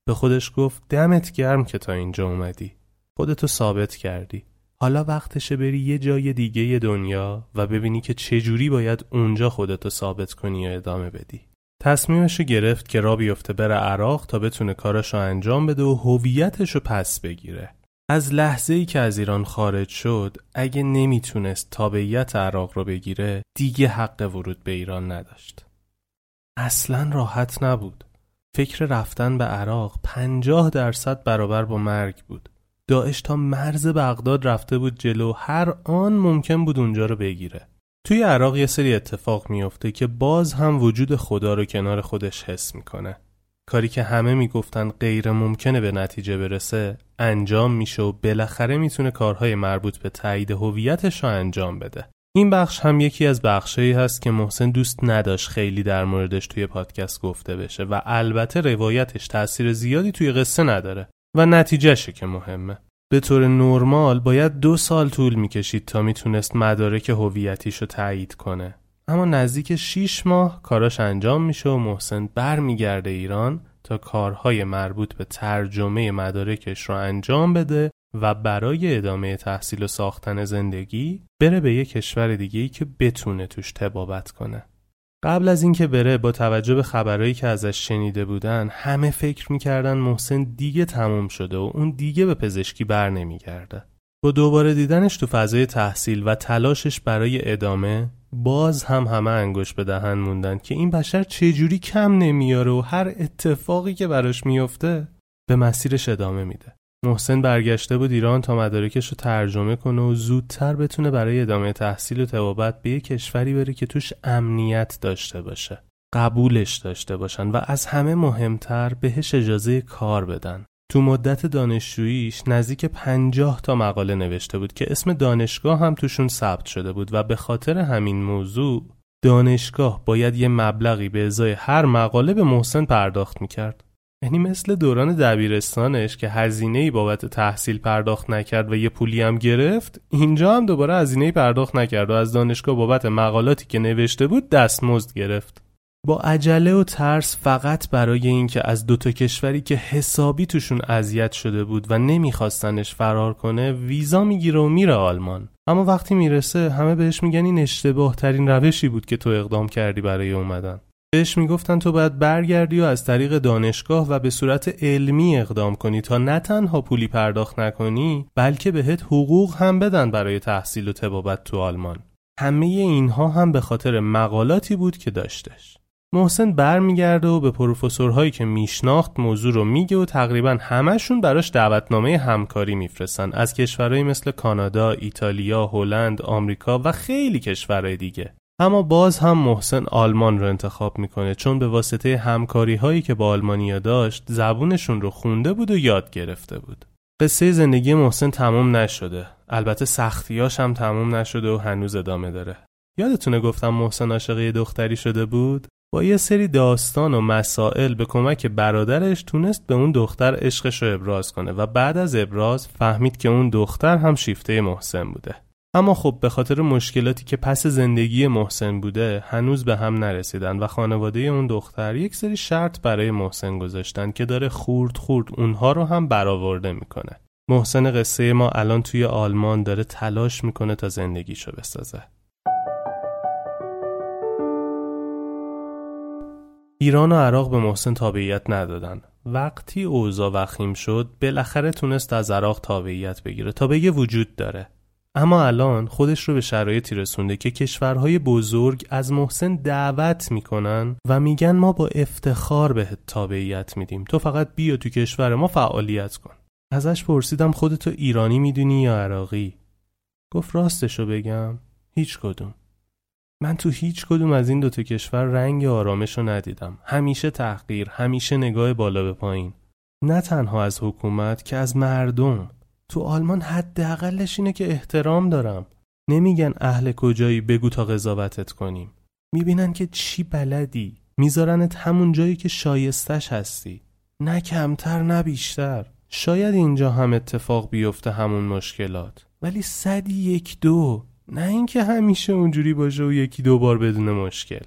به خودش گفت دمت گرم که تا اینجا اومدی. خودتو ثابت کردی. حالا وقتشه بری یه جای دیگه دنیا و ببینی که چجوری باید اونجا خودتو ثابت کنی یا ادامه بدی. تصمیمش گرفت که را بیفته بره عراق تا بتونه کاراشو انجام بده و هویتشو پس بگیره. از لحظه ای که از ایران خارج شد اگه نمی‌تونست تابعیت عراق رو بگیره دیگه حق ورود به ایران نداشت. اصلا راحت نبود. فکر رفتن به عراق پنجاه درصد برابر با مرگ بود. داعش تا مرز بغداد رفته بود جلو هر آن ممکن بود اونجا رو بگیره. توی عراق یه سری اتفاق میفته که باز هم وجود خدا رو کنار خودش حس می‌کنه. کاری که همه می‌گفتن غیر ممکنه به نتیجه برسه انجام میشه و بالاخره می‌تونه کارهای مربوط به تایید هویتش رو انجام بده. این بخش هم یکی از بخشهایی هست که محسن دوست نداشت خیلی در موردش توی پادکست گفته بشه و البته روایتش تاثیر زیادی توی قصه نداره و نتیجهشه که مهمه. به طور نرمال باید دو سال طول می‌کشید تا می‌تونست مدارک هویتیش رو تایید کنه اما نزدیک 6 ماه کاراش انجام میشه و محسن برمیگرده ایران تا کارهای مربوط به ترجمه مدارکش رو انجام بده و برای ادامه تحصیل و ساختن زندگی بره به یه کشور دیگه ای که بتونه توش تبابت کنه. قبل از اینکه بره با توجه به خبرهایی که ازش شنیده بودن همه فکر می‌کردن محسن دیگه تموم شده و اون دیگه به پزشکی بر نمیگرده. با دوباره دیدنش تو فضای تحصیل و تلاشش برای ادامه باز هم همه انگوش به دهن موندن که این بشر چجوری کم نمیاره و هر اتفاقی که براش میفته به مسیرش ادامه میده. محسن برگشته بود ایران تا مدارکش رو ترجمه کنه و زودتر بتونه برای ادامه تحصیل و توابت به یه کشوری بره که توش امنیت داشته باشه قبولش داشته باشن و از همه مهمتر بهش اجازه کار بدن. تو مدت دانشجوییش نزدیک پنجاه تا مقاله نوشته بود که اسم دانشگاه هم توشون ثبت شده بود و به خاطر همین موضوع دانشگاه باید یه مبلغی به ازای هر مقاله به محسن پرداخت می‌کرد. یعنی مثل دوران دبیرستانش که هزینه بابت تحصیل پرداخت نکرد و یه پولی هم گرفت اینجا هم دوباره هزینه پرداخت نکرد و از دانشگاه بابت مقالاتی که نوشته بود دستمزد گرفت. با عجله و ترس فقط برای اینکه از دوتا کشوری که حسابی توشون اذیت شده بود و نمیخواستنش فرار کنه ویزا می‌گیره و میره آلمان. اما وقتی می‌رسه همه بهش میگن این اشتباه ترین روشی بود که تو اقدام کردی برای اومدن. بهش می‌گفتن تو باید برگردی و از طریق دانشگاه و به صورت علمی اقدام کنی تا نه تنها پولی پرداخت نکنی بلکه بهت حقوق هم بدن برای تحصیل و تبابت تو آلمان. همه اینها هم به خاطر مقالاتی بود که داشتش. محسن برمیگرده و به پروفسورهایی که میشناخت موضوع رو میگه و تقریبا همشون براش دعوتنامه همکاری میفرستن. از کشورهایی مثل کانادا، ایتالیا، هلند، آمریکا و خیلی کشورهای دیگه. اما باز هم محسن آلمان رو انتخاب می‌کنه چون به واسطه همکاری هایی که با آلمانیا داشت زبونشون رو خونده بود و یاد گرفته بود. قصه زندگی محسن تموم نشده. البته سختیاش هم تموم نشده و هنوز ادامه داره. یادتونه گفتم محسن عاشق دختری شده بود؟ با یه سری داستان و مسائل به کمک برادرش تونست به اون دختر عشقش رو ابراز کنه و بعد از ابراز فهمید که اون دختر هم شیفته محسن بوده. اما خب به خاطر مشکلاتی که پس زندگی محسن بوده هنوز به هم نرسیدن و خانواده اون دختر یک سری شرط برای محسن گذاشتن که داره خورد خورد اونها رو هم برآورده می‌کنه. محسن قصه ما الان توی آلمان داره تلاش می‌کنه تا زندگیشو بسازه. ایران و عراق به محسن تابعیت ندادن. وقتی اوضاع وخیم شد بالاخره تونست از عراق تابعیت بگیره تا بگه وجود داره. اما الان خودش رو به شرایطی رسونده که کشورهای بزرگ از محسن دعوت می‌کنن و میگن ما با افتخار بهت تابعیت میدیم. تو فقط بیا تو کشور ما فعالیت کن. ازش پرسیدم خودتو ایرانی می‌دونی یا عراقی؟ گفت راستشو بگم هیچ کدوم. من تو هیچ کدوم از این دوتا کشور رنگ آرامش رو ندیدم. همیشه تحقیر همیشه نگاه بالا به پایین. نه تنها از حکومت که از مردم. تو آلمان حداقلش اینه که احترام دارم. نمیگن اهل کجایی بگو تا قضاوتت کنیم. می‌بینن که چی بلدی. میذارنت همون جایی که شایستش هستی. نه کمتر نه بیشتر. شاید اینجا هم اتفاق بیفته همون مشکلات. ولی صدی یک دو. نه اینکه همیشه اونجوری باشه و یکی دو بار بدون مشکل.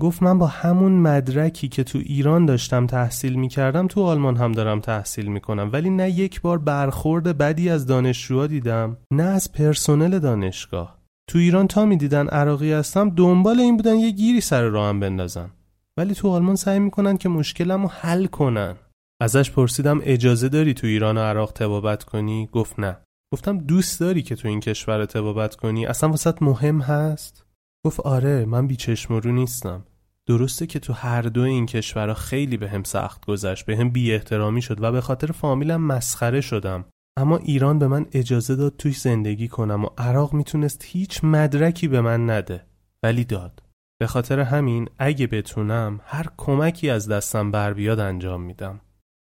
گفت من با همون مدرکی که تو ایران داشتم تحصیل می کردم تو آلمان هم دارم تحصیل می کنم ولی نه یک بار برخورد بدی از دانشجوها دیدم نه از پرسنل دانشگاه. تو ایران تا می دیدن عراقی هستم دنبال این بودن یه گیری سر راهم بندازن. ولی تو آلمان سعی می‌کنن که مشکلم رو حل کنن. ازش پرسیدم اجازه داری تو ایران و عراق تبابت کنی؟ گفت نه. گفتم دوست داری که تو این کشور تبابت کنی؟ اصلا واسط مهم هست؟ گفت آره من بیچشم رو نیستم. درسته که تو هر دو این کشورها خیلی به هم سخت گذشت به هم بی احترامی شد و به خاطر فامیلم مسخره شدم. اما ایران به من اجازه داد توش زندگی کنم و عراق می‌تونست هیچ مدرکی به من نده. ولی داد. به خاطر همین اگه بتونم هر کمکی از دستم بر بیاد انجام میدم.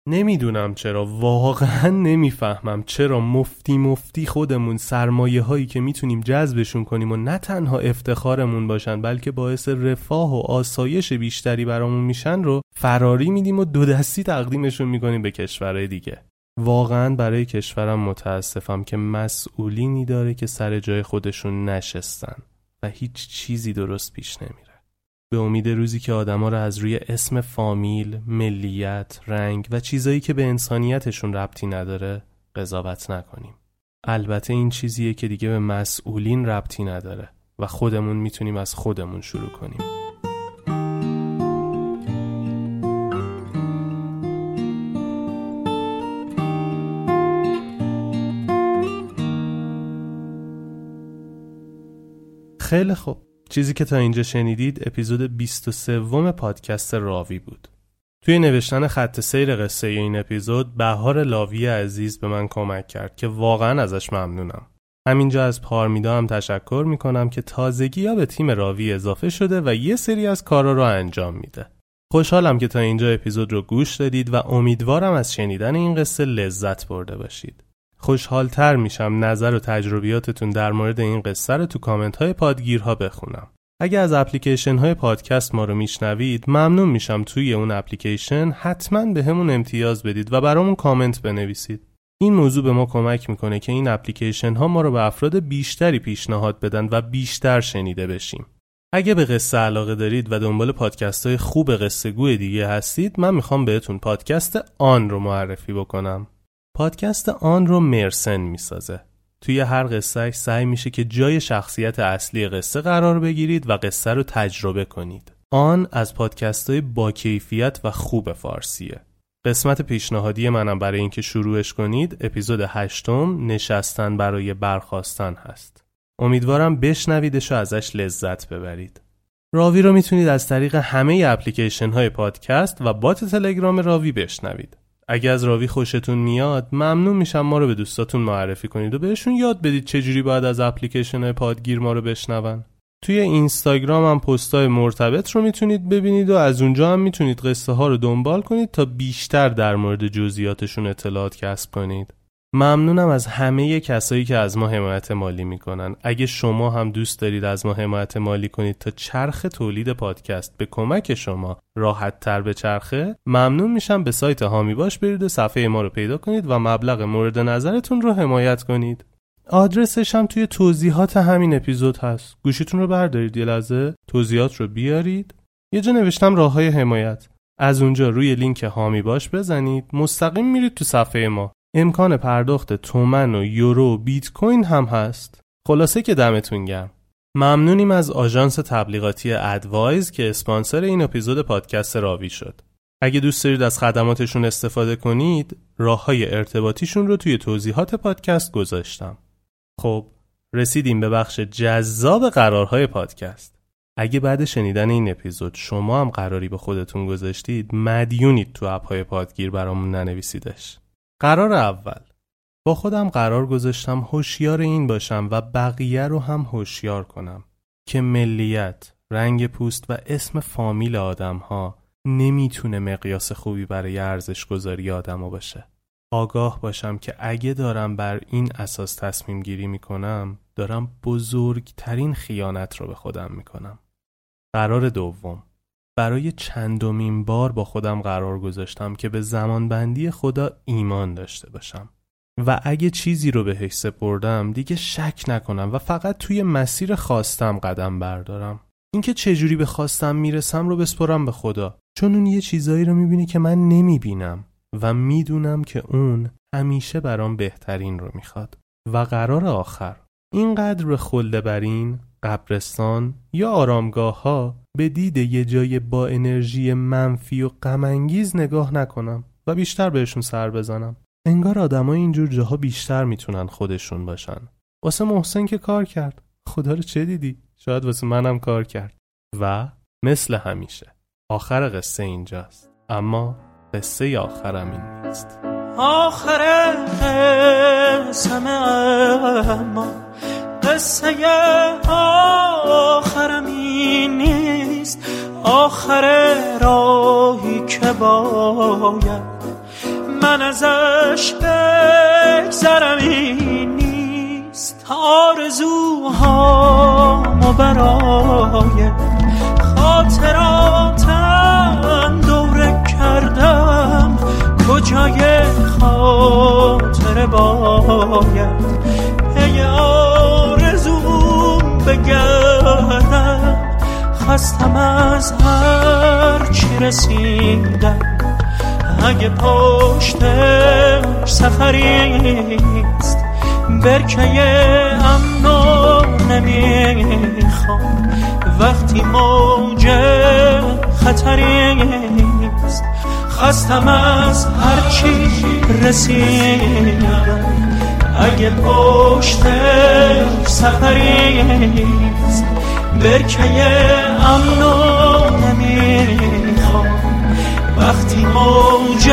نمی‌دونم چرا. واقعا نمی‌فهمم چرا مفتی مفتی خودمون سرمایه هایی که می‌تونیم جذبشون کنیم و نه تنها افتخارمون باشن بلکه باعث رفاه و آسایش بیشتری برامون میشن رو فراری میدیم و دو دستی تقدیمشون می‌کنیم به کشورهای دیگه. واقعا برای کشورم متاسفم که مسئولینی داره که سر جای خودشون نشستن و هیچ چیزی درست پیش نمیره. به امید روزی که آدما رو از روی اسم فامیل، ملیت، رنگ و چیزایی که به انسانیتشون ربطی نداره قضاوت نکنیم. البته این چیزیه که دیگه به مسئولین ربطی نداره و خودمون می‌تونیم از خودمون شروع کنیم. خیلی خوب چیزی که تا اینجا شنیدید اپیزود 23 پادکست راوی بود. توی نوشتن خط سیر قصه این اپیزود بهار لاوی عزیز به من کمک کرد که واقعا ازش ممنونم. همینجا از پارمیدا هم تشکر می‌کنم که تازگی یا به تیم راوی اضافه شده و یه سری از کارا رو انجام میده. خوشحالم که تا اینجا اپیزود رو گوش دادید و امیدوارم از شنیدن این قصه لذت برده باشید. خوشحالتر میشم نظر و تجربیاتتون در مورد این قصه رو تو کامنت های پادگیرها بخونم. اگه از اپلیکیشن های پادکست ما رو میشنوید ممنون میشم توی اون اپلیکیشن حتما به همون امتیاز بدید و برامون کامنت بنویسید. این موضوع به ما کمک می‌کنه که این اپلیکیشن ها ما رو به افراد بیشتری پیشنهاد بدن و بیشتر شنیده بشیم. اگه به قصه علاقه دارید و دنبال پادکست های خوب قصه گوی دیگه هستید من می‌خوام بهتون پادکست آن رو معرفی بکنم. پادکست آن رو مرسن می‌سازه. توی هر قصه سعی میشه که جای شخصیت اصلی قصه قرار بگیرید و قصه رو تجربه کنید. آن از پادکست های با کیفیت و خوب فارسیه. قسمت پیشنهادی منم برای اینکه شروعش کنید اپیزود هشتم نشستن برای برخواستن هست. امیدوارم بشنویدش و ازش لذت ببرید. راوی رو می‌تونید از طریق همه اپلیکیشن های پادکست و بات تلگرام راوی بشنوید. اگه از راوی خوشتون میاد ممنون میشم ما رو به دوستاتون معرفی کنید و بهشون یاد بدید چجوری باید از اپلیکیشن پادگیر ما رو بشنون. توی اینستاگرام هم پستای مرتبط رو می‌تونید ببینید و از اونجا هم می‌تونید قصه ها رو دنبال کنید تا بیشتر در مورد جزئیاتشون اطلاعات کسب کنید. ممنونم از همه کسایی که از ما حمایت مالی می‌کنن. اگه شما هم دوست دارید از ما حمایت مالی کنید تا چرخ تولید پادکست به کمک شما راحت تر به چرخه ممنون میشم. به سایت هامی باش برید و صفحه ما رو پیدا کنید و مبلغ مورد نظرتون رو حمایت کنید. آدرسش هم توی توضیحات همین اپیزود هست. گوشیتون رو بردارید یه لحظه. توضیحات رو بیارید. یه جا نوشتم راه های حمایت. از اونجا روی لینک هامی باش بزنید. مستقیم میرید تو صفحه ما. امکان پرداخت تومن و یورو و بیت کوین هم هست. خلاصه که دمتون گرم. ممنونیم از آژانس تبلیغاتی ادوایز که اسپانسر این اپیزود پادکست راوی شد. اگه دوست دارید از خدماتشون استفاده کنید راه های ارتباطیشون رو توی توضیحات پادکست گذاشتم. خب رسیدیم به بخش جذاب قرارهای پادکست. اگه بعد شنیدن این اپیزود شما هم قراری به خودتون گذاشتید مدیونید تو اپهای پادگیر برامون ننویسیدش. قرار اول با خودم قرار گذاشتم هوشیار این باشم و بقیه رو هم هوشیار کنم که ملیت، رنگ پوست و اسم فامیل آدم ها نمی‌تونه مقیاس خوبی برای ارزش گذاری آدم باشه. آگاه باشم که اگه دارم بر این اساس تصمیم گیری می‌کنم دارم بزرگترین خیانت رو به خودم می‌کنم. قرار دوم برای چندمین بار با خودم قرار گذاشتم که به زمانبندی خدا ایمان داشته باشم. و اگه چیزی رو بهش سپردم دیگه شک نکنم و فقط توی مسیر خواستم قدم بردارم. اینکه چجوری به خواستم می‌رسم رو بسپرم به خدا چون اون یه چیزایی رو می‌بینی که من نمی‌بینم و می‌دونم که اون همیشه برام بهترین رو می‌خواد. و قرار آخر اینقدر به خلده برین قبرستان یا آرامگاه ها به دید یه جای با انرژی منفی و غمانگیز نگاه نکنم و بیشتر بهشون سر بزنم. انگار آدمای اینجور جاها بیشتر می‌تونن خودشون باشن. واسه محسن که کار کرد. خدا رو چه دیدی؟ شاید واسه منم کار کرد. و مثل همیشه. آخر قصه اینجاست. اما قصه آخرم این نیست. آخر قصه اما قصه آخر راهی که باید من ازش بگذرم این نیست. آرزوهامو برای خاطراتم دوره کردم. کجای خاطر باید خستم از هر چی رسیدم. اگه پشت سفریست برکه امنو نمی‌خوام. وقتی موج خطریست خستم از هرچی رسیدم. اگه پشت سفریست برکه امنو نمی‌خوام. وقتی موج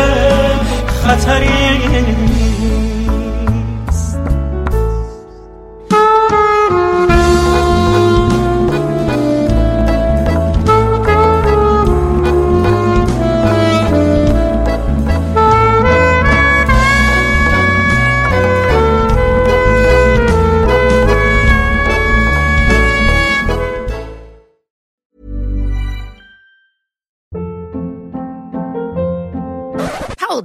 خطریست